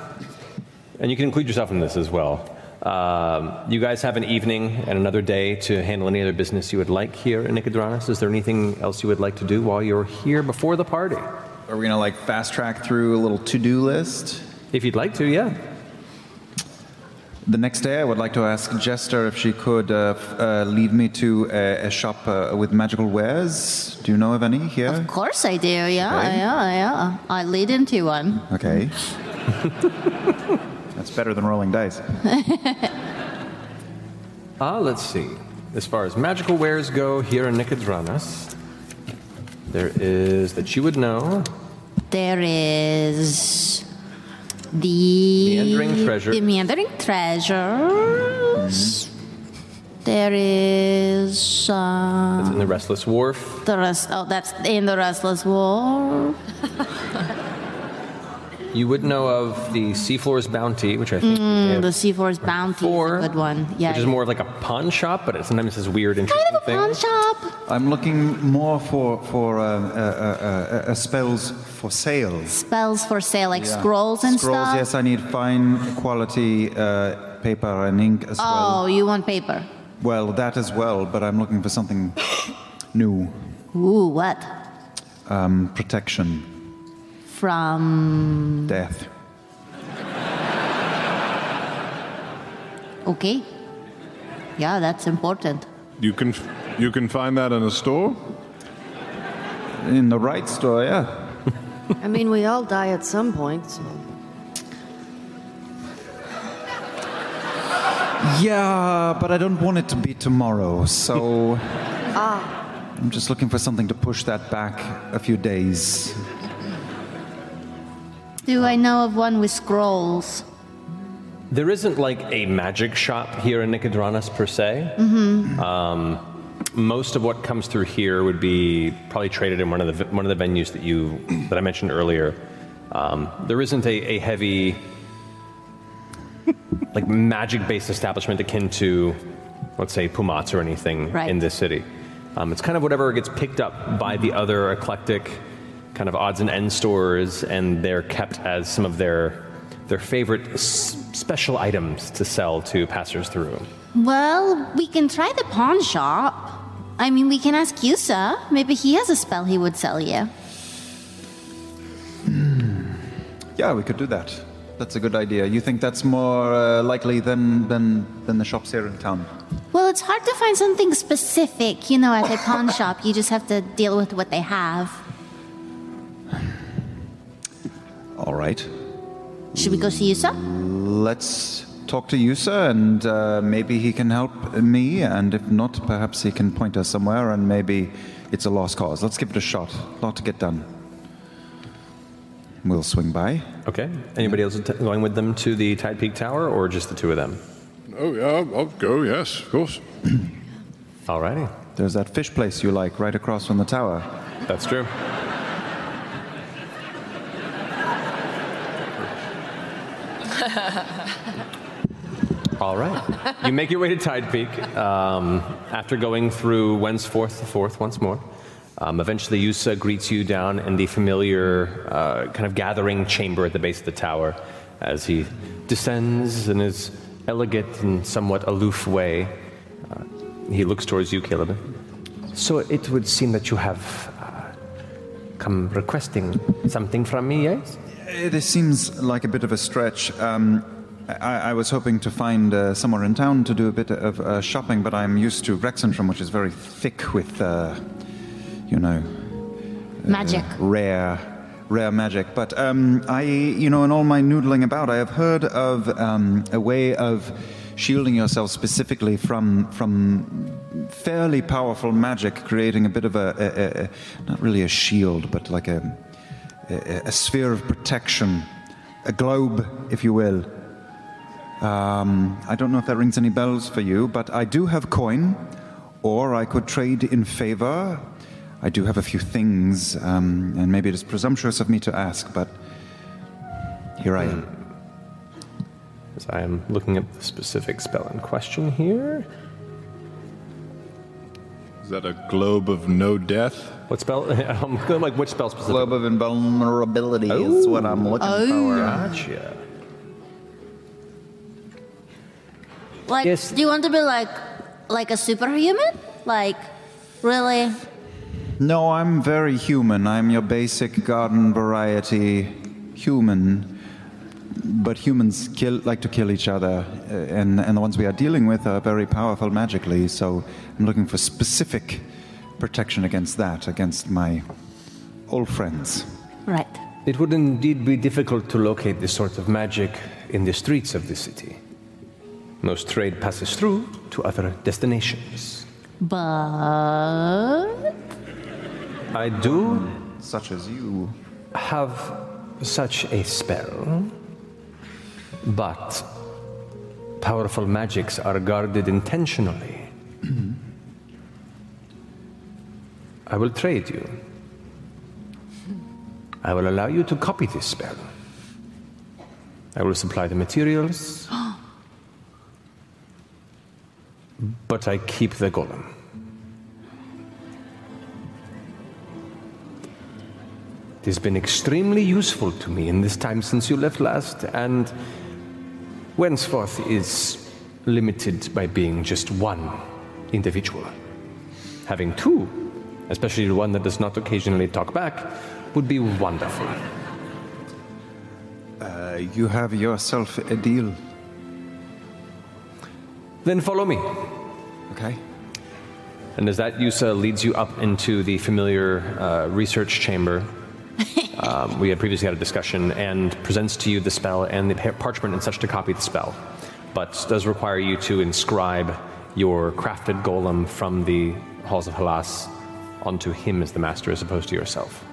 and you can include yourself in this as well. Um, you guys have an evening and another day to handle any other business you would like here in Nicodranas. Is there anything else you would like to do while you're here before the party? Are we gonna like fast track through a little to-do list? If you'd like to, yeah. The next day, I would like to ask Jester if she could uh, f- uh, lead me to a, a shop uh, with magical wares. Do you know of any here? Of course I do. Yeah, Okay. yeah, yeah. I lead into one. Okay. *laughs* That's better than rolling dice. *laughs* Ah, let's see. As far as magical wares go here in Nicodranas, there is that you would know There is the Meandering treasure. The meandering treasures. There is uh, It's in the Restless Wharf. the rest. Oh, that's in the Restless Wharf. *laughs* You would know of the Seafloor's Bounty, which I think we Mm, have, the Seafloor's Bounty is a good one. Yeah. which is more of like a pawn shop, but it sometimes has weird, interesting kind of a pawn shop. I'm looking more for for uh, uh, uh, uh, uh, spells for sale. Spells for sale, like Yeah. scrolls and Scrolls, stuff. yes, I need fine quality uh, paper and ink as well. Oh, you want paper? Well, that as well, but I'm looking for something new. Ooh, what? Um, protection, From death. okay. Yeah, that's important. You can you can find that in a store. In the right store, yeah. I mean, we all die at some point, so. Yeah, but I don't want it to be tomorrow, so Ah, I'm just looking for something to push that back a few days. Do I know of one with scrolls? There isn't like a magic shop here in Nicodranas per se. Mm-hmm. Um, most of what comes through here would be probably traded in one of the one of the venues that you that I mentioned earlier. Um, there isn't a, a heavy like magic-based establishment akin to, let's say, Pumat's or anything Right. in this city. Um, it's kind of whatever gets picked up by the other eclectic kind of odds and end stores, and they're kept as some of their their favorite s- special items to sell to passers through. Well, we can try the pawn shop. I mean, we can ask Yussa. Maybe he has a spell he would sell you. Yeah, we could do that. That's a good idea. You think that's more uh, likely than, than, than the shops here in town? Well, it's hard to find something specific, you know, at a pawn shop. You just have to deal with what they have. All right. Should we go see Yussa? Let's talk to Yussa, and uh, maybe he can help me, and if not, perhaps he can point us somewhere, and maybe it's a lost cause. Let's give it a shot. A lot to get done. We'll swing by. Okay. Anybody else t- going with them to the Tide Peak Tower, or just the two of them? Oh yeah, I'll, I'll go. Yes, of course. Alrighty. There's that fish place you like right across from the tower. That's true. *laughs* All right. You make your way to Tide Peak um, after going through Wensforth the Fourth once more. Um, eventually, Yussa greets you down in the familiar uh, kind of gathering chamber at the base of the tower as he descends in his elegant and somewhat aloof way. Uh, he looks towards you, Caleb. So it would seem that you have uh, come requesting something from me, yes? It seems like a bit of a stretch. Um, I, I was hoping to find uh, somewhere in town to do a bit of uh, shopping, but I'm used to Rexxentrum, which is very thick with, uh, you know, Magic. rare, rare magic. But um, I, you know, in all my noodling about, I have heard of um, a way of shielding yourself specifically from from fairly powerful magic, creating a bit of a, a, a not really a shield, but like a, a a sphere of protection, a globe, if you will. Um, I don't know if that rings any bells for you, but I do have coin, or I could trade in favor. I do have a few things, um, and maybe it is presumptuous of me to ask, but here I am. As I am looking at the specific spell in question here. Is that a globe of no death? What spell? *laughs* I'm going like which spell specifically? Globe of invulnerability is what I'm looking for. Gotcha. Like, Yes. do you want to be like, like a superhuman? Like, really? No, I'm very human. I'm your basic garden variety human. But humans kill, like to kill each other, uh, and, and the ones we are dealing with are very powerful magically, so I'm looking for specific protection against that, against my old friends. Right. It would indeed be difficult to locate this sort of magic in the streets of the city. Most trade passes through to other destinations. But I do. Such as you. have such a spell, but powerful magics are guarded intentionally. *clears throat* I will trade you. I will allow you to copy this spell. I will supply the materials, but I keep the golem. It has been extremely useful to me in this time since you left last, and Wensforth is limited by being just one individual. Having two, especially the one that does not occasionally talk back, would be wonderful. Uh, you have yourself a deal. Then follow me. Okay. And as that Yussa leads you up into the familiar uh, research chamber, *laughs* um, we had previously had a discussion, and presents to you the spell and the parchment and such to copy the spell, but does require you to inscribe your crafted golem from the halls of Halas onto him as the master as opposed to yourself.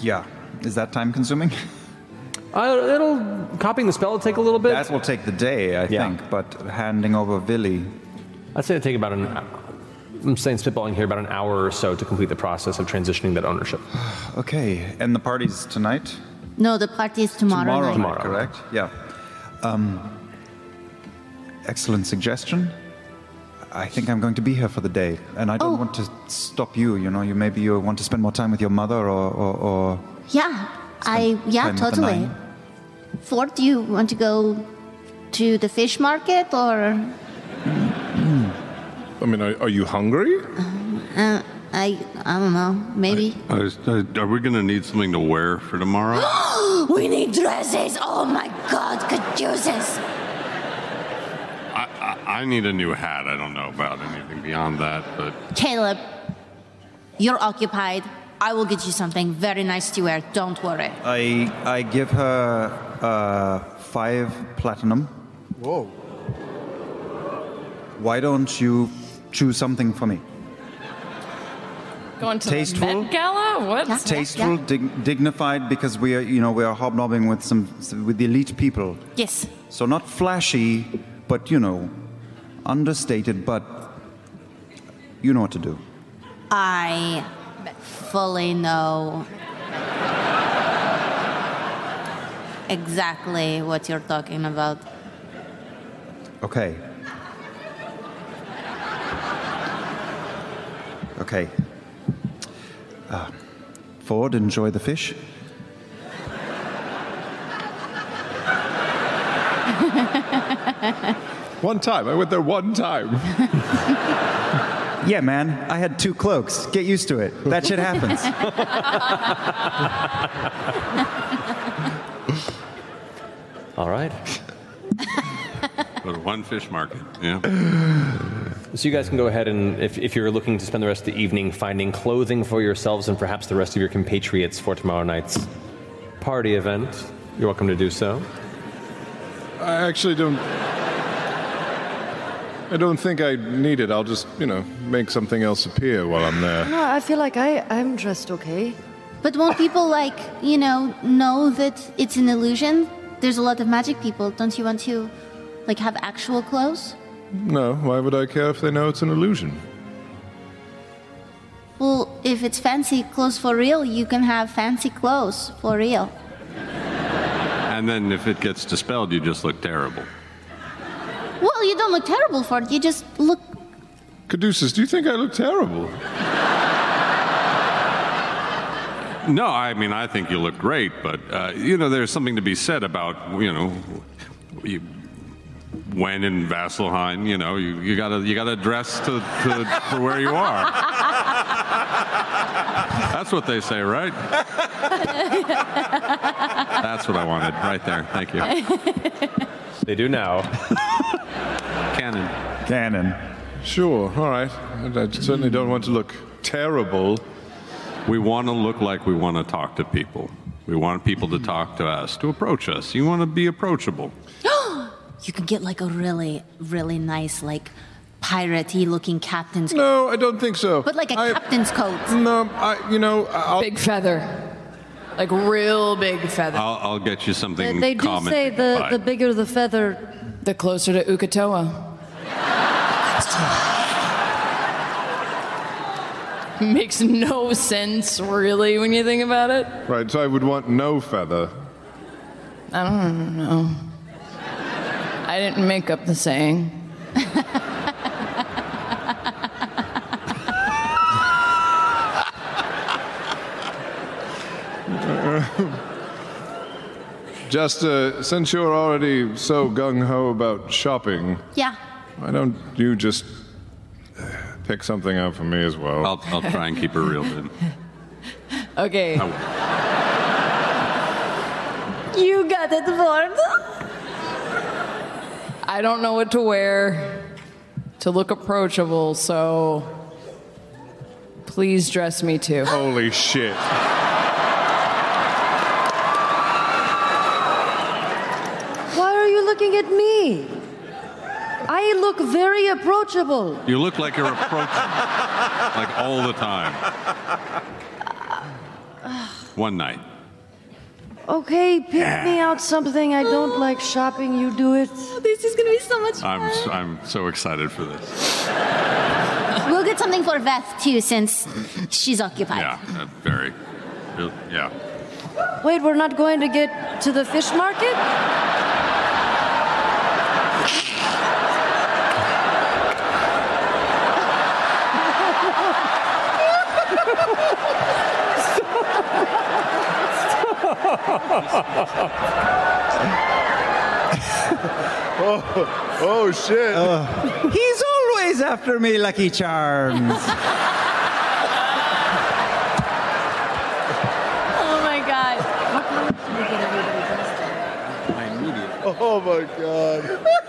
Yeah. Is that time consuming? *laughs* Uh, it'll copying the spell will take a little bit. That will take the day, I Yeah. think. But handing over Villy, I'd say it'd take about an. I'm saying spitballing here about an hour or so to complete the process of transitioning that ownership. *sighs* okay. And the party's tonight. No, the party is tomorrow, night. night, correct? Yeah. Um, excellent suggestion. I think I'm going to be here for the day, and I don't Oh. want to stop you. You know, you maybe you want to spend more time with your mother, or, or, or Yeah, I yeah time with the totally. nine. Fjord, do you want to go to the fish market or? *clears throat* I mean, are, are you hungry? Uh, I I don't know. Maybe. I was- uh, are we going to need something to wear for tomorrow? *gasps* we need dresses. Oh my God, Good caduceus. I, I, I need a new hat. I don't know about anything beyond that, but Caleb, you're occupied. I will get you something very nice to wear. Don't worry. I I give her uh, five platinum. Whoa. Why don't you choose something for me? Going to Tasteful? the Met Gala? What? Tasteful, dig- dignified, because we are, you know, we are hobnobbing with some with the elite people. Yes. So not flashy, but you know, understated, but you know what to do. I fully know exactly what you're talking about. Okay. Okay. Uh, Fjord, enjoy the fish. *laughs* One time. I went there one time. *laughs* Yeah, man, I had two cloaks. Get used to it. That shit happens. *laughs* All right. Go to one fish market. Yeah. So you guys can go ahead and, if, if you're looking to spend the rest of the evening finding clothing for yourselves and perhaps the rest of your compatriots for tomorrow night's party event, you're welcome to do so. I actually don't. I don't think I need it. I'll just, you know, make something else appear while I'm there. No, I feel like I, I'm dressed okay. But won't people like, you know, know that it's an illusion? There's a lot of magic people. Don't you want to like have actual clothes? No, why would I care if they know it's an illusion? Well, if it's fancy clothes for real, you can have fancy clothes for real. And then if it gets dispelled, you just look terrible. Well, you don't look terrible for it. You just look Caduceus, do you think I look terrible? No, I mean I think you look great, but uh, you know there's something to be said about you know you, when in Vasselheim, you know you, you gotta you gotta dress to, to for where you are. That's what they say, right? That's what I wanted right there. Thank you. They do now. Canon. Canon. Sure, all right. I I certainly don't want to look terrible. We want to look like we want to talk to people. We want people to talk to us, to approach us. You want to be approachable. You can get like a really, really nice, like piratey looking captain's coat. No, I don't think so. But like a I- captain's coat. No, I, you know, I'll, Big feather. Like real big feather. I'll, I'll get you something They, they do common. say the, Bye. the bigger the feather, the closer to Uk'otoa. *laughs* Makes no sense, really, when you think about it. Right, so I would want no feather. I don't know. I didn't make up the saying. Just uh, since you're already so gung ho about shopping, Yeah. why don't you just uh, pick something out for me as well? I'll, I'll try and keep her real good. Okay. You got it, Lord. I don't know what to wear to look approachable, so please dress me too. Holy shit. why are you looking at me? I look very approachable. You look like you're approachable, like all the time. One night. Okay, pick me out something. I don't like shopping. You do it. This is gonna be so much fun. I'm s- I'm so excited for this. We'll get something for Veth too, since she's occupied. Yeah, uh, very. Yeah. Wait, we're not going to get to the fish market? Oh, oh shit. Uh, he's always after me, Lucky Charms. *laughs* Oh my god. Oh my god. *laughs*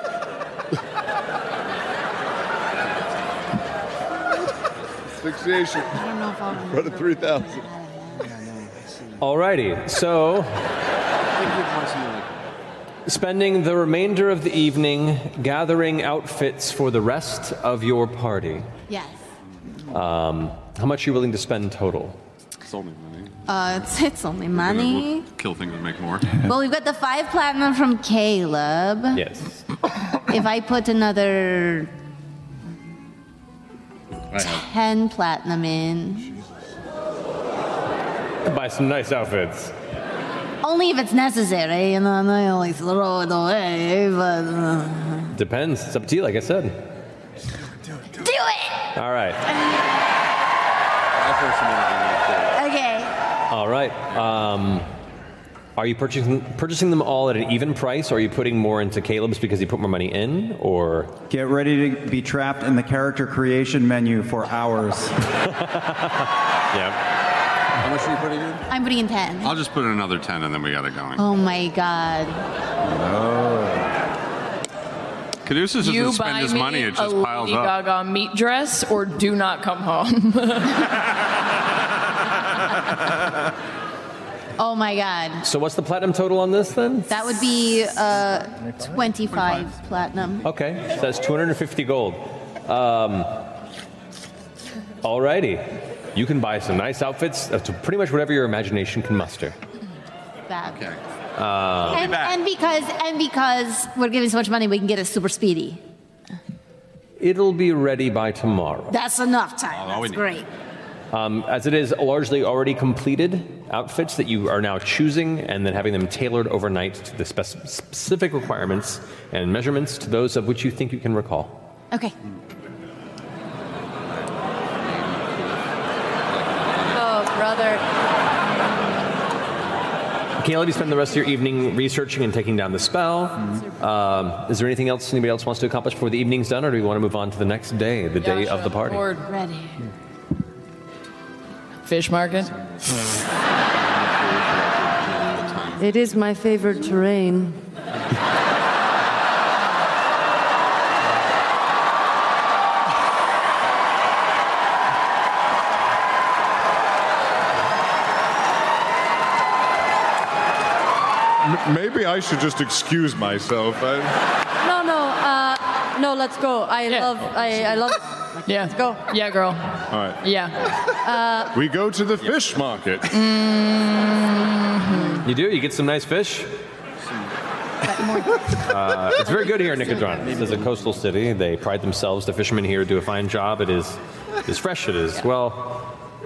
Asphyxiation. I don't know if I'll Run a 3,000. Alrighty, so spending the remainder of the evening gathering outfits for the rest of your party. Yes. Um, how much are you willing to spend total? It's only money. Uh, it's, it's only money. Kill things and make more. *laughs* Well, we've got the five platinum from Caleb. Yes. If I put another I 10 platinum in, Buy some nice outfits. only if it's necessary, and then I only throw it away, but. Uh, Depends. It's up to you, like I said. do it! All right. Okay. All right. Um, are you purchasing purchasing them all at an even price, or are you putting more into Caleb's because he put more money in, or? Get ready to be trapped in the character creation menu for hours. *laughs* Yeah. How much are you putting in? I'm putting in 10. I'll just put in another 10 and then we got it going. Oh my god. No. Caduceus you doesn't spend buy his me money, it a just piles Lady up. Gaga meat dress or do not come home. *laughs* Oh my god. So what's the platinum total on this then? That would be uh, 25 platinum. Okay, so that's 250 gold. Um, alrighty. You can buy some nice outfits uh, to pretty much whatever your imagination can muster. Bad. Uh, And, and because and because we're giving so much money, we can get it super speedy. it'll be ready by tomorrow. That's enough time. all we That's great. Um, as it is largely already completed outfits that you are now choosing and then having them tailored overnight to the spec- specific requirements and measurements to those of which you think you can recall. Okay. Oh, brother. Caleb, you spend the rest of your evening researching and taking down the spell. Um, is there anything else anybody else wants to accomplish before the evening's done, or do we want to move on to the next day, the day of the party? Ready. Fish market. It is my favorite terrain. *laughs* maybe I should just excuse myself. I, No, no, uh, no. Let's go. I love, I, I love *laughs* Yeah. Let's go. Yeah, girl. All right. Yeah. Uh, We go to the fish market. You do? You get some nice fish? Uh, it's very good here in Nicodron. This is a coastal city. They pride themselves. The fishermen here do a fine job. It is, it is fresh. It is well.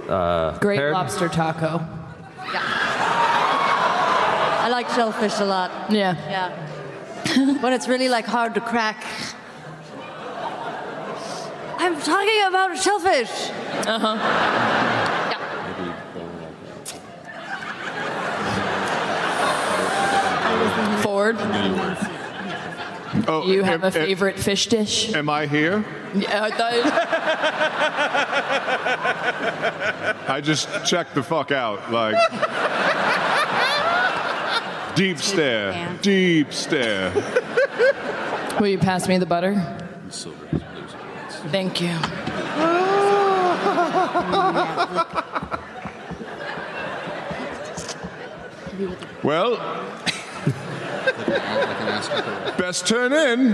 Uh, Great prepared. lobster taco. I like shellfish a lot. Yeah. Yeah. when it's really like hard to crack. I'm talking about shellfish. Uh huh. Fjord, Oh, you have am- a favorite fish dish? Am I here? Yeah, I thought. *laughs* I just checked the fuck out. Like. Deep stare. Deep stare. Will you pass me the butter? Thank you. Well, best turn in.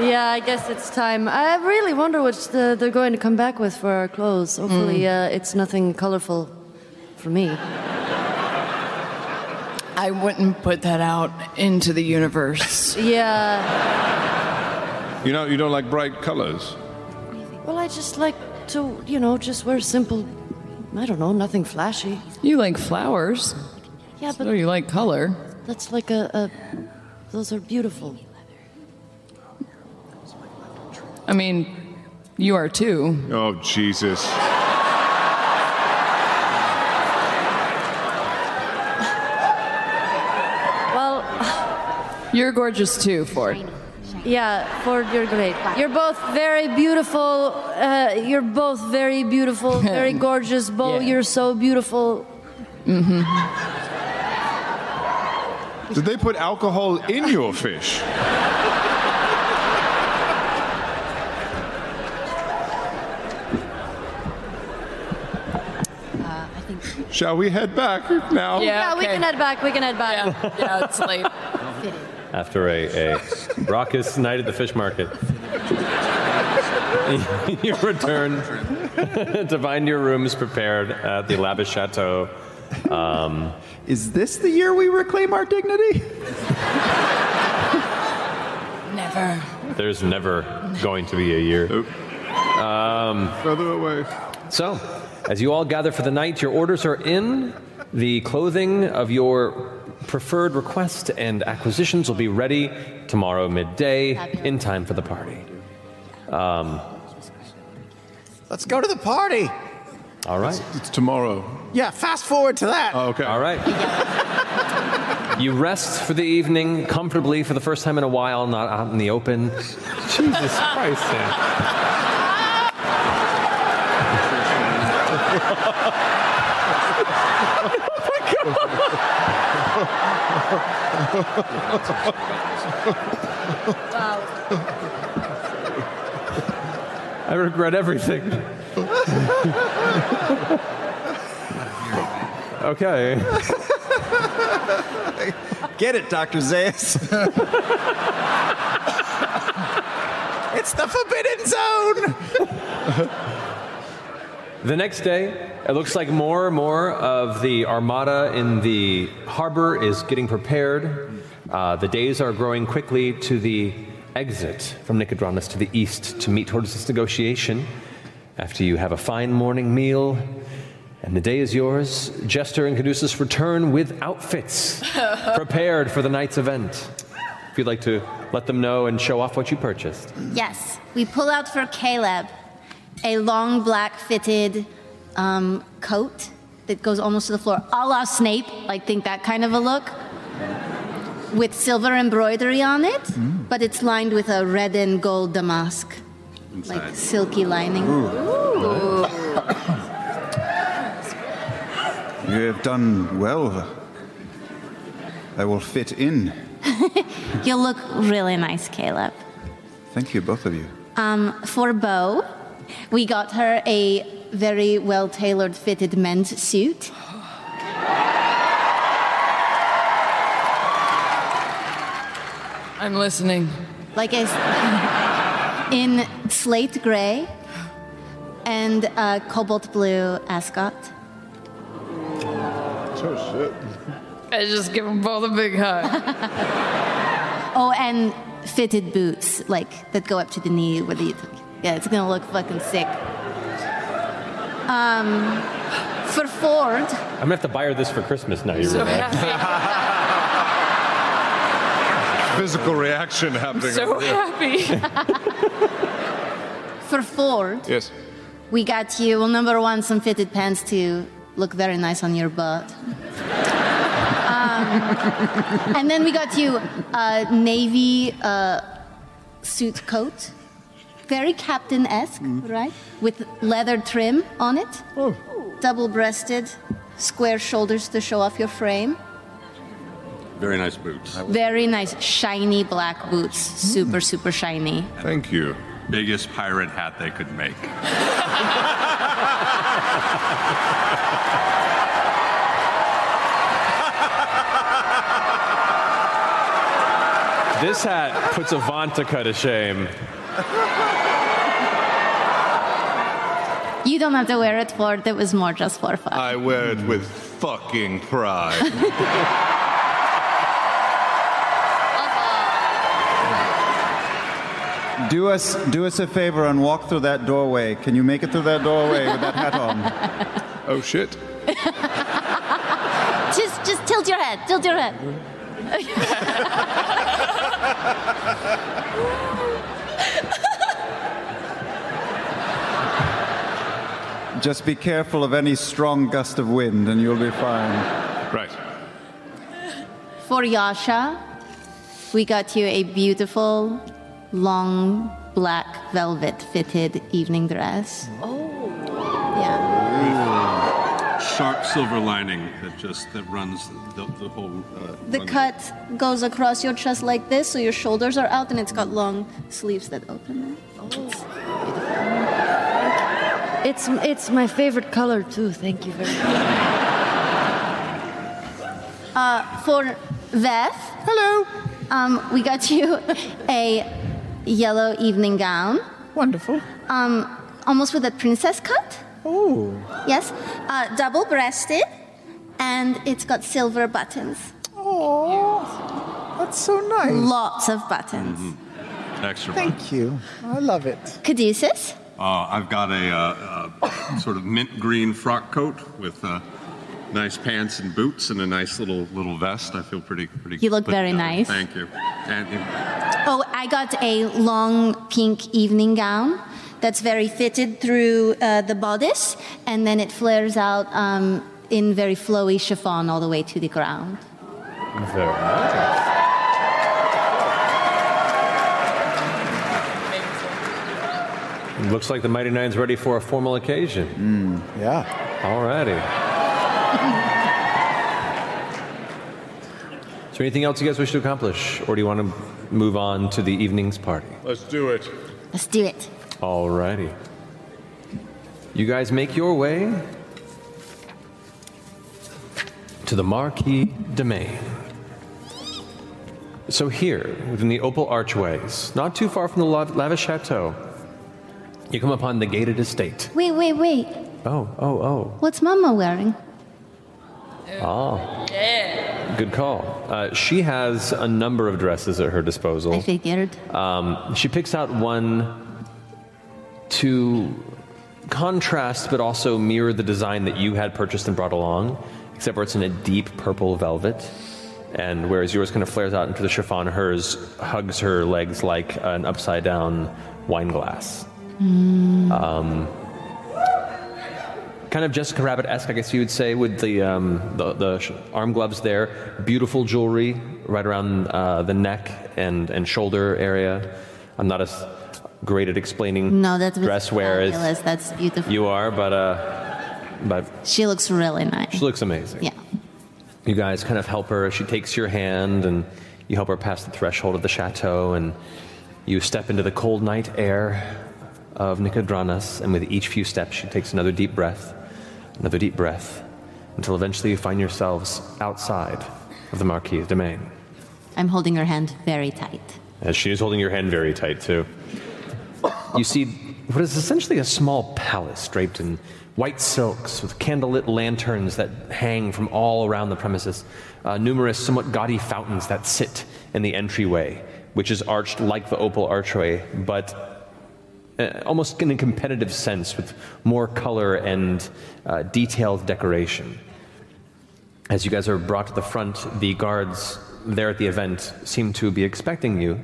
Yeah, I guess it's time. I really wonder what the, they're going to come back with for our clothes. Hopefully, Mm. uh, it's nothing colorful for me. I wouldn't put that out into the universe. Yeah. You know, you don't like bright colors. Well, I just like to, you know, just wear simple. I don't know, nothing flashy. You like flowers. Yeah, but So you like color. that's like a, a. Those are beautiful. I mean, you are too. Oh, Jesus. Well, You're gorgeous too, Fjord. yeah, Fjord, you're great. You're both very beautiful. Uh, you're both very beautiful, *laughs* very gorgeous. Beau, Yeah. you're so beautiful. Mm-hmm. Did they put alcohol in your fish? Shall we head back now? Yeah, we can head back. We can head back. Yeah, it's late. After a, a raucous night at the fish market, *laughs* you return *laughs* to find your rooms prepared at the lavish chateau. Um, Is this the year we reclaim our dignity? Never. there's never going to be a year. Um, Further away. So, as you all gather for the night, your orders are in. The clothing of your preferred request and acquisitions will be ready tomorrow midday in time for the party. Um, Let's go to the party. all right. It's tomorrow. Yeah, fast forward to that. okay. All right. You rest for the evening comfortably for the first time in a while, not out in the open. Jesus Christ, Sam. I regret everything. okay. Get it, Dr. Zayas. It's the forbidden zone. The next day, it looks like more and more of the armada in the harbor is getting prepared. Uh, the days are growing quickly to the exit from Nicodranas to the east to meet towards this negotiation. After you have a fine morning meal, and the day is yours, Jester and Caduceus return with outfits *laughs* prepared for the night's event. If you'd like to let them know and show off what you purchased. Yes, we pull out for Caleb a long black fitted um, coat that goes almost to the floor, a la Snape, like think that kind of a look, with silver embroidery on it, but it's lined with a red and gold damask, like silky lining. Ooh. *coughs* You have done well. I will fit in. *laughs* You'll look really nice, Caleb. Thank you, both of you. Um, for Beau, we got her a very well tailored fitted men's suit. I'm listening. like a, *laughs* in slate gray and a cobalt blue ascot. Oh shit. *laughs* I just give them both a big hug. *laughs* Oh, and fitted boots, like that go up to the knee with the. Yeah, it's gonna look fucking sick. Um, for Fjord, I'm gonna have to buy her this for Christmas now. You So realize? Physical reaction happening. so over there. happy. *laughs* for Fjord, Yes. we got you. Well, number one, some fitted pants to look very nice on your butt. Um, and then we got you a navy uh, suit coat, very captain-esque, mm-hmm. right? With leather trim on it, Oh. double-breasted, square shoulders to show off your frame. Very nice boots. Very nice, shiny black boots, mm-hmm. super, super shiny. Thank you. Biggest pirate hat they could make. This hat puts Avantika to shame. *laughs* You don't have to wear it for it. It was more just for fun. I wear it with fucking pride. *laughs* Uh-huh. Do us, do us a favor and walk through that doorway. Can you make it through that doorway with that hat on? *laughs* oh shit. *laughs* just, just tilt your head. Tilt your head. Just be careful of any strong gust of wind and you'll be fine. Right. For Yasha, we got you a beautiful, long black velvet fitted evening dress. Oh. Yeah. Sharp silver lining that just that runs the, the whole. Uh, The run- cut goes across your chest like this, so your shoulders are out, and it's got long sleeves that open. It's it's my favorite color too. Thank you very much. Uh, for Veth, hello. Um, we got you *laughs* a yellow evening gown. Wonderful. Um, almost with a princess cut. Oh. Yes, uh, double-breasted, and it's got silver buttons. Oh, that's so nice. Lots of buttons. Mm-hmm. Extra. Thank you. I love it. Caduceus? Uh, I've got a uh, uh, sort of mint green frock coat with uh, nice pants and boots and a nice little little vest. I feel pretty pretty. You look very together. nice. Thank you. And Oh, I got a long pink evening gown that's very fitted through uh, the bodice, and then it flares out um, in very flowy chiffon all the way to the ground. Very nice. Looks like the Mighty Nein's ready for a formal occasion. Mm, yeah. All righty. Is there anything else you guys wish to accomplish, or do you want to move on to the evening's party? Let's do it. Let's do it. All righty. You guys make your way to the Marquis Domain. So here, within the opal archways, not too far from the lavish chateau, you come upon the gated estate. Wait, wait, wait. Oh, oh, oh. What's Mama wearing? Ah. Good call. Uh, she has a number of dresses at her disposal. I figured. Um, she picks out one to contrast but also mirror the design that you had purchased and brought along, except for it's in a deep purple velvet. And whereas yours kind of flares out into the chiffon, hers hugs her legs like an upside down wine glass. Um, kind of Jessica Rabbit esque, I guess you would say, with the, um, the, the arm gloves there. Beautiful jewelry right around uh, the neck and, and shoulder area. I'm not as great at explaining No, that's dress wear as. That's beautiful. you are, but, uh, but She looks really nice. she looks amazing. Yeah. You guys kind of help her. She takes your hand and you help her past the threshold of the chateau and you step into the cold night air of Nicodranas. And with each few steps, she takes another deep breath, another deep breath, until eventually you find yourselves outside of the Marquis domain. I'm holding her hand very tight. as she is holding your hand very tight, too. You see what is essentially a small palace draped in white silks with candlelit lanterns that hang from all around the premises, uh, numerous somewhat gaudy fountains that sit in the entryway, which is arched like the opal archway, but uh, almost in a competitive sense with more color and uh, detailed decoration. As you guys are brought to the front, the guards there at the event seem to be expecting you.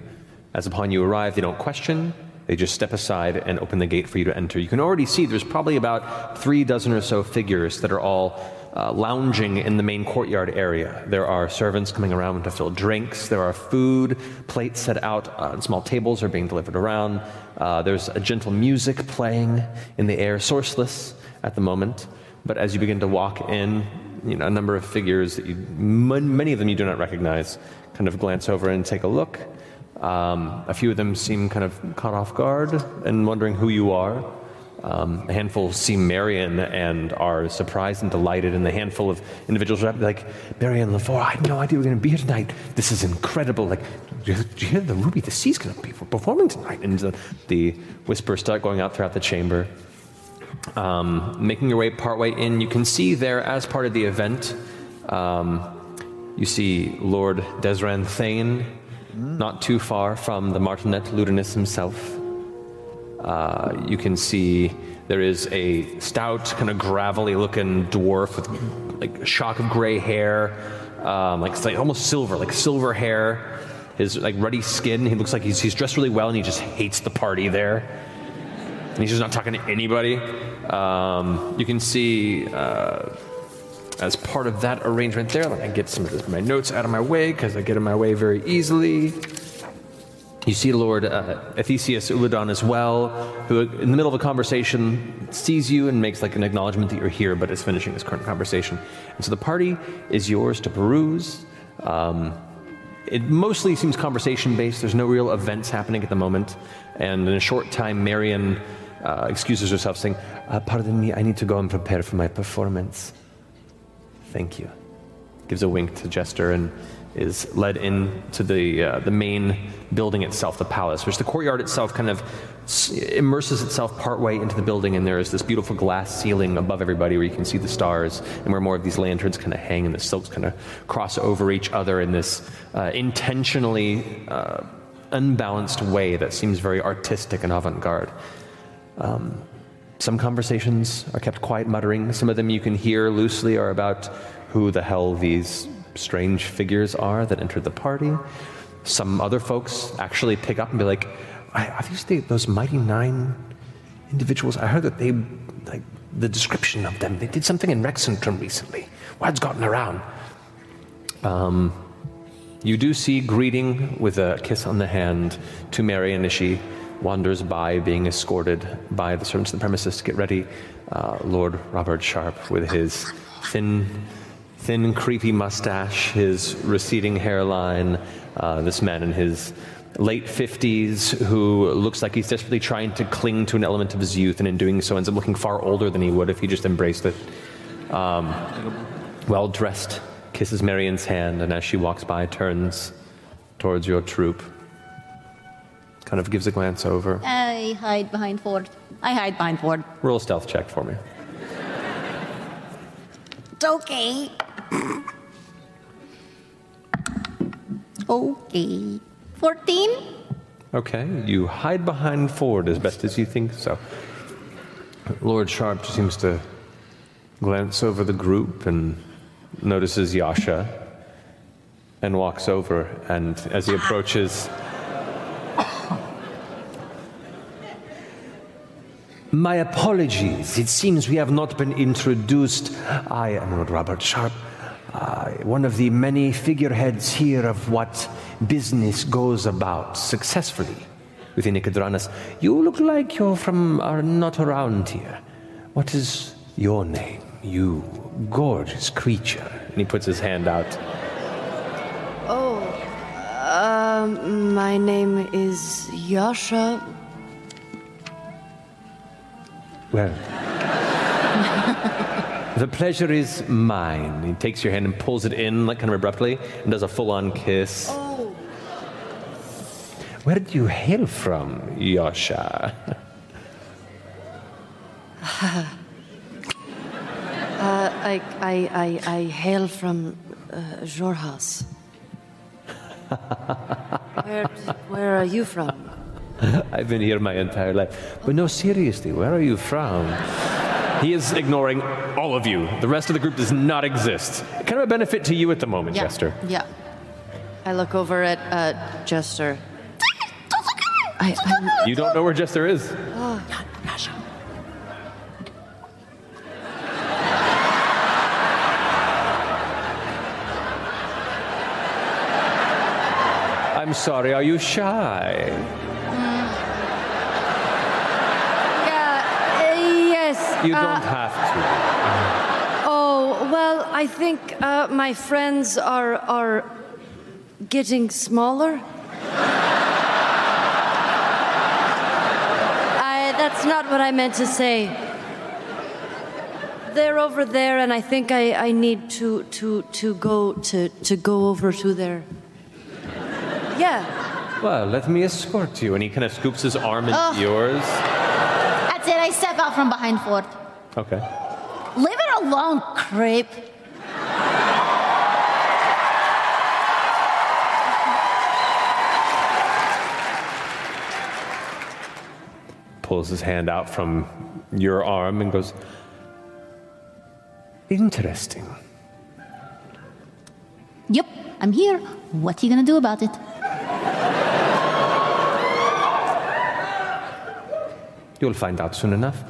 As upon you arrive, they don't question, they just step aside and open the gate for you to enter. You can already see there's probably about three dozen or so figures that are all uh, lounging in the main courtyard area. There are servants coming around to fill drinks. There are food plates set out on small tables are being delivered around. Uh, there's a gentle music playing in the air, sourceless at the moment. But as you begin to walk in, you know, a number of figures that you, m- many of them you do not recognize, kind of glance over and take a look. Um, a few of them seem kind of caught off guard and wondering who you are. Um, a handful see Marion and are surprised and delighted, and the handful of individuals are like, Marion Lavorre, I had no idea we were going to be here tonight. This is incredible. Like, you- you hear the Ruby? The Sea's going to be performing tonight. And the, the whispers start going out throughout the chamber. Um, making your way partway in, you can see there, as part of the event, um, you see Lord Desran Thane, not too far from the Martinet Ludinus himself. Uh, you can see there is a stout, kind of gravelly looking dwarf with like a shock of gray hair, um, like, it's like almost silver, like silver hair. His like ruddy skin. He looks like he's, he's dressed really well and he just hates the party there. And he's just not talking to anybody. Um, you can see uh, as part of that arrangement there, let me get some of this, my notes out of my way because I get in my way very easily. You see Lord uh, Ethesius Uladon as well, who, in the middle of a conversation, sees you and makes like an acknowledgement that you're here, but is finishing his current conversation. And so the party is yours to peruse. Um, it mostly seems conversation based. There's no real events happening at the moment. And in a short time, Marion uh, excuses herself, saying, uh, Pardon me, I need to go and prepare for my performance. Thank you. Gives a wink to Jester and is led into the, uh, the main building itself, the palace, which the courtyard itself kind of immerses itself partway into the building, and there is this beautiful glass ceiling above everybody where you can see the stars, and where more of these lanterns kind of hang and the silks kind of cross over each other in this uh, intentionally uh, unbalanced way that seems very artistic and avant garde. Um, some conversations are kept quiet, muttering. Some of them you can hear loosely are about who the hell these strange figures are that entered the party. Some other folks actually pick up and be like, "I- "Are these the, those Mighty Nein individuals? I heard that they, like, the description of them. They did something in Rexxentrum recently. Word's gotten around." Um, you do see greeting with a kiss on the hand to Marion as she wanders by, being escorted by the servants of the premises to get ready. Uh, Lord Robert Sharp with his thin, thin, creepy mustache, his receding hairline. Uh, this man in his late 50s who looks like he's desperately trying to cling to an element of his youth, and in doing so ends up looking far older than he would if he just embraced it. Um, well dressed, kisses Marion's hand, and as she walks by, turns towards your troop. Kind of gives a glance over. I hide behind Fjord. I hide behind Fjord. Roll a stealth check for me. It's okay. Okay. 14? Okay, you hide behind Fjord as best as you think so. Lord Sharp seems to glance over the group and notices Yasha and walks over. And as he approaches, My apologies. It seems we have not been introduced. I am Lord Robert Sharp, uh, one of the many figureheads here of what business goes about successfully within Nicodranas. You look like you're from, are not around here. What is your name, you gorgeous creature? And he puts his hand out. Oh, um, my name is Yasha. Well, the pleasure is mine. He takes your hand and pulls it in, like kind of abruptly, and does a full-on kiss. Where do you hail from, Yasha? *laughs* uh, I, I, I, I hail from uh, Xhorhas. *laughs* where, where are you from? I've been here my entire life. But no, seriously, where are you from? He is ignoring all of you. The rest of the group does not exist. Kind of a benefit to you at the moment, Yeah. Jester. Yeah. I look over at uh, Jester. I, I'm, You don't know where Jester is. oh. I'm sorry, are you shy? Yeah, uh, yes. You don't have to. Oh, well, I think uh, my friends are, are getting smaller. I, that's not what I meant to say. They're over there, and I think I, I need to, to, to, go, to, to go over to there. Yeah. Well, let me escort you. And he kind of scoops his arm into Ugh. yours. That's it. I step out from behind Fjord. Okay. Leave it alone, creep. Pulls his hand out from your arm and goes, Interesting. Yep, I'm here. What are you gonna do about it? You'll find out soon enough.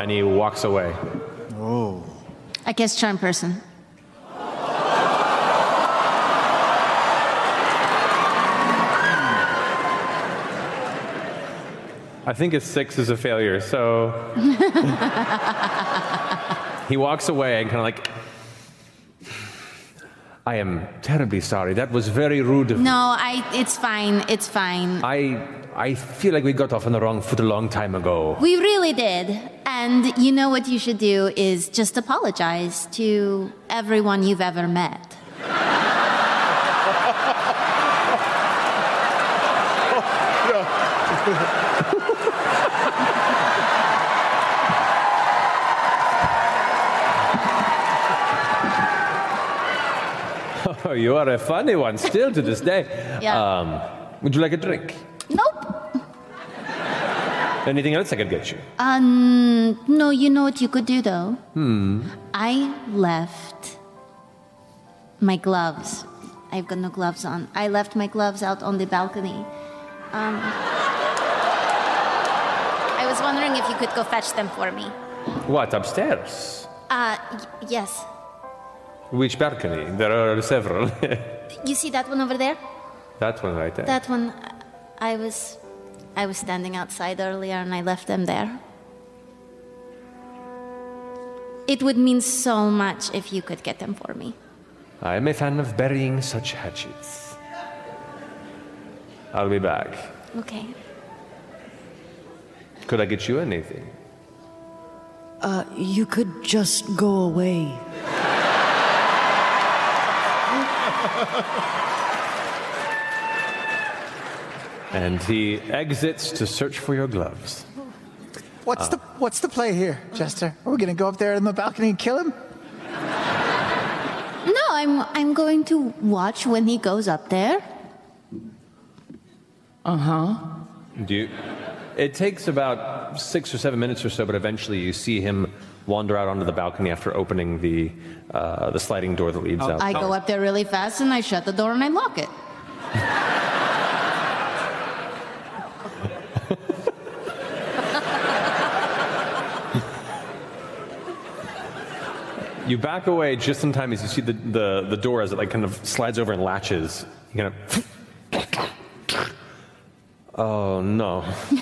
And he walks away. Oh. I guess charm person. I think his six is a failure, so *laughs* he walks away and kind of like, I am terribly sorry. That was very rude of me. No, I. It's fine. It's fine. I, I feel like we got off on the wrong foot a long time ago. We really did. And you know what you should do is just apologize to everyone you've ever met. Oh, *laughs* you are a funny one still to this day. Yeah. Um, would you like a drink? Nope. Anything else I could get you? Um, no, you know what you could do though? Hmm. I left my gloves. I've got no gloves on. I left my gloves out on the balcony. Um, I was wondering if you could go fetch them for me. What, upstairs? Uh, y- yes. Which balcony? There are several. *laughs* You see that one over there? that one right there. That one, I was, I was standing outside earlier and I left them there. It would mean so much if you could get them for me. I am a fan of burying such hatchets. I'll be back. Okay. Could I get you anything? Uh, you could just go away. *laughs* And he exits to search for your gloves. What's the What's the play here, Jester? Are we gonna go up there on the balcony and kill him? No, I'm, I'm going to watch when he goes up there. Uh huh. Do you, it takes about six or seven minutes or so, but eventually you see him wander out onto the balcony after opening the, uh, the sliding door that leads out. I go up there really fast and I shut the door and I lock it. *laughs* You back away just in time as you see the, the, the door as it like kind of slides over and latches. You kind of. Oh no. *laughs*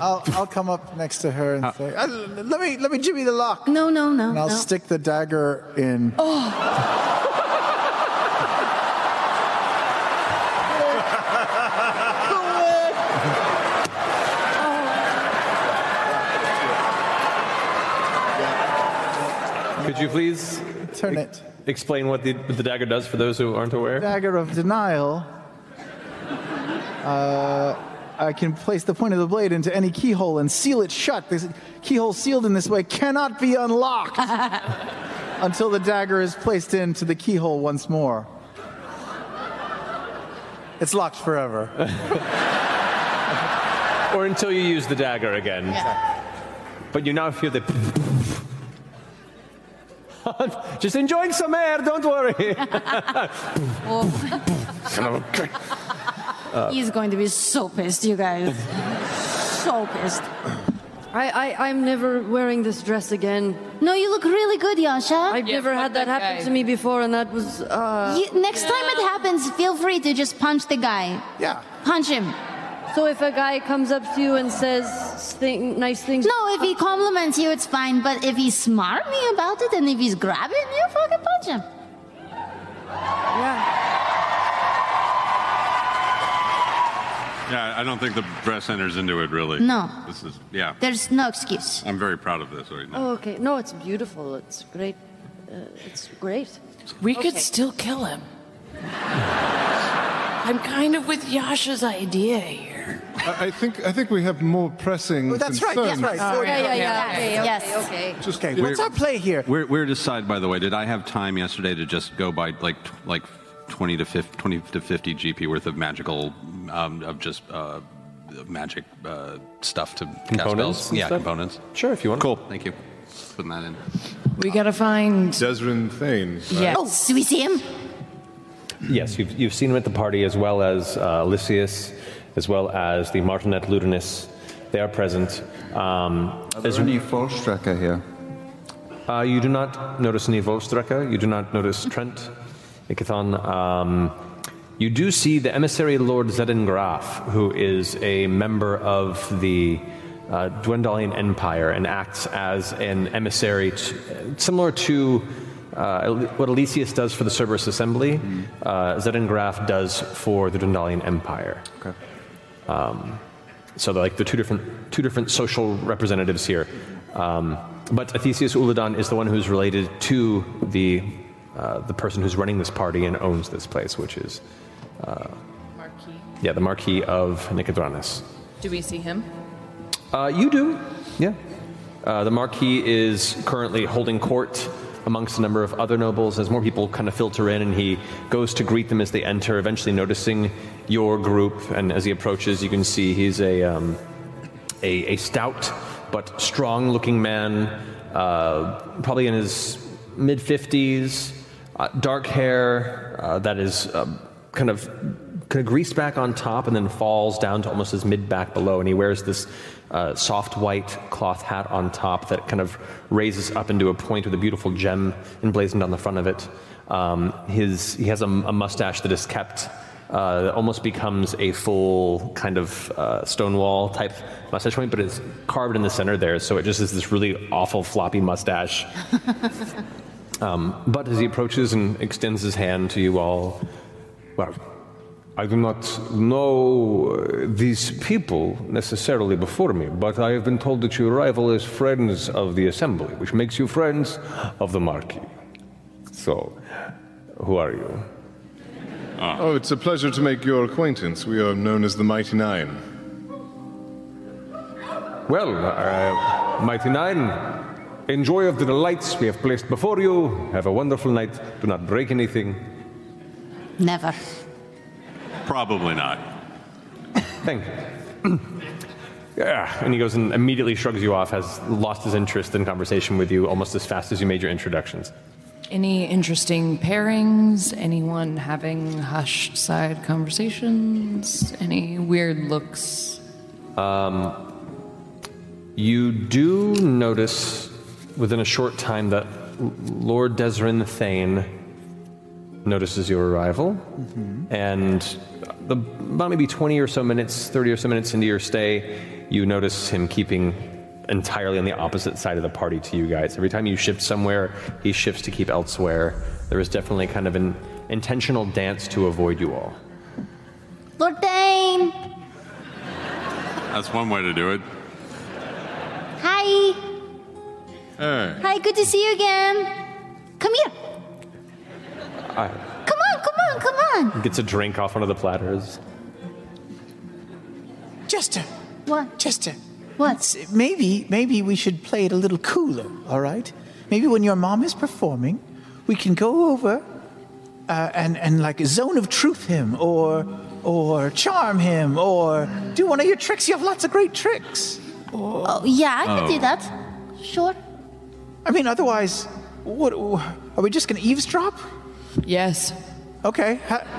I'll I'll come up next to her and say, "Uh, "Let me let me jimmy the lock." No, no, no. And I'll no. stick the dagger in. *laughs* Could you please Turn it. explain what the, what the dagger does for those who aren't aware? Dagger of denial. Uh, I can place the point of the blade into any keyhole and seal it shut. This keyhole sealed in this way cannot be unlocked *laughs* until the dagger is placed into the keyhole once more. It's locked forever. *laughs* or until you use the dagger again. But you now feel the. *laughs* Just enjoying some air, don't worry. *laughs* Uh, He's going to be so pissed, you guys. so pissed. I, I, I'm never wearing this dress again. No, you look really good, Yasha. I've never had that, happen to me before, and that was. Uh, You- next time it happens, feel free to just punch the guy. Yeah. Punch him. So if a guy comes up to you and says thing, nice things. No, if he compliments you, it's fine. But if he's smarmy about it and if he's grabbing you, fucking punch him. Yeah, Yeah, I don't think the dress enters into it really. No. This is yeah. There's no excuse. I'm very proud of this right now. Oh, okay. No, it's beautiful. It's great. Uh, it's great. We could still kill him. I'm kind of with Yasha's idea here. I, I think I think we have more pressing. Oh, that's right, concerns. that's right. Oh, yeah, yeah, yeah. Okay, okay, Yes. okay. Just Okay, what's our play here? We're, we're decide, by the way. Did I have time yesterday to just go by like t- like 20 to 50, 20 to 50 GP worth of magical, um, of just uh, magic uh, stuff to cast Components spells? Yeah, stuff? components. Sure, if you want. Cool. Thank you. Putting that in. We gotta find. Desrin Thane. right? Yes. Oh, do we see him? Yes, you've, you've seen him at the party as well as uh, Lysias, as well as the Martinet Ludinus. They are present. Um, Are there any Volstrucker here? Uh, you do not notice any Volstrucker. You do not notice Trent, Ikithon. Um, you do see the emissary Lord Zedengraf, who is a member of the uh, Dwendalian Empire and acts as an emissary, t- similar to uh, what Elysius does for the Cerberus Assembly. Uh, Zedengraf does for the Dwendalian Empire. Okay. Um, so they're like the two different two different social representatives here. Um, but Athesius Uladan is the one who's related to the uh, the person who's running this party and owns this place, which is uh, Marquis. yeah the Marquis of Nicodranas. Do we see him? Uh, you do, yeah. Uh, the Marquis is currently holding court amongst a number of other nobles as more people kind of filter in, and he goes to greet them as they enter, eventually noticing your group. And as he approaches, you can see he's a um, a, a stout but strong-looking man, uh, probably in his mid fifties, uh, dark hair uh, that is um, kind of kind of greased back on top and then falls down to almost his mid back below, and he wears this uh, soft white cloth hat on top that kind of raises up into a point with a beautiful gem emblazoned on the front of it. Um, his he has a, a mustache that is kept uh, that almost becomes a full kind of uh, stonewall type mustache point, but it's carved in the center there, so it just is this really awful floppy mustache. *laughs* um, but as he approaches and extends his hand to you all, Well, I do not know uh, these people necessarily before me, but I have been told that you arrival as friends of the assembly, which makes you friends of the Marquis. So, who are you? Oh, it's a pleasure to make your acquaintance. We are known as the Mighty Nein. Well, uh, Mighty Nein, enjoy of the delights we have placed before you. Have a wonderful night. Do not break anything. Never. Probably not. Thank you. yeah, and he goes and immediately shrugs you off, has lost his interest in conversation with you almost as fast as you made your introductions. Any interesting pairings? Anyone having hushed side conversations? Any weird looks? Um, you do notice within a short time that L- Lord Desrin Thane notices your arrival, and the, about maybe 20 or so minutes, 30 or so minutes into your stay, you notice him keeping entirely on the opposite side of the party to you guys. Every time you shift somewhere, he shifts to keep elsewhere. There is definitely kind of an intentional dance to avoid you all. Lord Dane! That's one way to do it. Hi! Hey. Hi, good to see you again. Come here. Come on, come on, come on. Gets a drink off one of the platters. Jester. What? Jester. What? Maybe, maybe we should play it a little cooler, all right? Maybe when your mom is performing, we can go over uh, and, and like zone of truth him or, or charm him or do one of your tricks. You have lots of great tricks. Oh, yeah, I can Oh. do that. Sure. I mean, otherwise, what, are we just going to eavesdrop? Yes. Okay.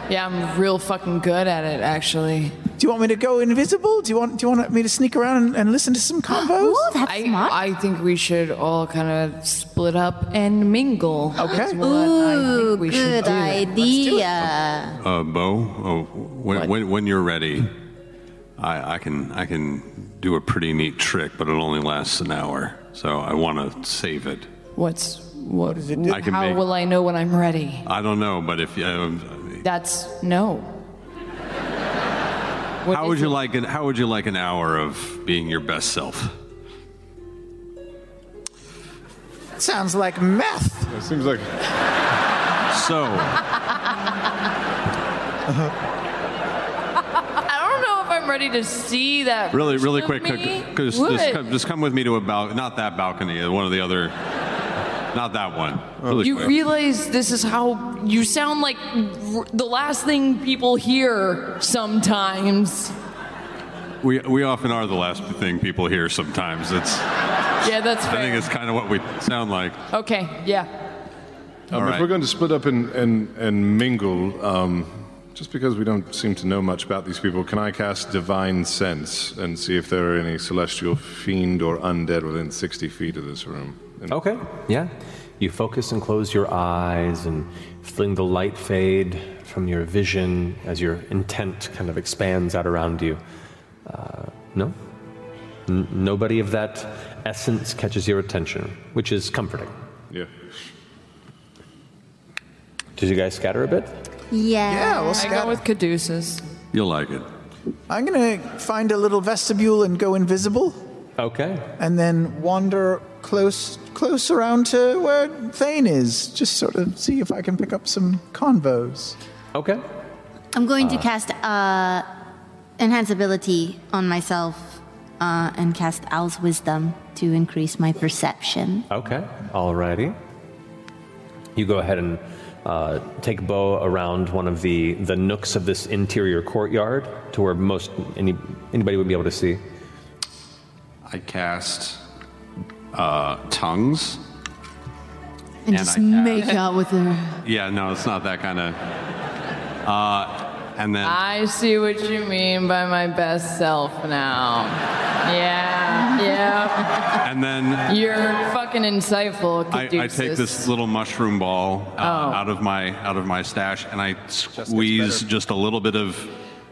yeah, I'm real fucking good at it, actually. Do you want me to go invisible? Do you want Do you want me to sneak around and, and listen to some *gasps* combos? I, I think we should all kind of split up and mingle. Okay. That's what I Ooh, think we should good do. idea. Uh, Beau, oh, when, when, when you're ready, I, I can I can do a pretty neat trick, but it only lasts an hour. So I want to save it. What's what is it? I can How make- will I know when I'm ready? I don't know, but if uh, That's no. How would you like an how would you like an hour of being your best self? Sounds like meth. It seems like. So *laughs* I don't know if I'm ready to see that. really, really quick, of me. just, just, come, just come with me to a balcony, not that balcony, one of the other, not that one. Really You quick. realize this is how you sound like r- the last thing people hear sometimes. we we often are the last thing people hear. Sometimes it's. Yeah, that's I think it's kind of what we sound like. Okay, yeah. Um, All If we're going to split up and, and, and mingle, um, just because we don't seem to know much about these people, can I cast Divine Sense and see if there are any celestial fiend or undead within 60 feet of this room? And Okay, yeah. You focus and close your eyes and feeling the light fade from your vision as your intent kind of expands out around you. Uh, no? N- nobody of that essence catches your attention, which is comforting. Yeah. Did you guys scatter a bit? Yeah. Yeah, we'll I scatter. go with Caduceus. You'll like it. I'm gonna find a little vestibule and go invisible, Okay. and then wander close close around to where Thane is. Just sort of see if I can pick up some convos. Okay. I'm going to cast uh, enhance ability on myself uh, and cast Owl's Wisdom to increase my perception. Okay, alrighty. You go ahead and uh, take Beau around one of the, the nooks of this interior courtyard to where most any, anybody would be able to see. I cast uh, tongues. And, And just I- make out with her. Yeah, no, it's not that kind of. Uh, and then I see what you mean by my best self now. Yeah, yeah. and then You're fucking insightful, I, I take this little mushroom ball uh, Oh. out of my out of my stash, and I squeeze just a little bit of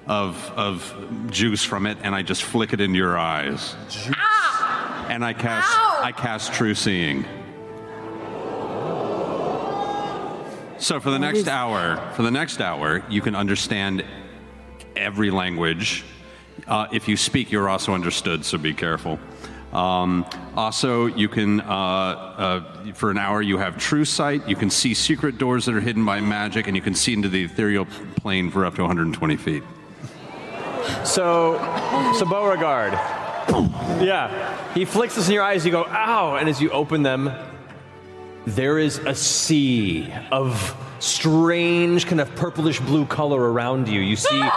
of of juice from it, and I just flick it into your eyes. And I cast I cast true seeing. So for the next hour, for the next hour, you can understand every language. Uh, if you speak, you're also understood, so be careful. Um, also, you can, uh, uh, for an hour, you have true sight. You can see secret doors that are hidden by magic, and you can see into the ethereal plane for up to 120 feet. So, so Beauregard, yeah, he flicks this in your eyes. You go, ow, and as you open them, there is a sea of strange, kind of purplish blue color around you. You see. *laughs*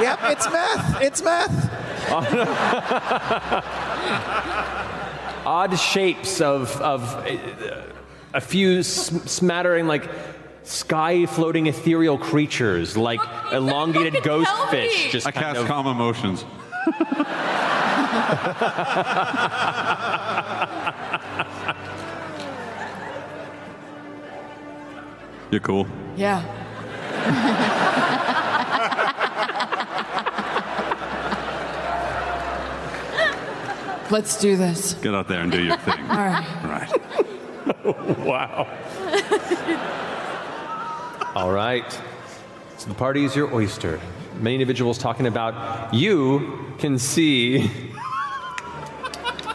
Yep, it's meth. It's meth. *laughs* odd shapes of, of uh, a few smattering like sky floating ethereal creatures like elongated ghost fish just I cast of calm emotions. *laughs* You're cool. Yeah. *laughs* Let's do this. Get out there and do your thing. All right. Right. *laughs* wow all right so the party is your oyster many individuals talking about you can see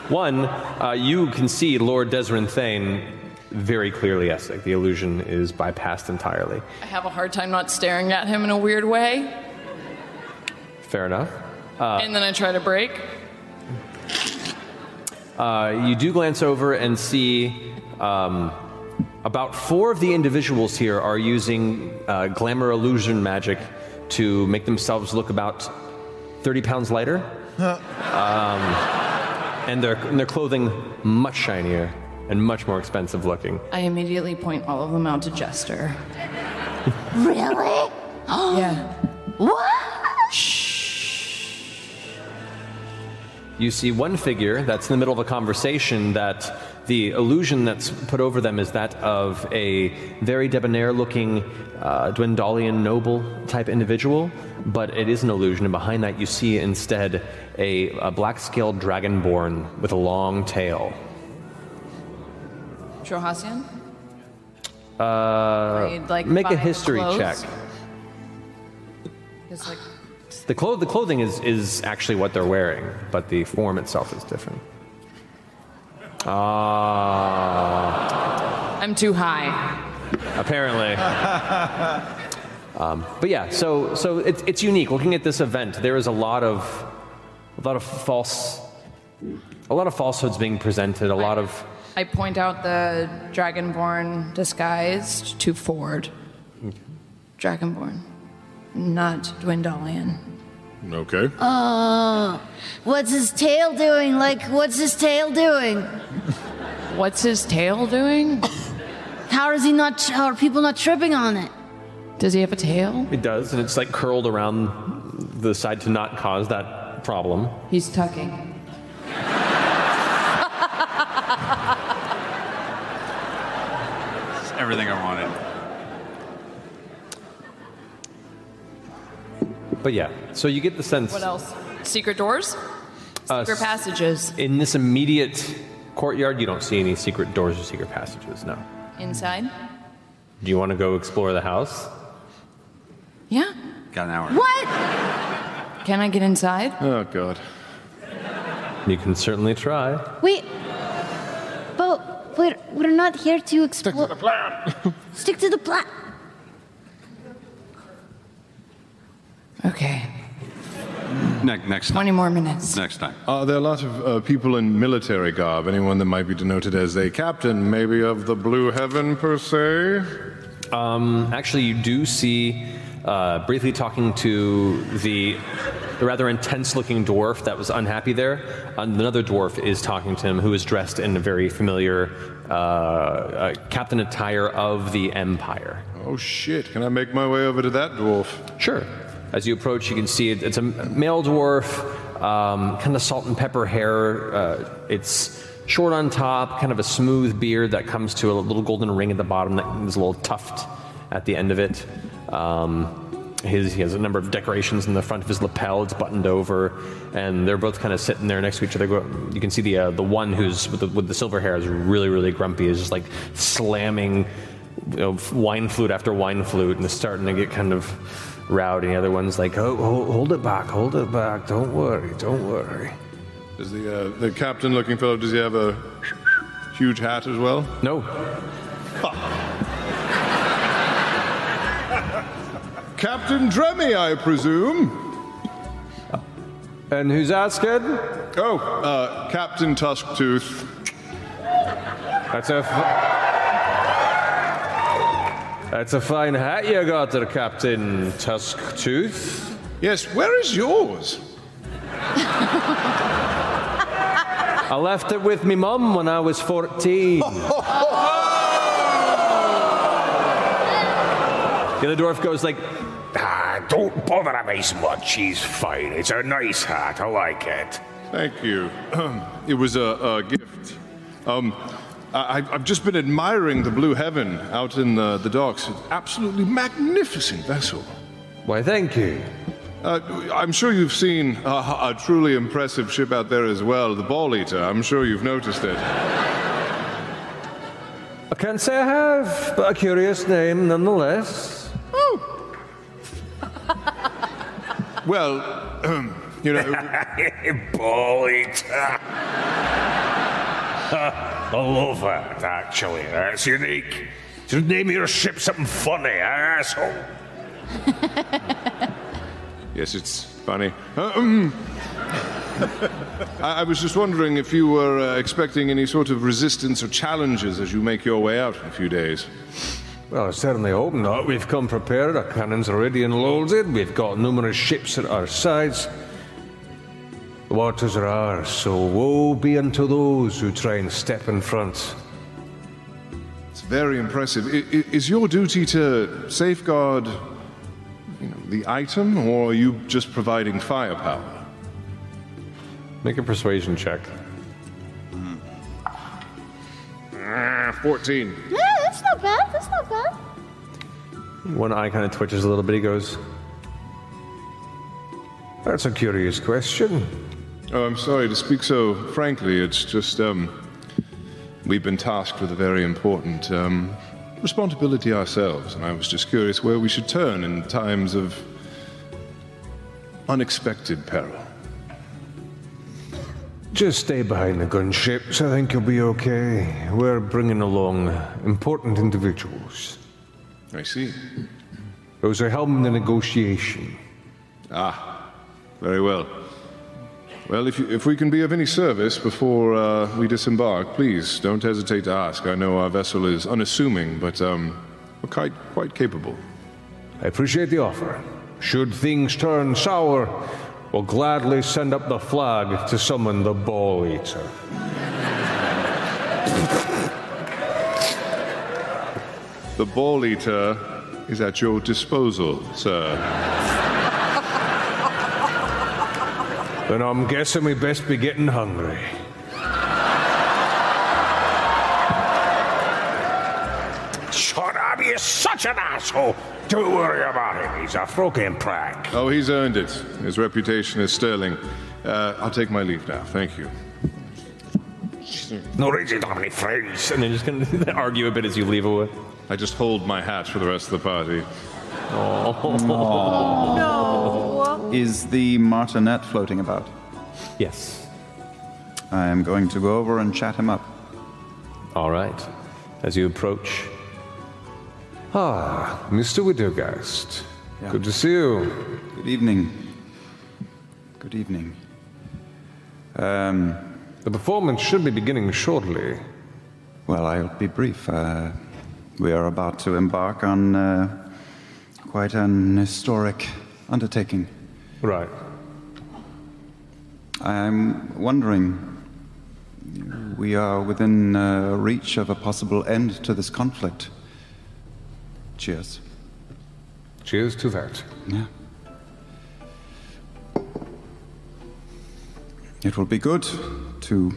one uh, you can see lord desrin thane very clearly aesthetic. The illusion is bypassed entirely. I have a hard time not staring at him in a weird way, Fair enough. Uh, and then I try to break. Uh, you do glance over and see um, about four of the individuals here are using uh, glamour illusion magic to make themselves look about 30 pounds lighter. um, and their, and their clothing much shinier and much more expensive looking. I immediately point all of them out to Jester. *laughs* Really? *gasps* yeah. What? Shh. You see one figure that's in the middle of a conversation that the illusion that's put over them is that of a very debonair looking uh, Dwendalian noble type individual, but it is an illusion, and behind that you see instead a, a black scaled dragonborn with a long tail. Xhorhasian? Uh, like, make a history clothes? check. Like The, clo- the clothing is, is actually what they're wearing, but the form itself is different. Ah. I'm too high. apparently. *laughs* um, but yeah, so so it's it's unique. Looking at this event, there is a lot of a lot of false, a lot of falsehoods being presented. A lot of I point out the Dragonborn disguised to Fjord. Dragonborn, not Dwendalian. Okay. Uh, what's his tail doing? Like, what's his tail doing? What's his tail doing? How is he not? How are people not tripping on it? Does he have a tail? it does, and it's like curled around the side to not cause that problem. He's tucking. It's everything I wanted. But yeah, so you get the sense. What else? Secret doors? Uh, Secret passages. In this immediate courtyard, you don't see any secret doors or secret passages. No. Inside? Do you want to go explore the house? Yeah. Got an hour. What? Can I get inside? Oh, God. You can certainly try. Wait. But we're, we're not here to explore. Stick to the plan. Stick to the plan. Okay. Ne- next time. 20 more minutes. Next time. Are there a lot of uh, people in military garb? Anyone that might be denoted as a captain, maybe of the Blue Heaven per se? Um, actually, you do see uh, briefly talking to the, the rather intense-looking dwarf that was unhappy there. Another dwarf is talking to him, who is dressed in a very familiar uh, uh, captain attire of the Empire. Oh shit! Can I make my way over to that dwarf? Sure. As you approach, you can see it, it's a male dwarf, um, kind of salt and pepper hair. Uh, it's short on top, kind of a smooth beard that comes to a little golden ring at the bottom. That there's a little tuft at the end of it. Um, his, he has a number of decorations in the front of his lapel. It's buttoned over, and they're both kind of sitting there next to each other. You can see the uh, the one who's with the, with the silver hair is really really grumpy. Is just like slamming you know, wine flute after wine flute, and is starting to get kind of rowdy. The other one's like, oh, hold, hold it back, hold it back. Don't worry, don't worry. Is the uh, the captain-looking fellow? Does he have a huge hat as well? No. *laughs* Captain Dremmy, I presume. And who's asking? Oh, uh, Captain Tusktooth. That's a. That's a fine hat you got there, Captain Tusktooth. Yes, where is yours? *laughs* I left it with me mum when I was 14. *laughs* the other dwarf goes like, Ah, don't bother me so much. She's fine. It's a nice hat. I like it. Thank you. *clears throat* it was a, a gift. Um, I, I've just been admiring the Blue Heaven out in the, the docks. It's absolutely magnificent vessel. Why, thank you. Uh, I'm sure you've seen a, a truly impressive ship out there as well, the Balleater. I'm sure you've noticed it. I can't say I have, but a curious name nonetheless. Oh. Well, *clears throat* you know. *laughs* Balleater. *laughs* I love that, actually. That's unique. Should name your ship something funny, asshole. *laughs* Yes, it's funny. Uh, um, *laughs* I, I was just wondering if you were uh, expecting any sort of resistance or challenges as you make your way out in a few days. Well, I certainly hope not. We've come prepared. Our cannons are ready and loaded. We've got numerous ships at our sides. The waters are ours, so woe be unto those who try and step in front. It's very impressive. I, i- is your duty to safeguard you know, the item, or are you just providing firepower? Make a persuasion check. Ah, 14. Yeah, that's not bad. That's not bad. One eye kind of twitches a little bit. He goes, That's a curious question. Oh, I'm sorry to speak so frankly. It's just, um, we've been tasked with a very important um, responsibility ourselves, and I was just curious where we should turn in times of unexpected peril. Just stay behind the gunships. I think you'll be okay. We're bringing along important individuals. I see. Those are helping the negotiation. Ah, very well. Well, if, you, if we can be of any service before uh, we disembark, please don't hesitate to ask. I know our vessel is unassuming, but um, we're quite, quite capable. I appreciate the offer. Should things turn sour, we'll gladly send up the flag to summon the Balleater. The Balleater is at your disposal, sir. Then I'm guessing we best be getting hungry. Shut up, he's such an asshole. Don't worry about him, he's a fucking prank. Oh, he's earned it. His reputation is sterling. Uh, I'll take my leave now. Thank you. No reason to have any friends. And they're just going *laughs* to argue a bit as you leave away. I just hold my hat for the rest of the party. Oh No. Is the martinet floating about? Yes. I am going to go over and chat him up. All right. As you approach. Ah, Mr. Widogast. Yeah. Good to see you. Good evening. Good evening. Um, the performance should be beginning shortly. Well, I'll be brief. Uh, we are about to embark on uh, quite an historic undertaking. Right. I'm wondering. We are within uh, reach of a possible end to this conflict. Cheers. Cheers to that. Yeah. It will be good to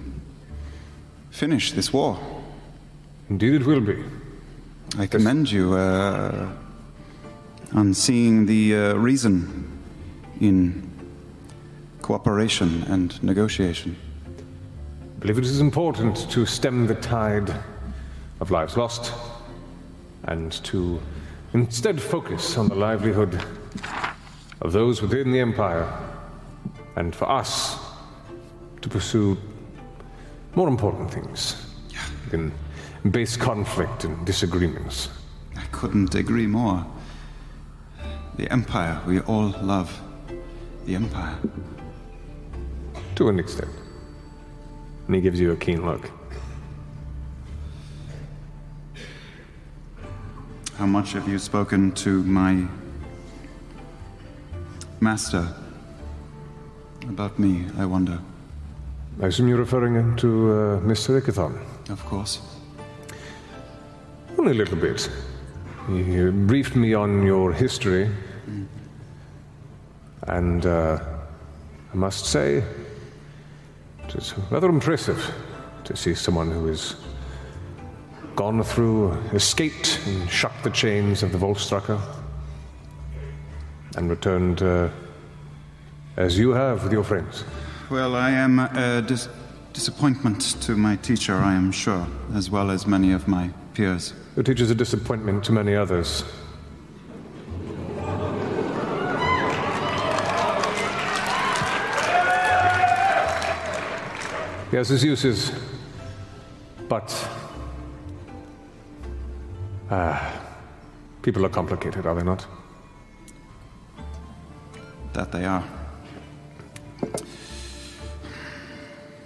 finish this war. Indeed, it will be. I commend you uh, on seeing the uh, reason in cooperation and negotiation. I believe it is important to stem the tide of lives lost and to instead focus on the livelihood of those within the Empire and for us to pursue more important things than base conflict and disagreements. I couldn't agree more. The Empire, we all love the Empire. To an extent. And he gives you a keen look. How much have you spoken to my master about me, I wonder? I assume you're referring to uh, Mr. Ikithon? Of course. Only a little bit. He briefed me on your history. And uh, I must say, it is rather impressive to see someone who has gone through, escaped, and shocked the chains of the Volstrucker, and returned uh, as you have with your friends. Well, I am a dis- disappointment to my teacher, I am sure, as well as many of my peers. Your teacher's a disappointment to many others. His uses, But uh, people are complicated, are they not? That they are.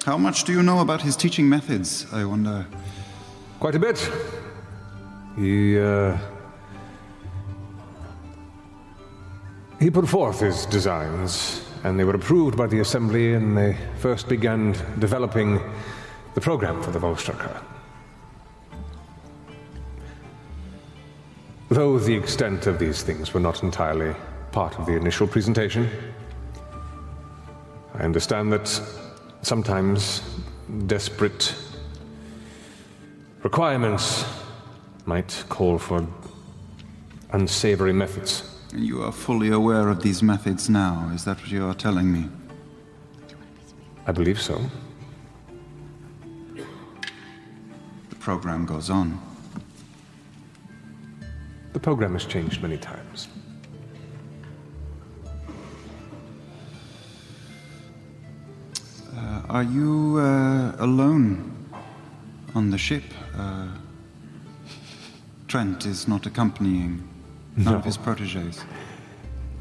How much do you know about his teaching methods, I wonder? Quite a bit. He, uh, he put forth his designs, and they were approved by the Assembly, and they first began developing the program for the Volstrucker. Though the extent of these things were not entirely part of the initial presentation, I understand that sometimes desperate requirements might call for unsavory methods. And you are fully aware of these methods now, is that what you are telling me? I believe so. The program goes on. The program has changed many times. Uh, are you uh, alone on the ship? Uh, Trent is not accompanying none of his proteges.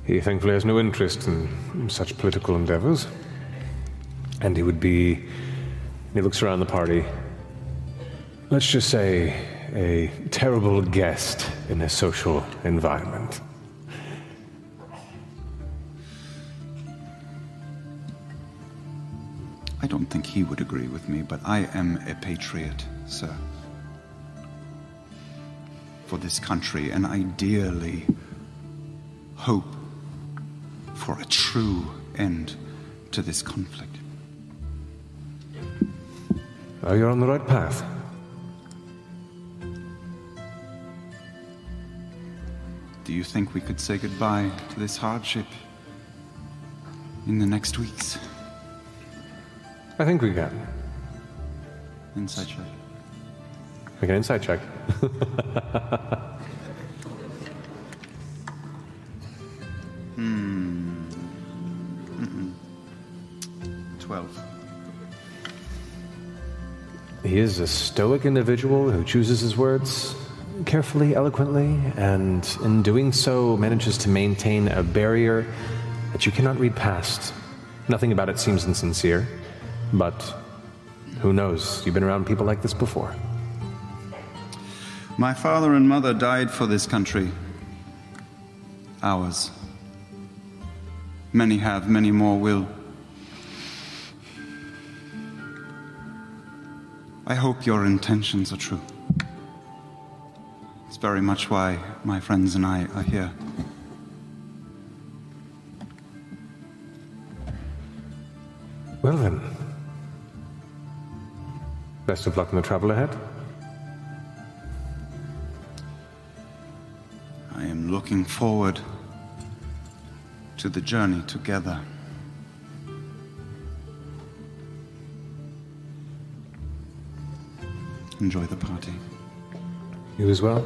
He thankfully has no interest in such political endeavors. And he would be, he looks around the party, let's just say, a terrible guest in a social environment. I don't think he would agree with me, but I am a patriot, sir. For this country, and ideally hope for a true end to this conflict. Oh, you're on the right path. Do you think we could say goodbye to this hardship in the next weeks? I think we can. Inside check. Make an insight check. Hmm. Mm-mm. Twelve. He is a stoic individual who chooses his words carefully, eloquently, and in doing so manages to maintain a barrier that you cannot read past. Nothing about it seems insincere, but who knows? You've been around people like this before. My father and mother died for this country. Ours. Many have, many more will. I hope your intentions are true. It's very much why my friends and I are here. Well then, best of luck in the travel ahead. I am looking forward to the journey together. Enjoy the party. You as well?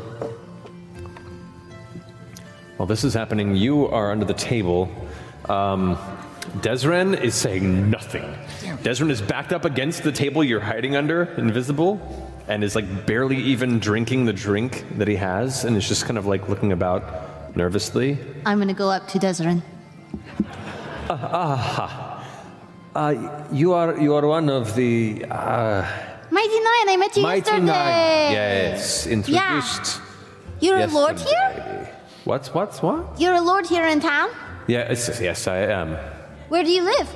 While this is happening, you are under the table. Um, Desren is saying nothing. Desren is backed up against the table you're hiding under, invisible, and is like barely even drinking the drink that he has, and is just kind of like looking about nervously. I'm gonna go up to Desiree. Ah, uh, you are you are one of the uh, Mighty Nein, I met you yesterday. Mighty yesterday. Nine. Yes, introduced. You're yesterday. a lord here? What? What? What? You're a lord here in town? Yes, yes, I am. Where do you live?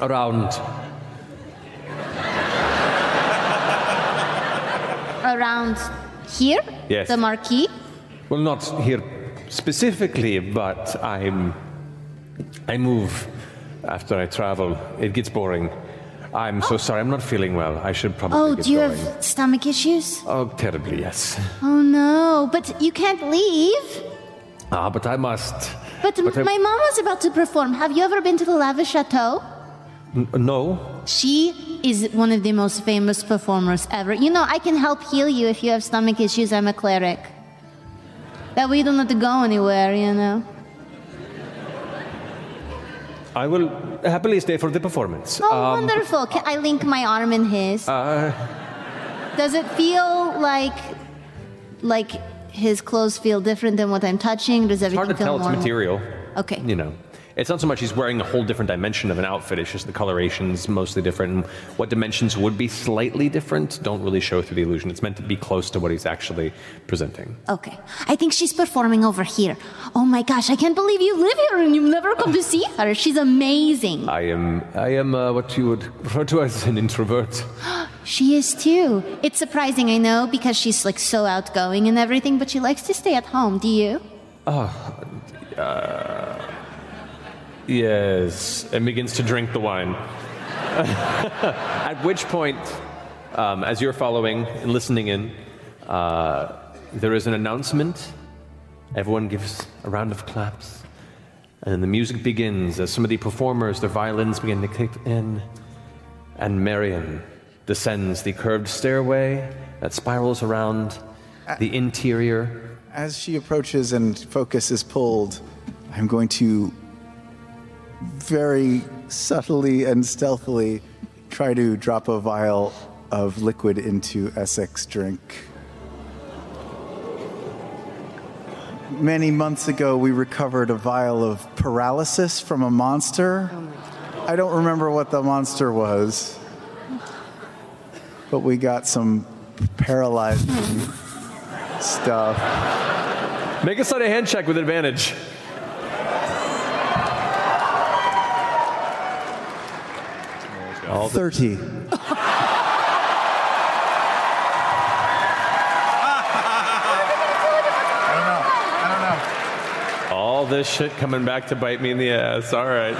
Around Around here? Yes. The marquee? Well, not here specifically, but I'm. I move after I travel. It gets boring. I'm so sorry. I'm not feeling well. I should probably Oh, get do you going. have stomach issues? Oh, terribly, yes. Oh no, but you can't leave. Ah, but I must. But, But I- my mom was about to perform. Have you ever been to the Lavish Chateau? N- no. She is one of the most famous performers ever. You know, I can help heal you if you have stomach issues. I'm a cleric. That way you don't have to go anywhere, you know. I will happily stay for the performance. Oh, Um, wonderful. Can I link my arm in his? Uh, Does it feel like like his clothes feel different than what I'm touching? Does everything It's hard to feel tell it's material. Okay. You know, it's not so much he's wearing a whole different dimension of an outfit. It's just the coloration's mostly different. And what dimensions would be slightly different don't really show through the illusion. It's meant to be close to what he's actually presenting. Okay. I think she's performing over here. Oh my gosh, I can't believe you live here and you've never come to see her. She's amazing. I am, I am uh, what you would refer to as an introvert. *gasps* She is too. It's surprising, I know, because she's like so outgoing and everything, but she likes to stay at home. Do you? Oh, uh, yes, and begins to drink the wine. At which point, um, as you're following and listening in, uh, there is an announcement. Everyone gives a round of claps. And then the music begins as some of the performers, their violins begin to kick in. And Marion descends the curved stairway that spirals around the interior As she approaches and focus is pulled, I'm going to very subtly and stealthily try to drop a vial of liquid into Essek's drink. Many months ago, we recovered a vial of paralysis from a monster. I don't remember what the monster was, but we got some paralyzing stuff. Make a sleight of hand check with advantage. All the- 30. *laughs* All this shit coming back to bite me in the ass. All right.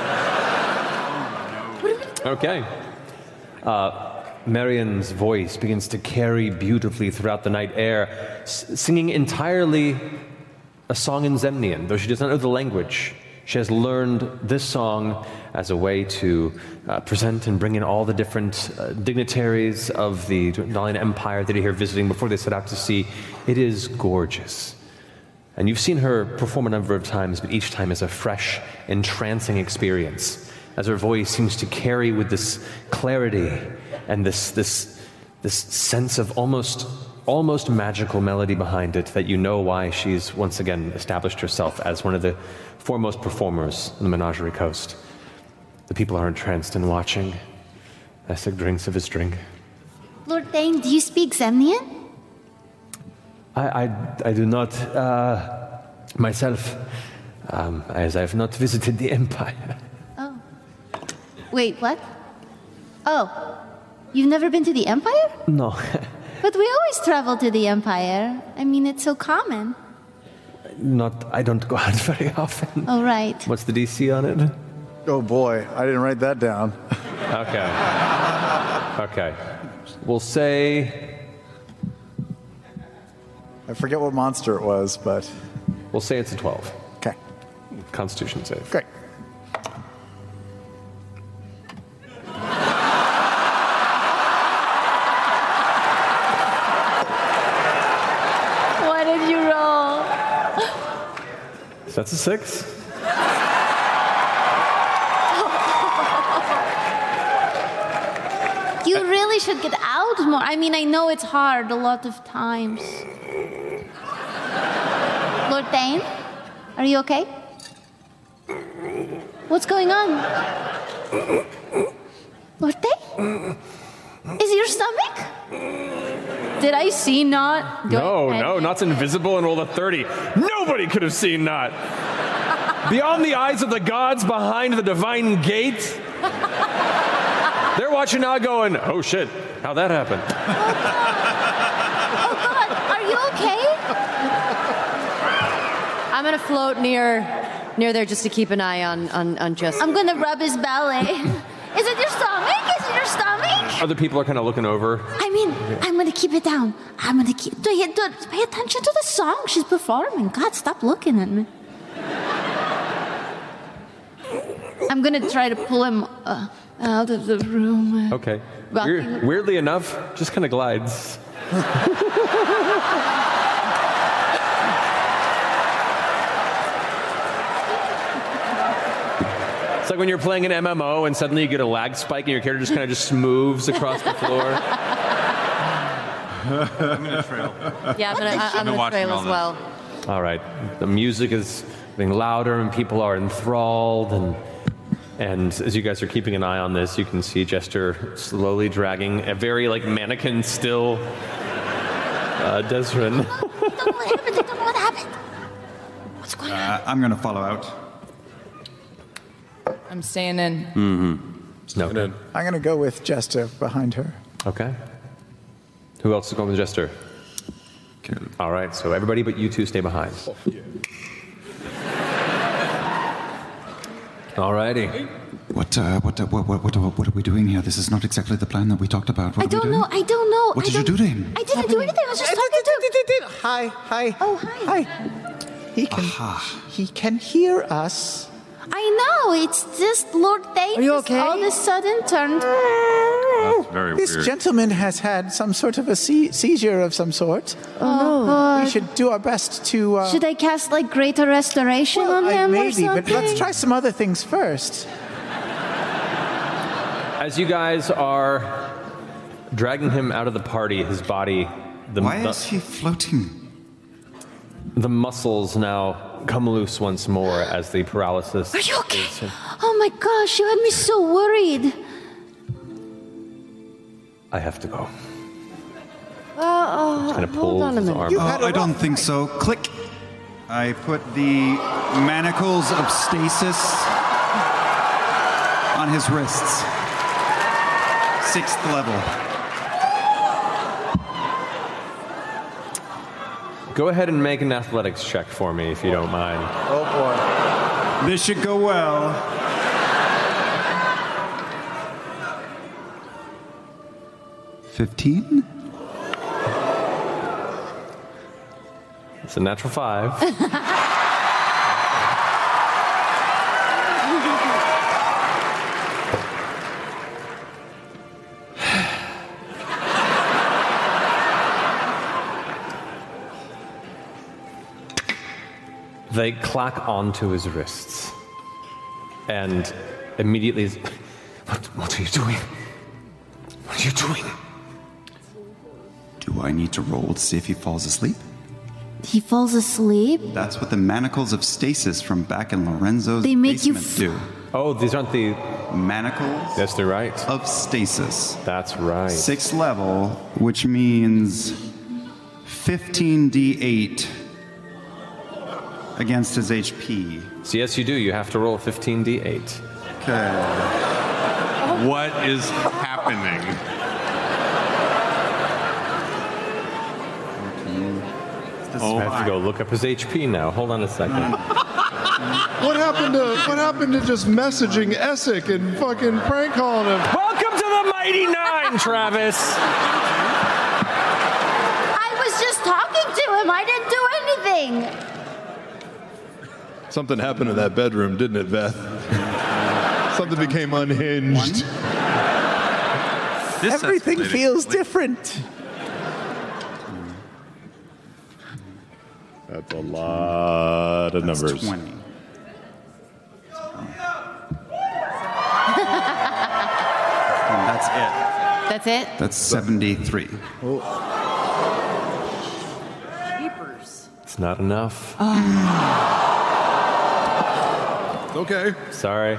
Okay. Uh, Marion's voice begins to carry beautifully throughout the night air, s- singing entirely a song in Zemnian, though she does not know the language. She has learned this song as a way to uh, present and bring in all the different uh, dignitaries of the Dalian Empire that are here visiting before they set out to sea. It is gorgeous. And you've seen her perform a number of times, but each time is a fresh, entrancing experience, as her voice seems to carry with this clarity and this, this, this sense of almost, almost magical melody behind it that you know why she's once again established herself as one of the foremost performers on the Menagerie Coast. The people are entranced and watching. Essek drinks of his drink. Lord Thane, do you speak Zemnian? I, I, I do not uh, myself, um, as I have not visited the Empire. Oh. Wait, what? Oh. You've never been to the Empire? No, *laughs* But we always travel to the Empire. I mean, it's so common. not. I don't go out *laughs* very often. Oh, right. What's the DC on it? Oh boy, I didn't write that down. Okay. Okay. We'll say. I forget what monster it was, but. We'll say it's a 12. Okay. Constitution save. Great. That's a six. *laughs* You really should get out more. I mean, I know it's hard a lot of times. Lord are you okay? What's going on? Lord Thane? Is your stomach? Did I see not? Do I- No, no, Nott's invisible and rolled a 30. Nobody could have seen Not. Beyond the eyes of the gods behind the divine gate, they're watching now going, oh shit, how'd that happen? Oh God, oh, are you okay? I'm gonna float near near there just to keep an eye on on, on Jess. I'm gonna rub his belly. *laughs* Is it your stomach? Is it your stomach? Other people are kind of looking over. I mean, I'm gonna keep it down. I'm gonna keep. Do you, do, pay attention to the song she's performing. God, stop looking at me. I'm gonna try to pull him uh, out of the room. Okay. Weird, weirdly enough, just kind of glides. *laughs* It's like when you're playing an MMO and suddenly you get a lag spike and your character just kind of just moves across the floor. I'm gonna trail. Yeah, I'm gonna, I- I'm been gonna watching trail all as this. well. All right. The music is getting louder and people are enthralled and and as you guys are keeping an eye on this, you can see Jester slowly dragging a very like mannequin still uh, Desren. What happened? What's going on? Uh, I'm going to follow out. I'm staying in. Mm-hmm. No. I'm going to go with Jester behind her. Okay. Who else is going with Jester? All right, so everybody but you two stay behind. All righty. What, uh, what, uh, what, what, what, what are we doing here? This is not exactly the plan that we talked about. What I are we don't doing? know. I don't know. What I did you don't- to him? I didn't do anything. I was just talking to him. Hi, hi. Oh, hi. Hi. He can, he can hear us. I know. It's just Lord Thane Are you okay? all of a sudden turned. Very This weird. gentleman has had some sort of a se- seizure of some sort. Oh, God. We should do our best to. Uh, Should I cast like greater restoration on I- him or maybe, something? but let's try some other things first. As you guys are dragging him out of the party, his body, the, Why the, is he floating? the muscles now come loose once more as the paralysis. Are you okay? is- Oh my gosh, you had me so worried. I have to go. Uh, uh, Kinda hold on a minute. arm Oh, I don't think so. Click. I put the manacles of stasis on his wrists. Sixth level. Go ahead and make an athletics check for me if you don't mind. Oh boy. This should go well. Fifteen. It's a natural five. *laughs* They clack onto his wrists. And immediately, what, what are you doing? What are you doing? Do I need to roll to see if he falls asleep? He falls asleep. That's what the manacles of stasis from back in Lorenzo's They make you basement do. Oh, these aren't the manacles. Yes, they're right. Of stasis. That's right. Sixth level, which means 15d8 against his HP. So yes, you do. You have to roll 15d8. Okay. What is happening? Oh, I have to go look up his HP now. Hold on a second. *laughs* What happened to what happened to just messaging Essek and fucking prank calling him? Welcome to the Mighty Nein, *laughs* Travis. I was just talking to him. I didn't do anything. Something happened in that bedroom, didn't it, Veth? Something became unhinged. Everything feels different. That's a lot of That's numbers. 20. That's it. That's it? That's 73. It's not enough. Oh. Okay. Sorry.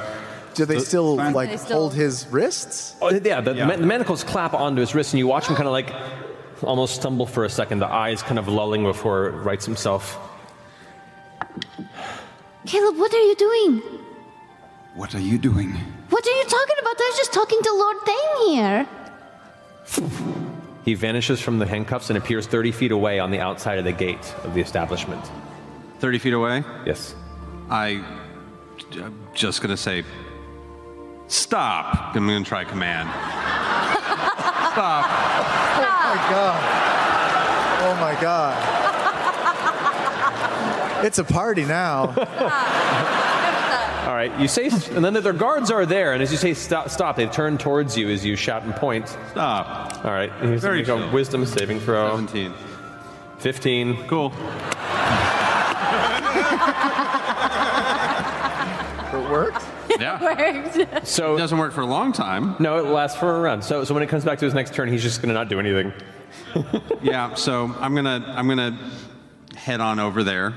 Do they still Fine. like They still- hold his wrists? Oh, yeah, the, the manacles clap onto his wrist, and you watch him kind of like almost stumble for a second, the eyes kind of lulling before it rights himself. Caleb, what are you doing? What are you doing? What are you talking about? I was just talking to Lord Thane here. He vanishes from the handcuffs and appears 30 feet away on the outside of the gate of the establishment. 30 feet away? Yes. I, I'm just going to say, stop. I'm going to try command. stop. Oh my god. Oh my god. It's a party now. *laughs* All right, you say, and then their guards are there, and as you say stop, stop, they turn towards you as you shout and point. Stop. All right, here's Very make a wisdom saving throw. 17. 15. Cool. It worked? *laughs* worked. So it doesn't work for a long time. No, it lasts for a round. So, so when it comes back to his next turn, he's just going to not do anything. *laughs* yeah. So I'm gonna I'm gonna head on over there.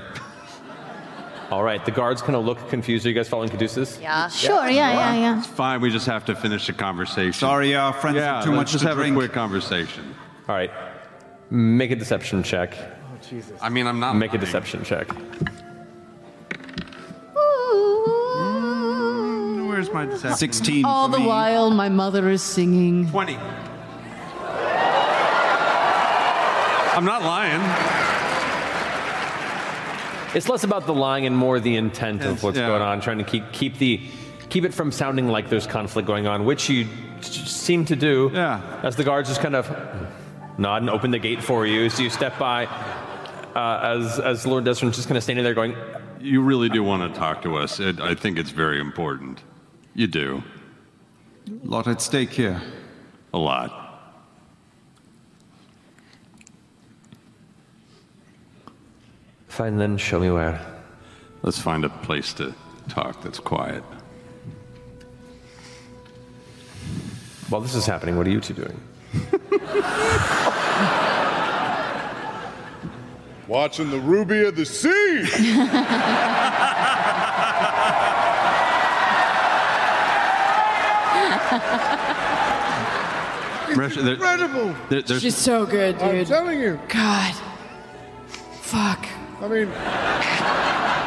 All right. The guards kind of look confused. Are you guys following Caduceus? Yeah. Sure, yeah, yeah, yeah. It's fine. We just have to finish the conversation. Sorry, our friends yeah, have too let's much just to have drink. a quick conversation. All right. Make a deception check. Oh Jesus. I mean, I'm not. Make a deception check. Where's my deception? 16 All the while, my mother is singing. 20. I'm not lying. It's less about the lying and more the intent of what's yeah. going on, trying to keep keep the keep it from sounding like there's conflict going on, which you s- seem to do. Yeah. As the guards just kind of nod and open the gate for you, so you step by. Uh, as as Lord Desmond's just kind of standing there going, You really do want to talk to us. It, I think it's very important. You do. A lot at stake here. A lot. Fine then, show me where. Let's find a place to talk that's quiet. While this is happening, what are you two doing? *laughs* Watching the Ruby of the Sea. *laughs* Russia, there- Incredible. there- there's- She's so good, dude. I'm dude. telling you. God. Fuck. I mean,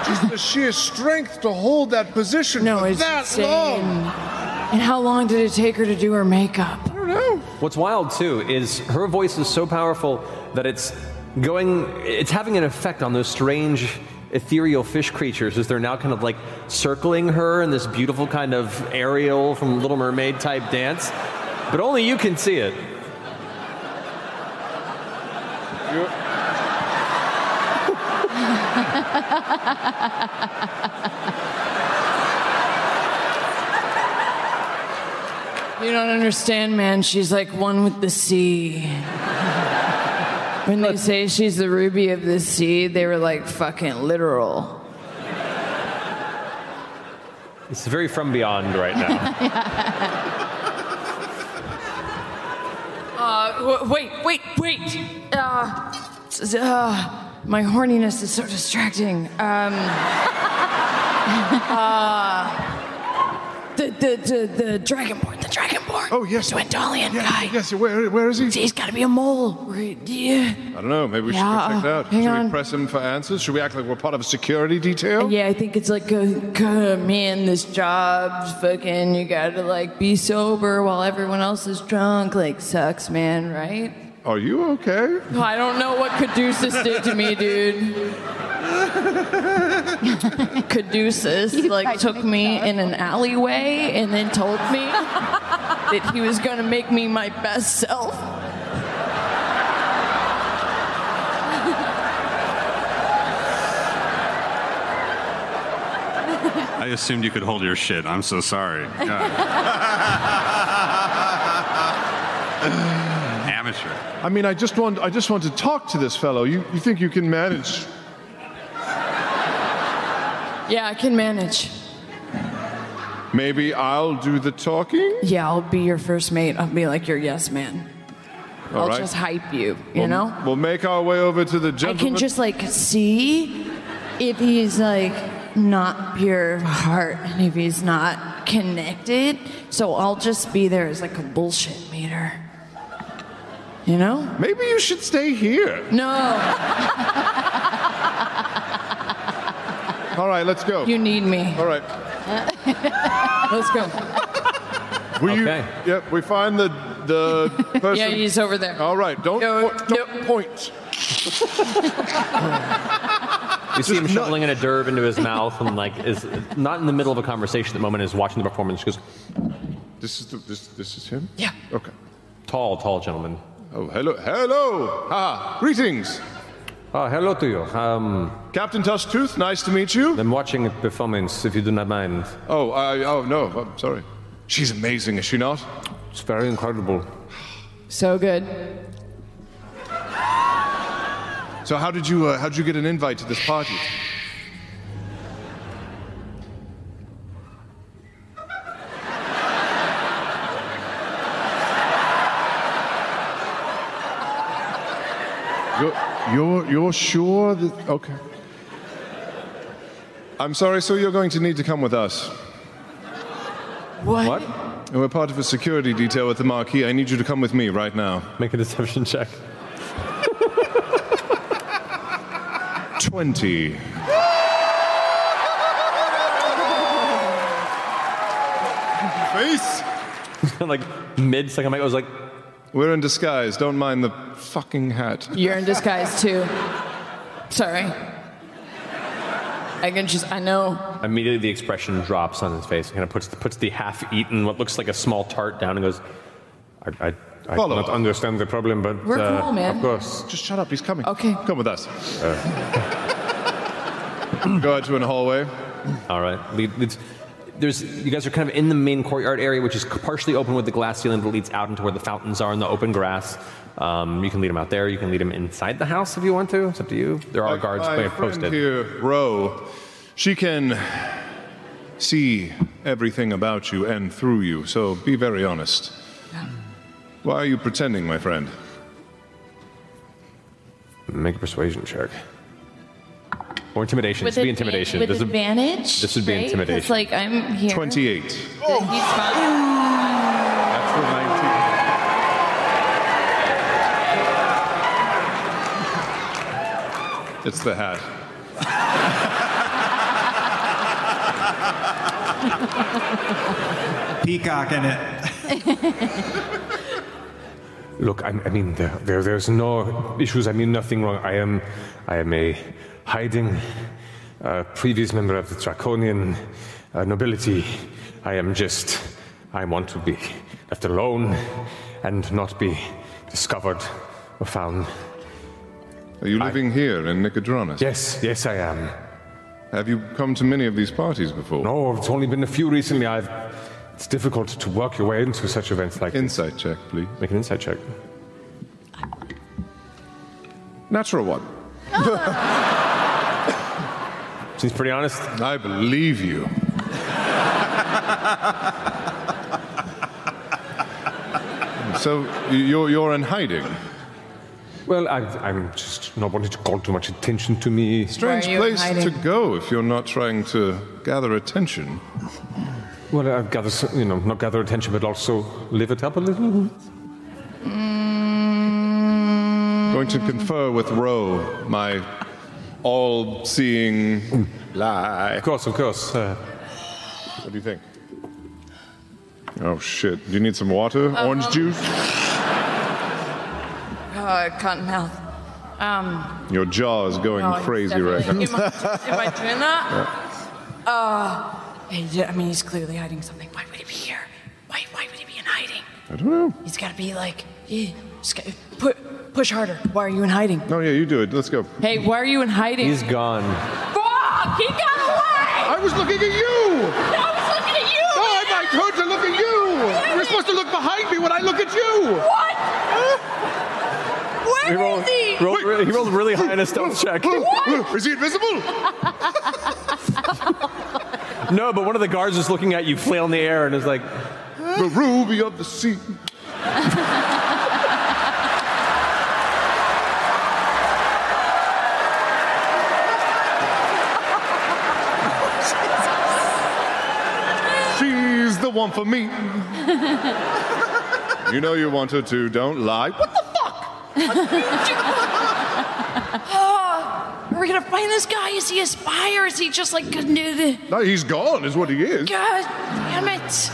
just the sheer strength to hold that position No, for it's that insane. long. And how long did it take her to do her makeup? I don't know. What's wild too is her voice is so powerful that it's going, it's having an effect on those strange ethereal fish creatures as they're now kind of like circling her in this beautiful kind of aerial from Little Mermaid type dance. But only you can see it. You don't understand, man. She's like one with the sea. When they say she's the ruby of the sea, they were like fucking literal. It's very from beyond right now. *laughs* Uh, w- wait, wait, wait. Uh, s- uh, my horniness is so distracting. Um, *laughs* uh, the, the, the, the dragonborn, the dragonborn. Oh, yes. The Dwendalian Yeah, guy. Yes, where, where is he? He's got to be a mole. Right, Yeah. I don't know. Maybe we should Yeah, go check it out. should on. we press him for answers? Should we act like we're part of a security detail? Yeah, I think it's like, uh, uh, man, this job's fucking, you gotta like be sober while everyone else is drunk. Like, sucks, man, right? Are you okay? I don't know what Caduceus did to me, dude. *laughs* Caduceus like took me in an alleyway and then told me *laughs* that he was gonna make me my best self. I assumed you could hold your shit. I'm so sorry. *laughs* God. Amateur. I mean, I just want I just want to talk to this fellow. You you think you can manage? Yeah, I can manage. Maybe I'll do the talking. Yeah, I'll be your first mate. I'll be like your yes man. All I'll right. just hype you, you We'll- know? We'll make our way over to the I gentleman. can just like see if he's like not pure heart and if he's not connected. So I'll just be there as like a bullshit meter. You know? Maybe you should stay here. No. *laughs* All right, let's go. You need me. All right. *laughs* Let's go. Will you? Yep. We find the the *laughs* person. Yeah, he's over there. All right. Don't po- don't point. You see him shoveling in a derb into his mouth and like is not in the middle of a conversation at the moment, is watching the performance. She goes, This is the, this this is him. Yeah. Okay. Tall, tall gentleman. Oh, hello, hello. Ah, greetings. Oh, hello to you. Um, Captain Tushtooth, nice to meet you. I'm watching a performance, if you do not mind. Oh, I, oh no, I'm sorry. She's amazing, is she not? It's very incredible. So good. So how did you uh, how did you get an invite to this party? You're, you're, you're sure that. Okay. I'm sorry, so you're going to need to come with us. What? We're part of a security detail at the marquee. I need you to come with me right now. Make a deception check. 20. Face. *laughs* like mid second mic, I was like, We're in disguise. Don't mind the fucking hat. You're in disguise too. Sorry. I can just, I know. immediately the expression drops on his face. He kind of puts puts the half-eaten, what looks like a small tart down, and goes, "I, I, I Follow cannot up. understand the problem, but We're uh, cool, man. of course." Just shut up. He's coming. Okay. Come with us. Go out to an hallway. All right. Lead, leads, there's, you guys are kind of in the main courtyard area, which is partially open with the glass ceiling that leads out into where the fountains are in the open grass. Um, you can lead them out there. You can lead them inside the house if you want to. It's up to you. There are guards My friend posted. here, Ro, she can see everything about you and through you, so be very honest. Why are you pretending, my friend? Make a persuasion check. Or intimidation. With This would be intimidation. With This would- advantage. this would be right? 'Cause, intimidation. It's like I'm here. 28. He's fine. It's the hat. *laughs* Peacock in it. Look, I, I mean, there, there, there's no issues. I mean, nothing wrong. I am, I am a hiding, uh, previous member of the Draconian uh, nobility. I am just, I want to be left alone and not be discovered or found. Are you living here in Nicodranas? Yes, yes, I am. Have you come to many of these parties before? No, it's only been a few recently. I've. It's difficult to work your way into such events like insight check, please. Make an insight check. Natural one. *laughs* Seems pretty honest. I believe you. so you're you're in hiding. Well, I, I'm just not wanting to call too much attention to me. Strange place to go if you're not trying to gather attention. Well, I've gather, s- you know, not gather attention, but also live it up a little. Going to confer with Ro, my all-seeing lie. Of course, of course. Uh, what do you think? Oh shit! Do you need some water? Orange Um, juice? Uh, cotton mouth. Um, Your jaw is going no, crazy right now. Am I, am I *laughs* doing that? Uh, I mean, he's clearly hiding something. Why would he be here? Why, why would he be in hiding? I don't know. He's got to be like, yeah, just push harder. Why are you in hiding? No, yeah, you do it. Let's go. Hey, why are you in hiding? He's gone. Fuck! He got away! I was looking at you! I was looking at you! No, I might turn to look at you! You're supposed to look behind me when I look at you! What? Where He rolled, is he? rolled re- he rolled really high in a stealth check. Is he invisible? No, but one of the guards is looking at you, flail in the air, and is like, The ruby of the sea. She's the one for me. *laughs* You know you wanted to. Don't lie. What the *laughs* Ah, are we gonna find this guy? Is he a spy or is he just like God No, he's gone, is what he is. God damn it?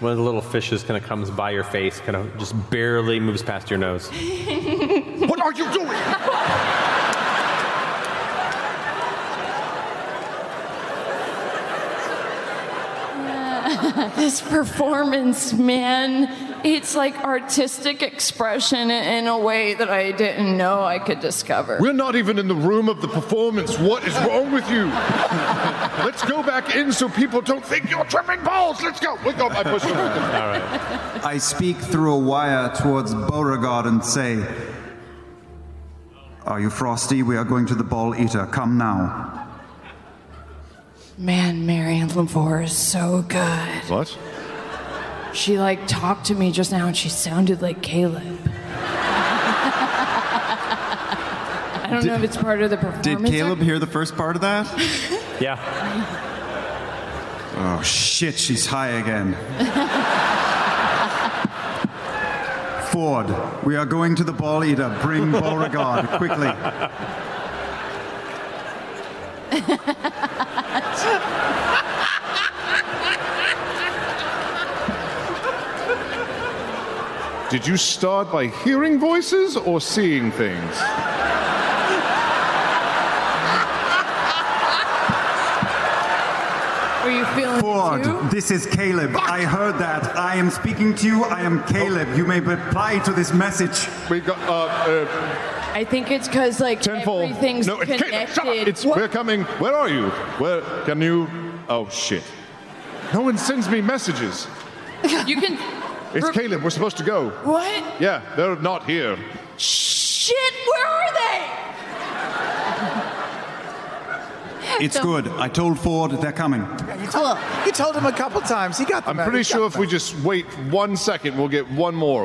one of the little fishes kind of comes by your face, kind of just barely moves past your nose. *laughs* What are you doing? *laughs* this performance, man, it's like artistic expression in a way that I didn't know I could discover. We're not even in the room of the performance. What is wrong with you? *laughs* Let's go back in so people don't think you're tripping balls. Let's go. Let's go. I push him. *laughs* All right. I speak through a wire towards Beauregard and say, Are you frosty? We are going to the Balleater. Come now. Man, Marion Lavorre is so good. What? She like talked to me just now and she sounded like Caleb. I don't did, know if it's part of the performance. Did Caleb or... hear the first part of that? *laughs* yeah. Oh shit, she's high again. *laughs* Fjord, we are going to the Balleater. Bring Beauregard quickly. *laughs* Did you start by hearing voices or seeing things? Are you feeling Fjord, too? this is Caleb. I heard that. I am speaking to you. I am Caleb. You may reply to this message. We got, uh, uh, I think it's because like tenfold. everything's no, it's connected. Caleb, shut up. It's, What? we're coming. Where are you? Where, can you? Oh, shit. No one sends me messages. You can. It's Caleb. We're supposed to go. What? Yeah, they're not here. Shit! Where are they? *laughs* It's good. I told Fjord they're coming. Cool. You told him a couple times. He got them. I'm pretty sure if we just wait one second, we'll get one more.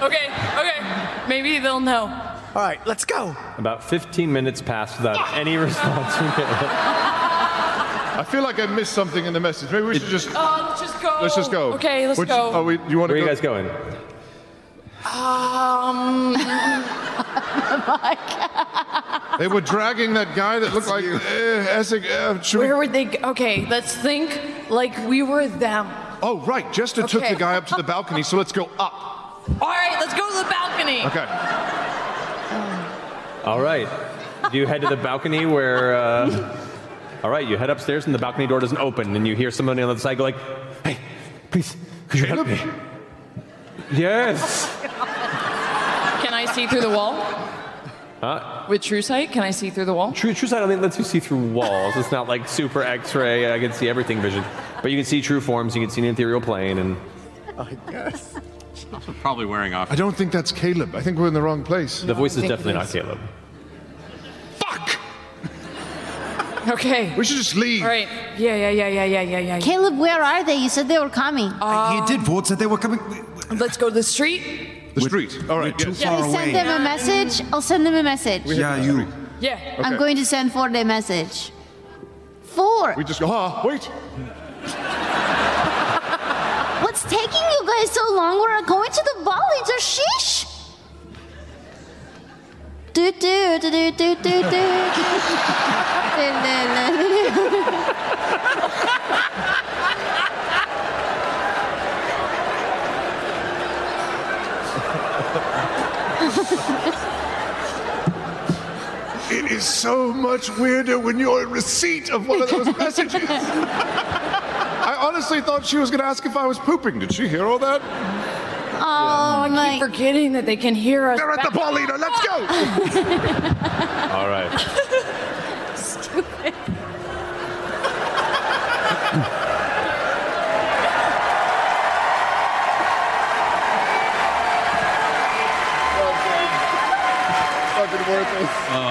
Okay. Okay. Maybe they'll know. All right, let's go. About 15 minutes passed without any *laughs* response from Caleb. I feel like I missed something in the message. Maybe we should just. Oh, let's just go. Let's just go. Okay, let's Which- go. Oh, we, you want to Where are you guys going? Um. *laughs* They were dragging that guy that looked like uh, Essek. Uh, should we- Where would they? Okay, let's think like we were them. Oh, right. Jester took the guy up to the balcony, so let's go up. All right, let's go to the balcony. Okay. All right. Do You head to the balcony where. Uh, all right, you head upstairs and the balcony door doesn't open, and you hear somebody on the other side go like, "Hey, please, could you help me?" Yes. Can I see through the wall? Huh? With True Sight, can I see through the wall? True, true sight. I think lets you see through walls. It's not like super X-ray. I can see everything vision, but you can see true forms. You can see an ethereal plane, and I guess. Also probably wearing off. I don't think that's Caleb. I think we're in the wrong place. the voice is definitely not is. Caleb. Okay. We should just leave. All right. Yeah, yeah, yeah, yeah, yeah, yeah, yeah. Caleb, where are they? You said they were coming. he did. Fjord said they were coming. Let's go to the street. The street. All right. too Yes. Can far we send away. them a message? I'll send them a message. Yeah, you. Yeah. I'm going to send Fjord a message. Fjord, We just go. Ah, wait. What's taking you guys so long? We're going to the ball. It's a sheesh. Do do do do do do do. It is so much weirder when you're in receipt of one of those messages. *laughs* I honestly thought she was going to ask if I was pooping. Did she hear all that? Oh I my! keep forgetting that they can hear us. They're at the back- Balleater. Let's go. *laughs* All right. Stupid. *laughs* Fucking worth uh,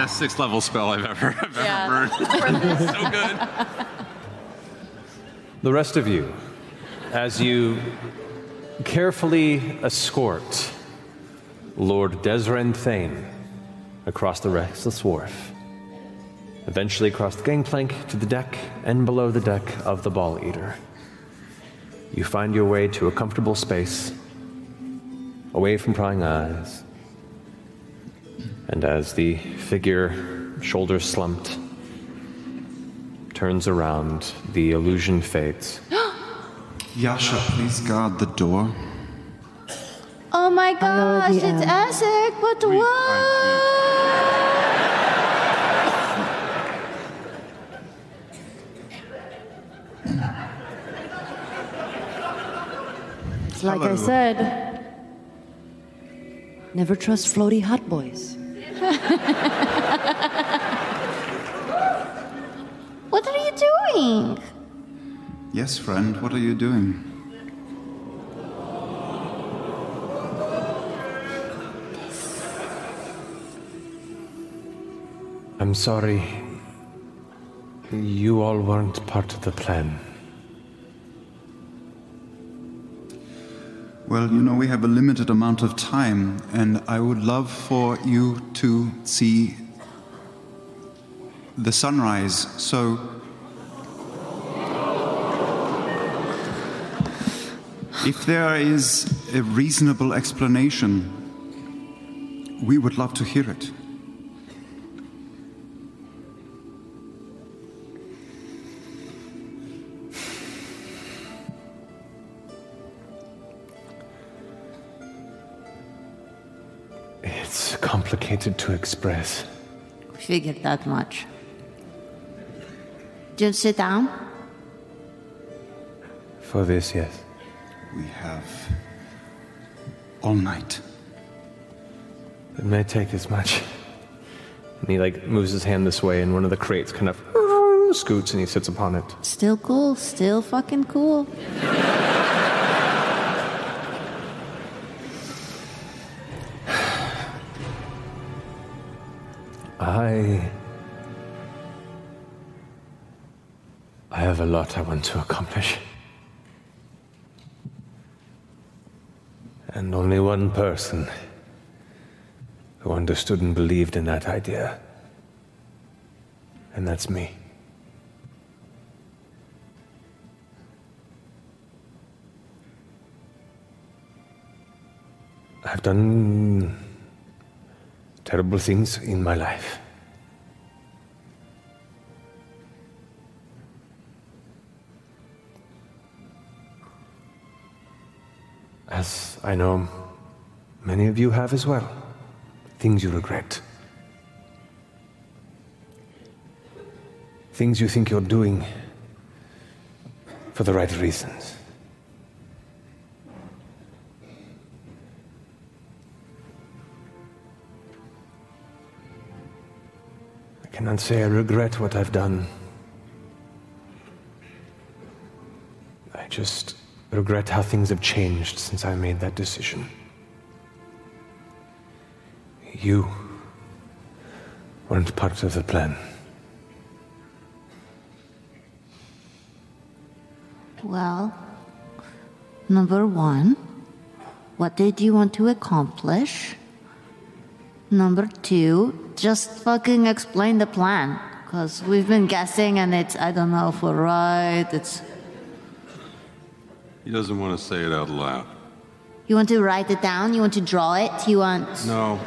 best six level spell I've ever, *laughs* I've Yeah. ever burned. *laughs* *laughs* so good. The rest of you, as you carefully escort Lord Desren Thane across the restless wharf, eventually across the gangplank to the deck and below the deck of the Balleater, you find your way to a comfortable space away from prying eyes. And as the figure, shoulders slumped, turns around, the illusion fades. *gasps* Yasha, please guard the door. Oh my gosh! It's am. Essek, but what? It's like I said. Never trust floaty hot boys. *laughs* What are you doing? Yes, friend, what are you doing? I'm sorry. You all weren't part of the plan. Well, you know, we have a limited amount of time, and I would love for you to see the sunrise. So, if there is a reasonable explanation, we would love to hear it. Complicated to express. Figured that much. Just sit down. For this, yes. We have all night. It may take as much. And he like moves his hand this way, and one of the crates kind of scoots, and he sits upon it. Still cool. Still fucking cool. I. I have a lot I want to accomplish. And only one person who understood and believed in that idea. And that's me. I've done terrible things in my life. As I know many of you have as well. Things you regret. Things you think you're doing for the right reasons. Cannot say I regret what I've done. I just regret how things have changed since I made that decision. You weren't part of the plan. Well, number one, what did you want to accomplish? Number two, just fucking explain the plan. Because we've been guessing and it's, I don't know if we're right. It's, He doesn't want to say it out loud. you want to write it down? You want to draw it? You want, No,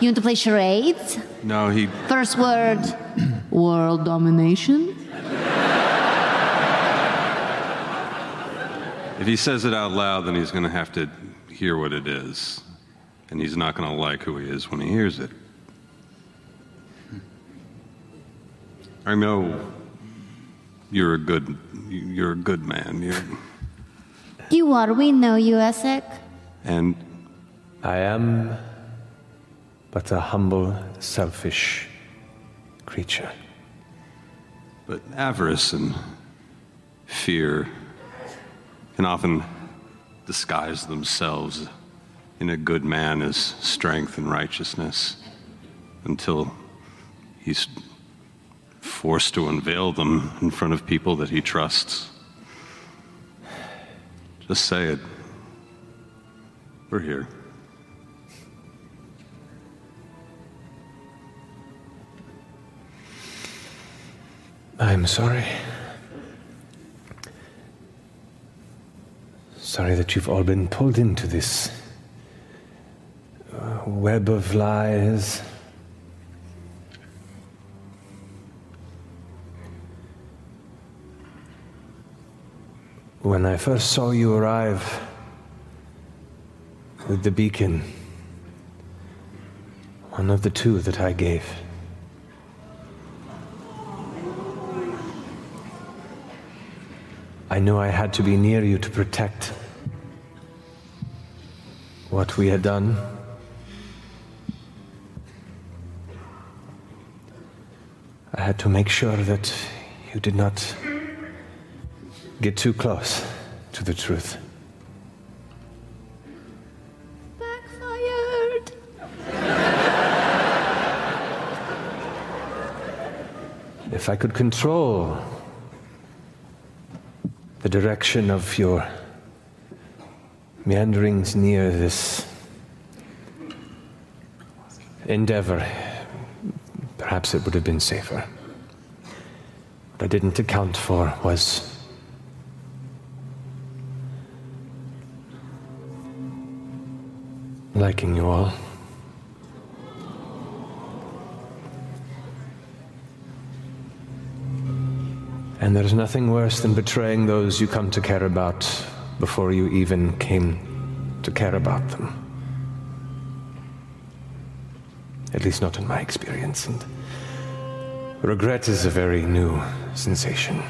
you want to play charades? no, he. First word, *clears throat* world domination. If he says it out loud, then he's going to have to hear what it is. And he's not going to like who he is when he hears it. I know you're a good you're a good man. You're, You are, we know you, Essek. and I am but a humble, selfish creature. But avarice and fear can often disguise themselves in a good man is strength and righteousness until he's forced to unveil them in front of people that he trusts. Just say it. We're here. I'm sorry. Sorry that you've all been pulled into this web of lies. When I first saw you arrive with the beacon, one of the two that I gave, I knew I had to be near you to protect what we had done. I had to make sure that you did not get too close to the truth. Backfired. If I could control the direction of your meanderings near this endeavor, perhaps it would have been safer. What I didn't account for was liking you all. And there's nothing worse than betraying those you come to care about before you even came to care about them. At least not in my experience. And regret is a very new sensation.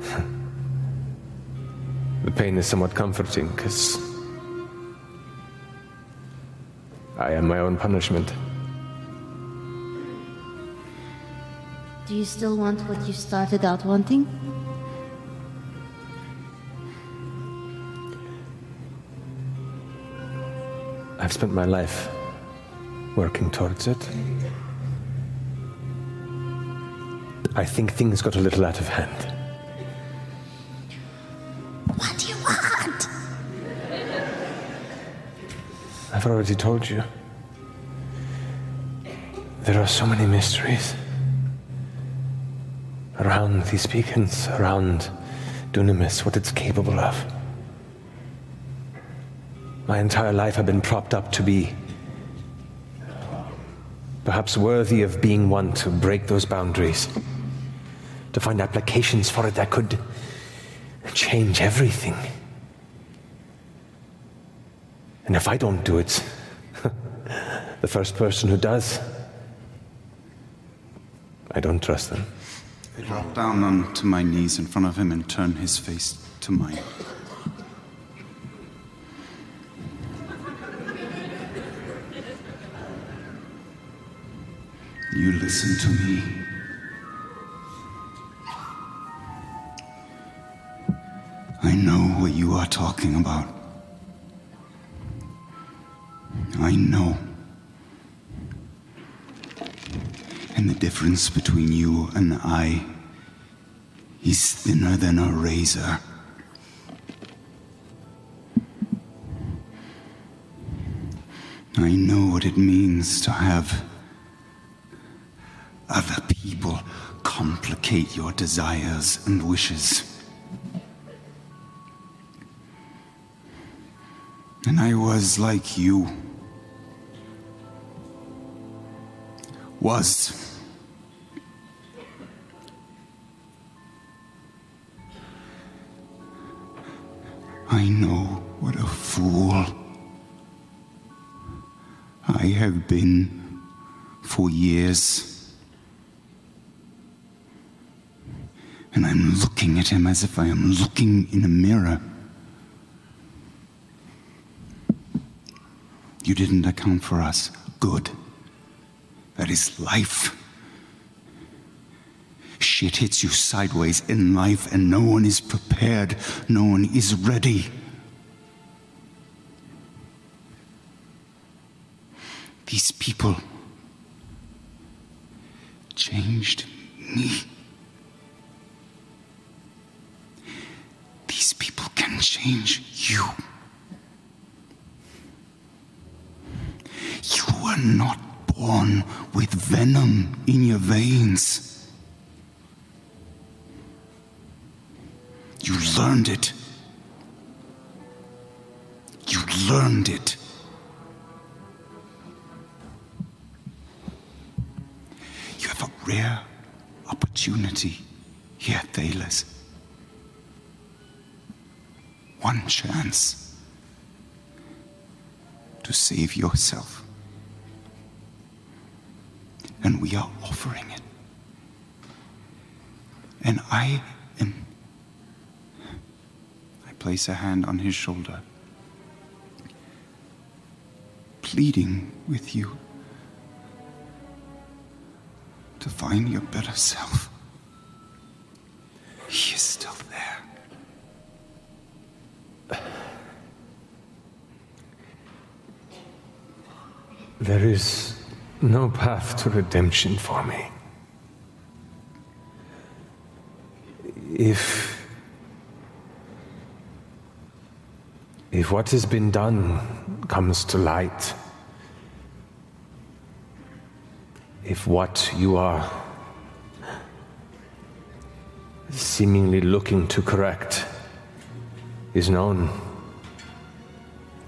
*laughs* the pain is somewhat comforting because I am my own punishment. Do you still want what you started out wanting? I've spent my life working towards it. I think things got a little out of hand. What do you want? I've already told you. There are so many mysteries around these beacons, around Dunamis, what it's capable of. My entire life I've been propped up to be perhaps worthy of being one to break those boundaries, to find applications for it that could change everything. And if I don't do it, *laughs* the first person who does, I don't trust them. I dropped down onto my knees in front of him and turned his face to mine. You listen to me. I know what you are talking about. I know. And the difference between you and I is thinner than a razor. I know what it means to have other people complicate your desires and wishes. And I was like you. Was. I know what a fool I have been for years. And I'm looking at him as if I am looking in a mirror. You didn't account for us. Good. That is life. Shit hits you sideways in life, and no one is prepared. No one is ready. These people changed me. These people can change you. You were not born with venom in your veins. You learned it. You learned it. You have a rare opportunity here, Thelyss. One chance to save yourself. And we are offering it. And I am. I place a hand on his shoulder, pleading with you to find your better self. He is still there. There is no path to redemption for me. if. If what has been done comes to light, if what you are seemingly looking to correct is known,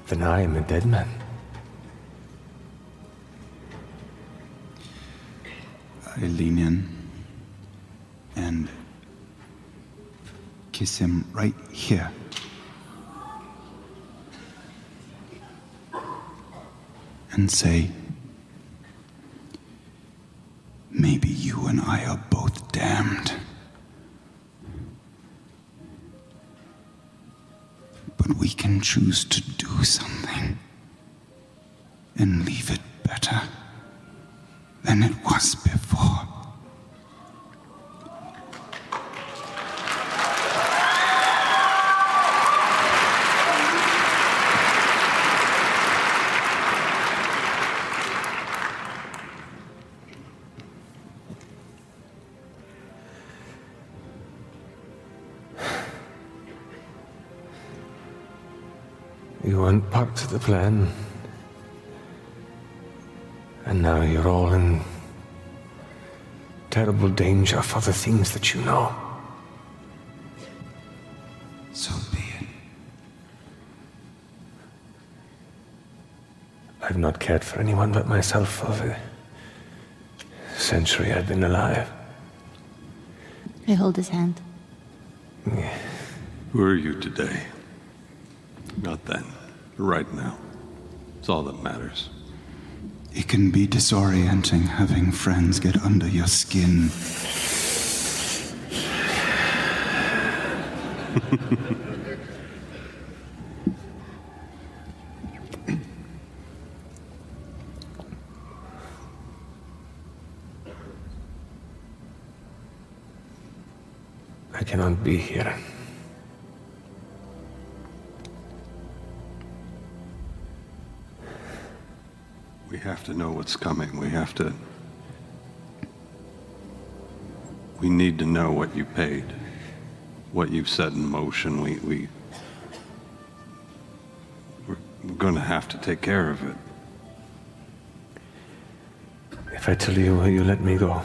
then I am a dead man. I lean in and kiss him right here. And say, choose to do something the plan. And now you're all in terrible danger for the things that you know. So be it. I've not cared for anyone but myself for the century I've been alive. I hold his hand. Who are you today? Not then. Right now. It's all that matters. It can be disorienting having friends get under your skin. What's coming. We have to. We need to know what you paid, what you've set in motion. We, we, we're, we're going to have to take care of it. If I tell you, will you let me go?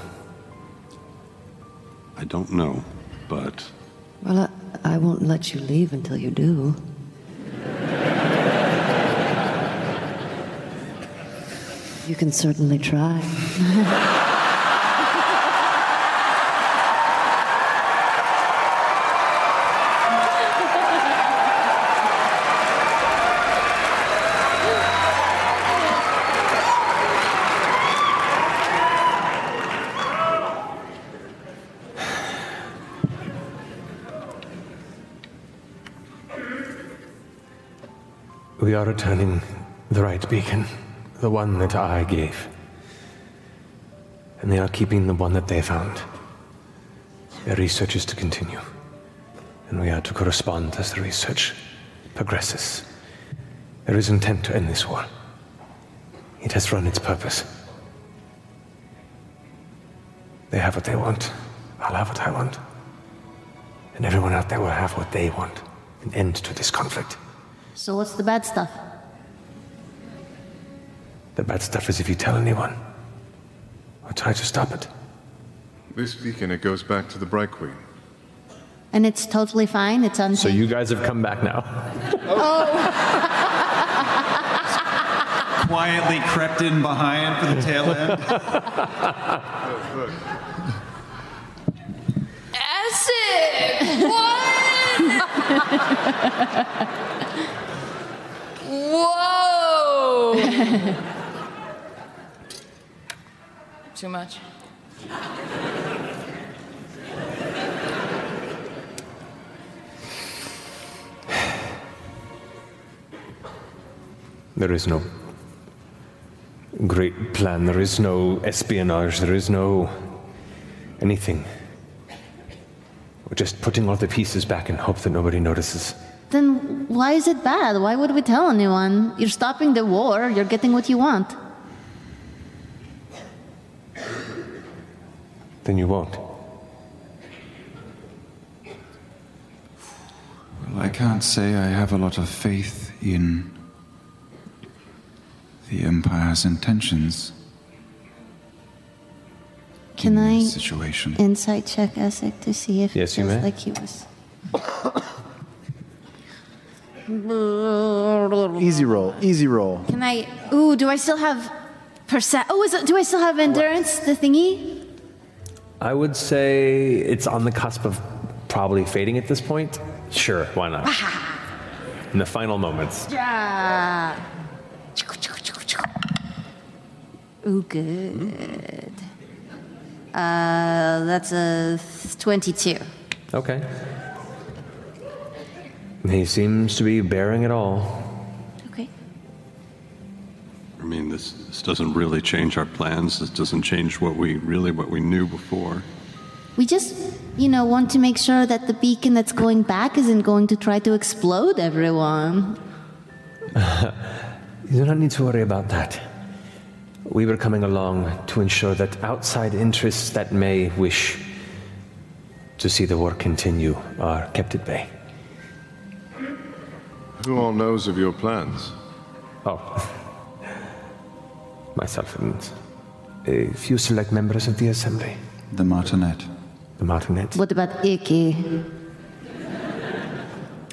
I don't know, but Well, I, I won't let you leave until you do. You can certainly try. We are returning the right beacon, the one that I gave. And they are keeping the one that they found. Their research is to continue. And we are to correspond as the research progresses. There is intent to end this war. It has run its purpose. They have what they want. I'll have what I want. And everyone out there will have what they want. An end to this conflict. So what's the bad stuff? The bad stuff is if you tell anyone or try to stop it. This beacon, it goes back to the Bright Queen. And it's totally fine. It's untamed. So you guys have come back now. oh. *laughs* Quietly crept in behind for the tail end. Acid! What? *laughs* Whoa! *laughs* Too much. There is no great plan. There is no espionage. There is no anything. We're just putting all the pieces back and hope that nobody notices. Then why is it bad? Why would we tell anyone? You're stopping the war. You're getting what you want. Then you won't. Well, I can't say I have a lot of faith in the Empire's intentions Can in I this situation. insight check Essek to see if Yes, it you feels may. like he was. *coughs* Easy roll, easy roll. Can I? Ooh, do I still have percent? Oh, is it? Do I still have endurance? The thingy? I would say it's on the cusp of probably fading at this point. Sure, why not? *laughs* In the final moments. Yeah. Ooh, good. Uh, that's a twenty-two. Okay. He seems to be bearing it all. Okay. I mean, this, this doesn't really change our plans. This doesn't change what we really what we knew before. We just, you know, want to make sure that the beacon that's going back isn't going to try to explode everyone. *laughs* you do not need to worry about that. We were coming along to ensure that outside interests that may wish to see the war continue are kept at bay. Who all knows of your plans? Oh. *laughs* Myself and a few select members of the Assembly. The Martinet. The Martinet. What about Icky?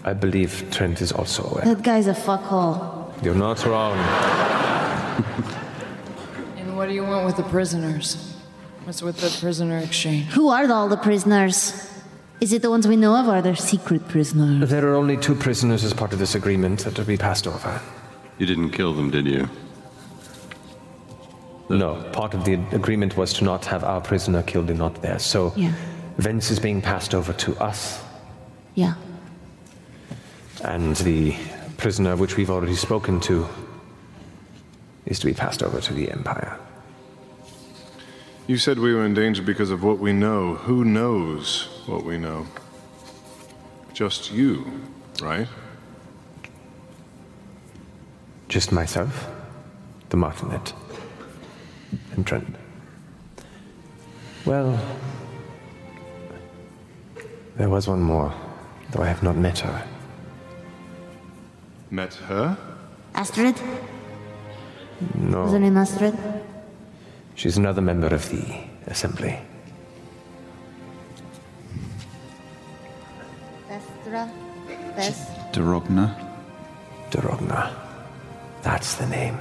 I believe Trent is also aware. That guy's a fuckhole. You're not wrong. *laughs* And what do you want with the prisoners? What's with the prisoner exchange? Who are all the prisoners? Is it the ones we know of, or are there secret prisoners? There are only two prisoners as part of this agreement that will be passed over. You didn't kill them, did you? No, part of the agreement was to not have our prisoner killed and not theirs. So Yeah. Vence is being passed over to us, Yeah. and the prisoner, which we've already spoken to, is to be passed over to the Empire. You said we were in danger because of what we know. Who knows what we know? Just you, right? Just myself, the Martinet, and Trent. Well, there was one more, though I have not met her. Met her? Astrid? No. Was her name Astrid? She's another member of the Assembly. Vestra? Vess? Derogna. Derogna. That's the name.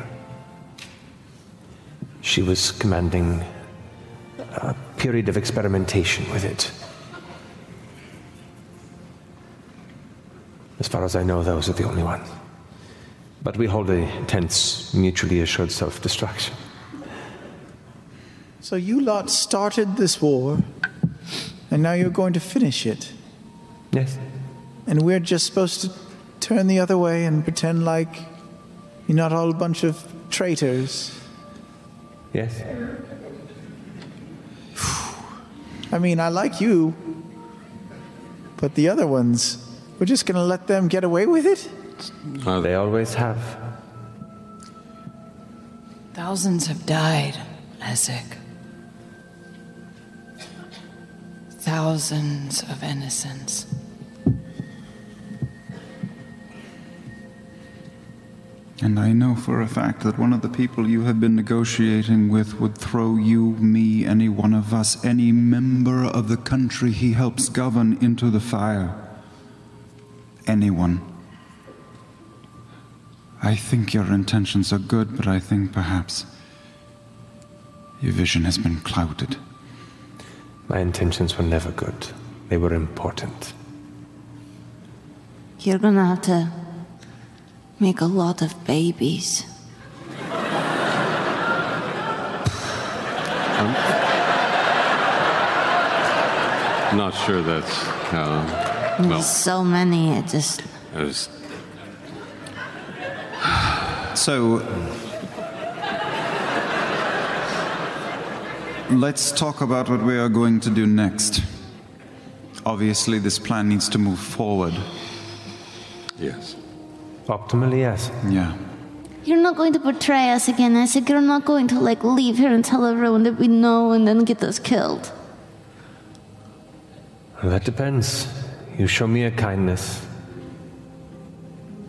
She was commanding a period of experimentation with it. As far as I know, those are the only ones. But we hold a tense, mutually assured self destruction. So you lot started this war, and now you're going to finish it. Yes. And we're just supposed to turn the other way and pretend like you're not all a bunch of traitors. Yes? *sighs* I mean, I like you, but the other ones, we're just going to let them get away with it? they always have. Thousands have died, Essek. Thousands of innocents. And I know for a fact that one of the people you have been negotiating with would throw you, me, any one of us, any member of the country he helps govern into the fire. Anyone. I think your intentions are good, but I think perhaps your vision has been clouded. My intentions were never good, they were important. You're gonna have to make a lot of babies. I'm not sure that's how. Well, There's so many, it just. I was So, let's talk about what we are going to do next. Obviously, this plan needs to move forward. Yes. Optimally, yes. Yeah. You're not going to betray us again, Essek. You're not going to, like, leave here and tell everyone that we know and then get us killed. Well, that depends. You show me a kindness,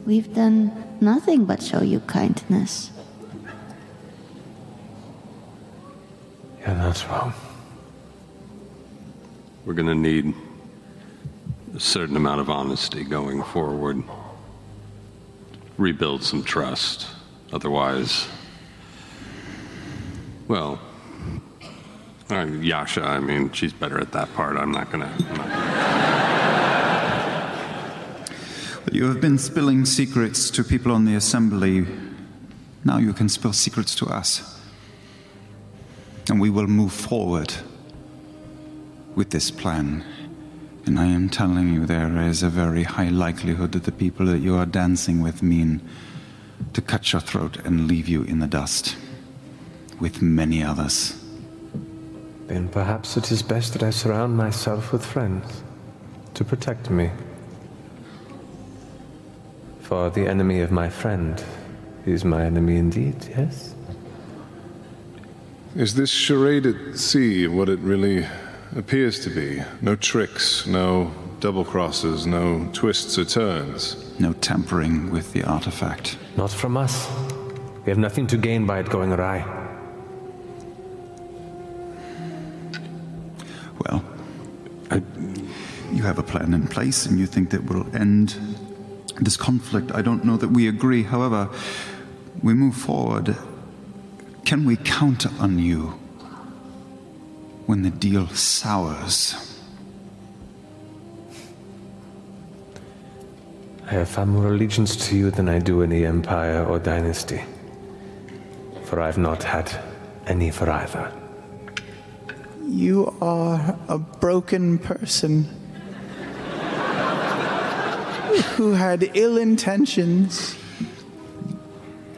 we've done nothing but show you kindness. Yeah, that's wrong. We're going to need a certain amount of honesty going forward. Rebuild some trust. Otherwise, well, uh, Yasha, I mean, she's better at that part. I'm not going But you have been spilling secrets to people on the assembly. Now you can spill secrets to us. And we will move forward with this plan. And I am telling you, there is a very high likelihood that the people that you are dancing with mean to cut your throat and leave you in the dust with many others. Then perhaps it is best that I surround myself with friends to protect me. For the enemy of my friend is my enemy indeed, yes? Is this charade at sea what it really appears to be? No tricks, no double crosses, no twists or turns. No tampering with the artifact. Not from us. We have nothing to gain by it going awry. Well, I, you have a plan in place and you think that will end this conflict. I don't know that we agree. However, we move forward. Can we count on you when the deal sours? I have far more allegiance to you than I do any empire or dynasty. For I've not had any for either. You are a broken person who had ill intentions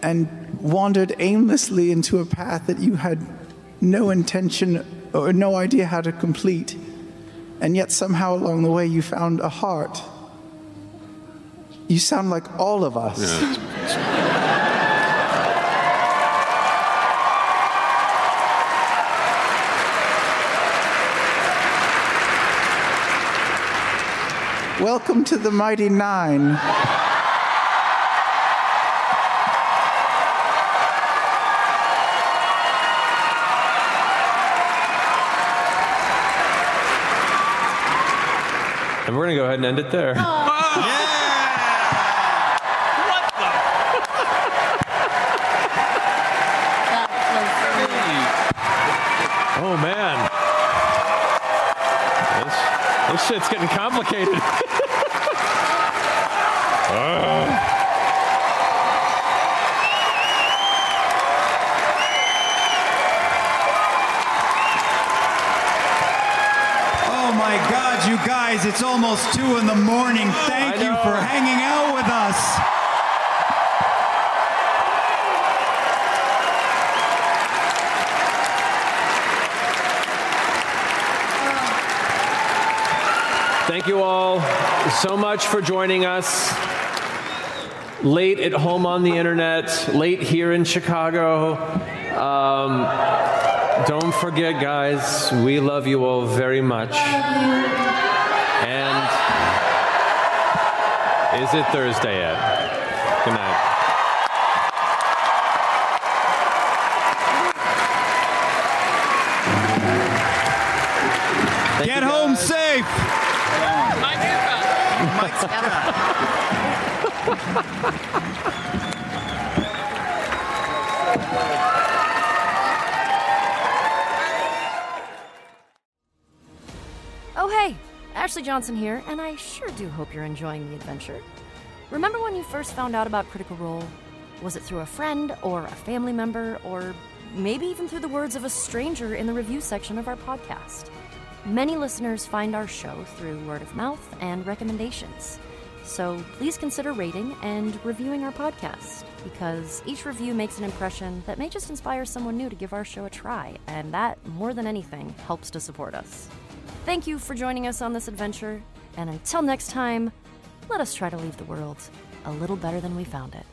and wandered aimlessly into a path that you had no intention or no idea how to complete. And yet, somehow along the way, you found a heart. You sound like all of us. Welcome to the Mighty Nein. And we're going to go ahead and end it there. Oh, oh man. This, this shit's getting complicated. It's almost two in the morning. Thank you for hanging out with us. Thank you all so much for joining us. Late at home on the internet, late here in Chicago. Um, don't forget, guys, we love you all very much. Is it Thursday yet? Johnson here, and I sure do hope you're enjoying the adventure. Remember when you first found out about Critical Role? Was it through a friend, or a family member, or maybe even through the words of a stranger in the review section of our podcast? Many listeners find our show through word of mouth and recommendations. So please consider rating and reviewing our podcast, because each review makes an impression that may just inspire someone new to give our show a try, and that, more than anything, helps to support us. Thank you for joining us on this adventure, and until next time, let us try to leave the world a little better than we found it.